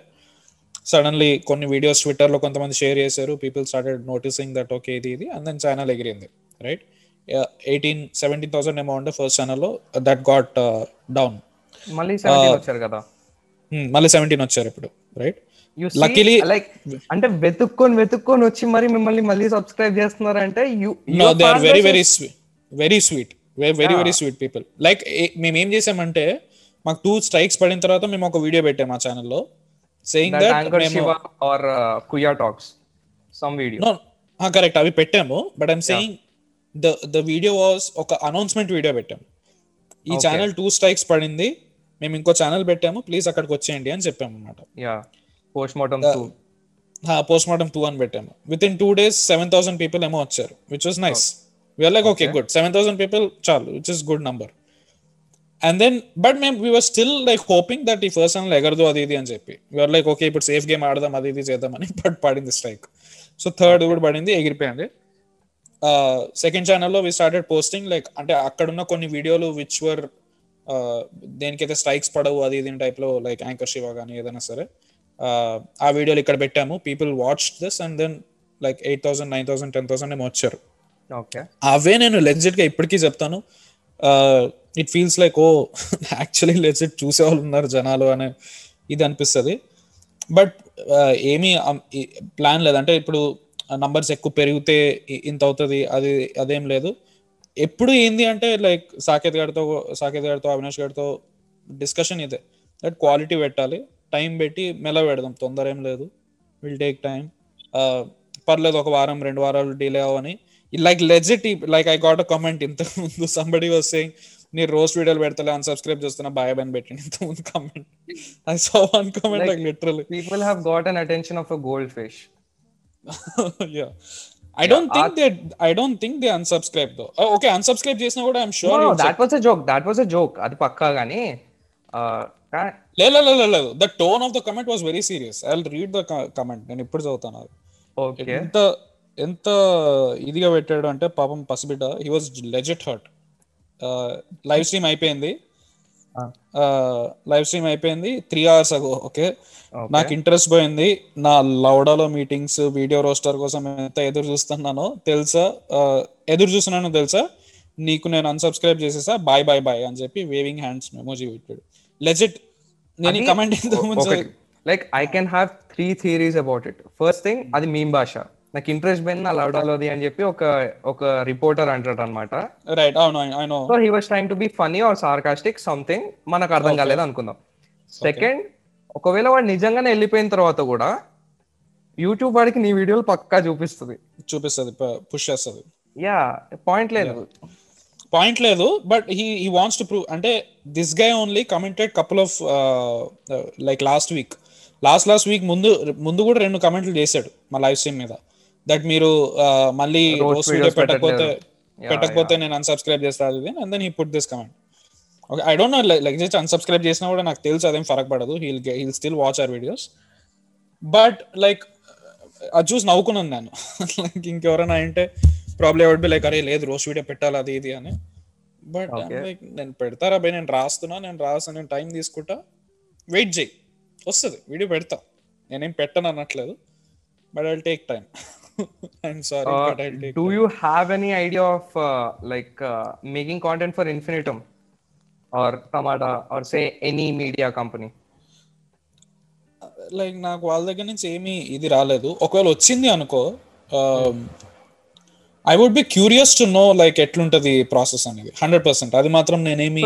సడన్లీ కొన్ని వీడియోస్ ట్విట్టర్లో కొంతమంది షేర్ చేశారు. People started noticing that okay ఇది ఇది అండ్ దెన్ ఛానల్ ఎగిరింది రైట్ ఎయిటీన్ సెవెంటీన్ థౌసండ్ ఏమో ఉండే ఫస్ట్ ఛానల్లో దట్ గాట్ డౌన్ మళ్ళీ సెవెంటీన్ వచ్చారు కదా? మళ్ళీ సెవెంటీన్ వచ్చారు ఇప్పుడు రైట్ Luckily- లైక్ అంటే వెతుక్కొని వెతుక్కొని వచ్చి మరి మిమ్మల్ని మళ్ళీ సబ్స్క్రైబ్ చేస్తున్నారంటే you know they are very very sweet very sweet very very sweet people like మేము ఏం చేసామంటే మాకు టూ స్ట్రైక్స్ పడిన తర్వాత మేము ఒక వీడియో పెట్టాం మా ఛానల్లో సేయింగ్ దట్ మేము ఆర్ కుయా టాక్స్ సమ్ వీడియో కరెక్ట్ అవి పెట్టాము but I'm saying the the video was ఒక అనౌన్స్మెంట్ వీడియో పెట్టాం. ఈ ఛానల్ టూ స్ట్రైక్స్ పడింది. మేము ఇంకో ఛానల్ పెట్టాము. ప్లీజ్ అక్కడికి వచ్చేయండి అని చెప్పాము అనమాట మార్టం పోస్ట్ మార్టం టూ అని పెట్టాము. Within two days seven thousand people ఏమో వచ్చారు which was nice we're like okay good seven thousand people చాలు which is good number and then but మేము we're still like hoping that ఈ first channel ఎగరదు అది ఇది అని చెప్పి. వీఆర్ లైక్ ఓకే ఇప్పుడు సేఫ్ గేమ్ ఆడదాం అది ఇది చేద్దామని బట్ పడింది స్ట్రైక్ సో థర్డ్ కూడా పడింది ఎగిరిపోయింది. సెకండ్ ఛానల్లో వి స్టార్టెడ్ పోస్టింగ్ లైక్ అంటే అక్కడున్న కొన్ని వీడియోలు విచ్ వర్ దేనికైతే స్ట్రైక్స్ పడవు అది ఇది టైప్లో లైక్ యాంకర్ శివ కానీ ఏదైనా సరే ఆ వీడియోలు ఇక్కడ పెట్టాము. People watch this and then like eight thousand nine thousand ten thousand ఏమో వచ్చారు. ఓకే. అవే నేను లెజిట్గా ఇప్పటికీ చెప్తాను. It feels like oh actually legit చూసే వాళ్ళు ఉన్నారు జనాలు అనే ఇది అనిపిస్తుంది. బట్ ఏమీ ప్లాన్ లేదంటే ఇప్పుడు నంబర్స్ ఎక్కువ పెరిగితే ఇంత అవుతుంది అది అదేం లేదు. ఎప్పుడు ఏంది అంటే లైక్ సాకేత్ గారితో సాకేత్ గారితో అవినాష్ గారితో డిస్కషన్ ఇదే. దట్ క్వాలిటీ పెట్టాలి. టైం పెట్టి మెల్ల పెడదాం. తొందర ఏం లేదు. విల్ టేక్ టైం పర్లేదు ఒక వారం రెండు వారాలు delay Avani like legit like I got a comment ఇంత ముందు సంబడి వాస్ సేయింగ్ నీ రోస్ట్ వీడియోలు పెడతలే అన్సబ్స్క్రైబ్ చేస్తున్నా బాయ్ బన్ పెట్టింది ఇంత ముందు comment I saw one comment like literally people have got an attention of a goldfish yeah. I don't think they i don't think they unsubscribe though. Oh, okay unsubscribe చేసినా కూడా i'm sure you'll that was a joke that was a joke అది పక్కా గానీ లేదు the tone of the comment was very serious I read the comment నేను ఇప్పుడు చదువుతాను okay ఎంత ఎంత ఇదిగా పెట్టాడు అంటే పాపం పసిబిడ్డ he was legit hurt live stream అయిపోయింది. లైవ్ స్ట్రీమ్ అయిపోయింది త్రీ అవర్స్ అగో ఓకే నాకు ఇంట్రెస్ట్ పోయింది. నా లౌడాలో మీటింగ్స్ వీడియో రోస్టర్ కోసం ఎంత ఎదురు చూస్తున్నానో తెలుసా? ఎదురు చూస్తున్నానో తెలుసా? నీకు నేను అన్సబ్స్క్రైబ్ చేసేసా బాయ్ బాయ్ బాయ్ అని చెప్పి వేవింగ్ హ్యాండ్స్ మెమోజీ పెట్టాడు. లెజిట్ నేను comment like I can have three theories about it first thing అది మీమ్ భాష. నాకు ఇంట్రెస్ట్ పోయింది నా లవడాలోది అని చెప్పి ఒక ఒక రిపోర్టర్ అంటాడు అనమాట రైట్ అవును I know so he was trying to be funny or sarcastic something మనకు అర్థం కాలేదు అనుకుందాం. సెకండ్ ఒకవేళ వాడు నిజంగానే వెళ్ళిపోయిన తర్వాత కూడా యూట్యూబ్ వాడికి నీ వీడియోలు పక్కా చూపిస్తుంది. చూపిస్తుంది పుష్ చేస్తుంది. యా పాయింట్ లేదు. పాయింట్ లేదు but he he wants to prove అంటే this guy only commented couple of like last week. Last last week ముందు ముందు కూడా రెండు కమెంట్లు చేశాడు మా లైవ్ స్ట్రీమ్ మీద. దట్ మీరు మళ్ళీ పెట్టకపోతే. పెట్టకపోతే నేను అన్సబ్స్క్రైబ్ చేస్తా అది and then he put this comment I don't know like just unsubscribe చేసినా కూడా నాకు తెలుసు అదేం ఫరక్ పడదు. He'll he'll still watch our videos but like అది చూసి నవ్వుకున్నాను నేను. లైక్ ఇంకెవరైనా అంటే ప్రాబ్లమ్ ఎవరి లైక్ అరే లేదు రోజు వీడియో పెట్టాలి అది ఇది అని. బట్ లైక్ నేను పెడతారా బై నేను రాస్తున్నా నేను రాస్తాను నేను టైం తీసుకుంటా. వెయిట్ చేయి. వస్తుంది. వీడియో పెడతా. నేనేం పెట్టను అనట్లేదు. But I take time I'm sorry but I take do you have any idea of like making content for Infinitum or Tamada or say any media company like నాకు వాళ్ళ దగ్గర నుంచి ఏమీ ఇది రాలేదు. ఒకవేళ వచ్చింది అనుకో I would be curious to know like ఎట్లుంటది ప్రాసెస్ అనేది. హండ్రెడ్ పర్సెంట్ అది మాత్రం నేనేమి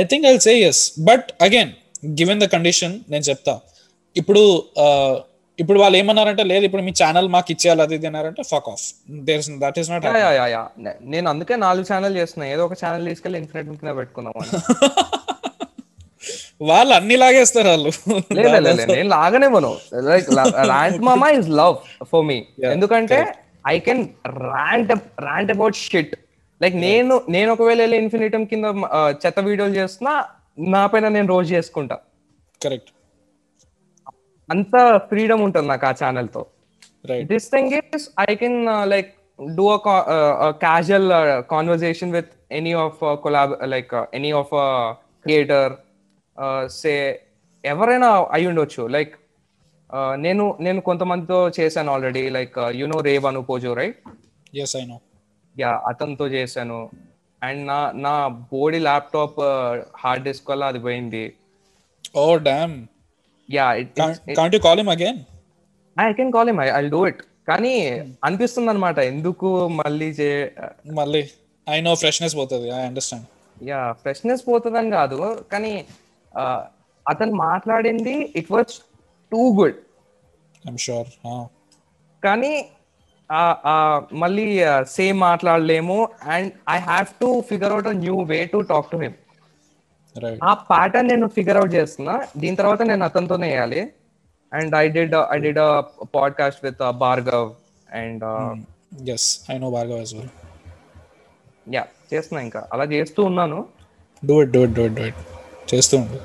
I think I say yes but again given the condition నేను చెప్తా. ఇప్పుడు uh, ఇప్పుడు వాళ్ళు ఏమన్నారంటే లేదు ఇప్పుడు మీ ఛానల్ మాకు ఇచ్చేయాలి అది ఇది అన్నారంటే fuck off there that is not నేను అందుకే నాలుగు ఛానల్ చేస్తున్నా. ఏదో ఒక ఛానల్ తీసుకెళ్ళి ఇన్ఫినిట్ కింద పెట్టుకుందాం అని. వాళ్ళు అన్ని లాగేస్తారు వాళ్ళు. నేను లాగనే మనం లైక్ ర్యాంట్ మామా ఇస్ లవ్ ఫర్ మీ ఎందుకంటే I can rant rant about shit like నేను నేను ఒకవేళ వెళ్ళి ఇన్ఫినిటమ్ కింద చెత్త వీడియోలు చేస్తున్నా నా పైన నేను రోజు చేసుకుంటా. కరెక్ట్ అంత ఫ్రీడమ్ ఉంటుంది నాకు ఆ ఛానల్తో. Right this thing is I can like do a casual conversation with any of collab like any of creator say ఎవరైనా అయి ఉండొచ్చు. లైక్ నేను నేను కొంతమందితో చేశాను ఆల్రెడీ లైక్ యు నో రేవ్ అను పోజో right yes I know yeah అతనితో చేశాను. అండ్ నా నా బోడీ ల్యాప్టాప్ హార్డ్ డిస్క్ వల్ల అది పోయింది. ఓ damn yeah can't you call him again I can call him I do it కానీ అనిపిస్తుంది అనమాట ఎందుకు మళ్ళీ చే మళ్ళీ ఐ నో ఫ్రెష్నెస్ పోతుంది ఐ అండర్స్టాండ్ యా ఫ్రెష్నెస్ పోతుందని కాదు కానీ అతను మాట్లాడింది it was too good I'm sure కానీ మళ్ళీ same మాట్లాడలేము and I have to figure out a new way to talk to him ఆ ప్యాటర్న్ నేను ఫిగర్ అవుట్ చేస్తున్నా. దీని తర్వాత నేను అతనితోనే వేయాలి and I did I did podcast with Bhargav and yes I know Bhargav as well yeah చేస్తున్నా ఇంకా. అలా చేస్తూ ఉన్నాను. Do it do it do it do it చేస్తూ ఉండు.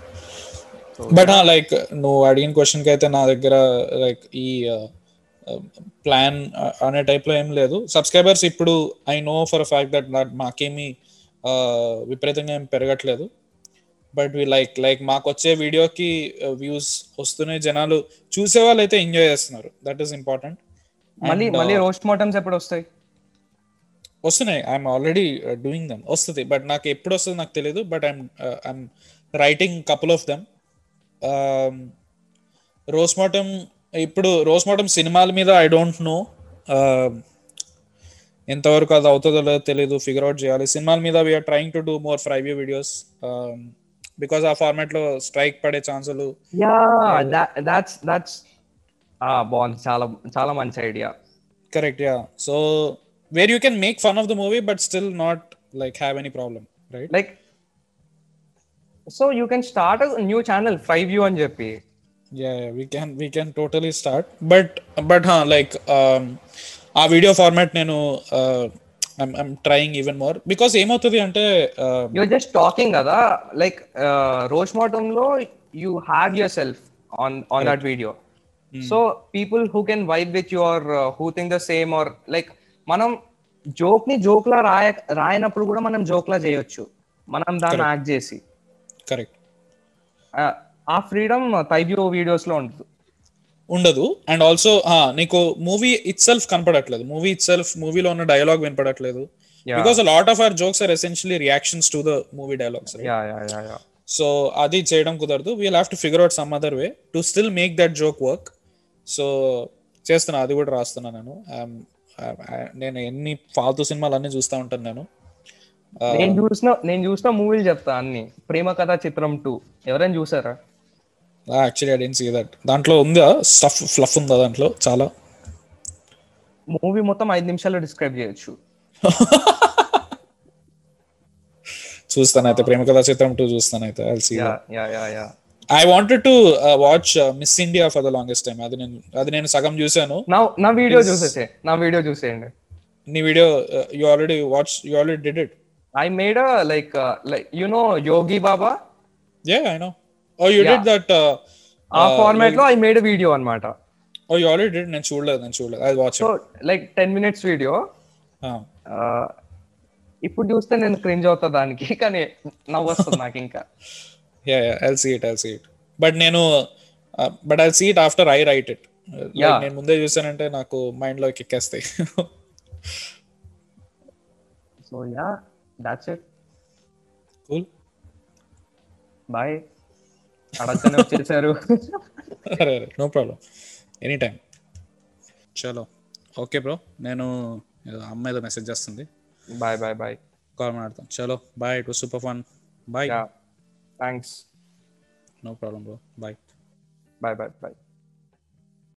బట్ లైక్ నువ్వు అడిగిన క్వశ్చన్కి అయితే నా దగ్గర లైక్ ఈ ప్లాన్ అనే టైప్లో ఏం లేదు. సబ్స్క్రైబర్స్ ఇప్పుడు I know for fact that మాకేమీ uh, విపరీతంగా ఏం పెరగట్లేదు. బట్ వి లైక్ లైక్ మాకు వచ్చే వీడియోకి వ్యూస్ వస్తున్నాయి జనాలు. చూసే వాళ్ళు అయితే ఎంజాయ్ చేస్తున్నారు. దట్ ఈస్ ఇంపార్టెంట్ మళ్ళీ మళ్ళీ uh, రోస్ట్ మోటమ్స్ ఎప్పుడు వస్తాయి? వస్తున్నాయి. ఐఎమ్ ఆల్రెడీ డూయింగ్ దెమ్ వస్తుంది. బట్ నాకు ఎప్పుడు వస్తుంది నాకు తెలియదు but I'm I'm writing couple of them rose మోటం ఇప్పుడు రోస్ మోటం సినిమాల మీద ఐ డోంట్ నో ఎంతవరకు అది అవుతుందో లేదో తెలియదు ఫిగర్ అవుట్ చేయాలి. సినిమాల మీద we're trying to do more fryview videos because ఆ ఫార్మాట్లో స్ట్రైక్ పడే ఛాన్సులు. యా దాట్స్ దాట్స్ బాగుంది. చాలా చాలా మంచి idea. Correct yeah so where you can make fun of the movie but still not like have any problem right like so you can start new channel five view అని చెప్పి. Yeah, yeah we can we can totally start. But but huh like um ఆ video format నేను I'm trying even more because ఏమవుతుంది అంటే you're just talking కదా? Like రోజ్లో you have yourself on on that video so people who can vibe with your who think the same or like మనం జోక్ని joke లా రాయ రాయనప్పుడు కూడా మనం జోక్ లా చేయొచ్చు. మనం దాన్ని యాక్ట్ చేసి. కరెక్ట్ ఆ- ఫ్రీడమ్ తైవ్యూ వీడియోస్లో ఉంటుంది. ఉండదు. అండ్ ఆల్సో నీకు మూవీ ఇట్ సెల్ఫ్ కనపడట్లేదు. మూవీ ఇట్ సెల్ఫ్ మూవీలో ఉన్న dialogue వినపడట్లేదు. Because lot of our jokes are essentially reactions to the movie dialogues so అది చేయడం కుదరదు. We'll have to figure out some other way to still make that joke work so చేస్తున్నా అది కూడా రాస్తున్నా నేను. I'm- I- నేను ఎన్ని ఫాల్తూ సినిమాలు అన్ని చూస్తూ ఉంటాను నేను. నేను చూసిన నేను చూసిన మూవీలు చెప్తా అన్ని. ప్రేమ కథ చిత్రం టూ ఎవరైనా చూసారా? Actually I didn't see that దాంట్లో ఉందా? స్టఫ్ ఫ్లఫ్ ఉందా దాంట్లో? చాలా? మూవీ మొత్తం ఐదు నిమిషాల్లో డిస్క్రైబ్ చేయొచ్చు. చూస్తానైతే Prema Katha Chitram two చూస్తానైతే I see yeah yeah yeah yeah I wanted to watch Miss India for the longest time అది నేను అది నేను సగం చూశాను. నా నా వీడియో చూసేసే. నా వీడియో చూసేయండి. నీ video you already watch you already did it I made like like you know Yogi Baba yeah I know oh you did that ఆ ఫార్మాట్లో ఐ మేడ్ వీడియో అన్నమాట. ఓ యూ ఆల్రెడీ డిడ్ నేను చూడలేదు నేను చూడలేదు. I watch so like ten minutes video ఇప్పుడు చూస్తే నేను క్రింజ్ అవుతా దానికి కానీ నవ్వు వస్తుంది నాకు ఇంకా. Yeah yeah I'll see it I'll see it but నేను but I'll see it after I write it. నేను ముందే చూసానంటే నాకు మైండ్లో ఎక్కేస్తాయి. So yeah that's it cool bye అడగనే వచ్చేసారు. అరే అరే నో ప్రాబ్లం ఎనీ టైం చలో. ఓకే బ్రో నేను అమ్మ ఏదో మెసేజ్ చేస్తుంది. బాయ్ బాయ్ బాయ్ కాల్ మాట్లాడతాం. చలో. Bye it super fun bye thanks no problem bro bye bye bye bye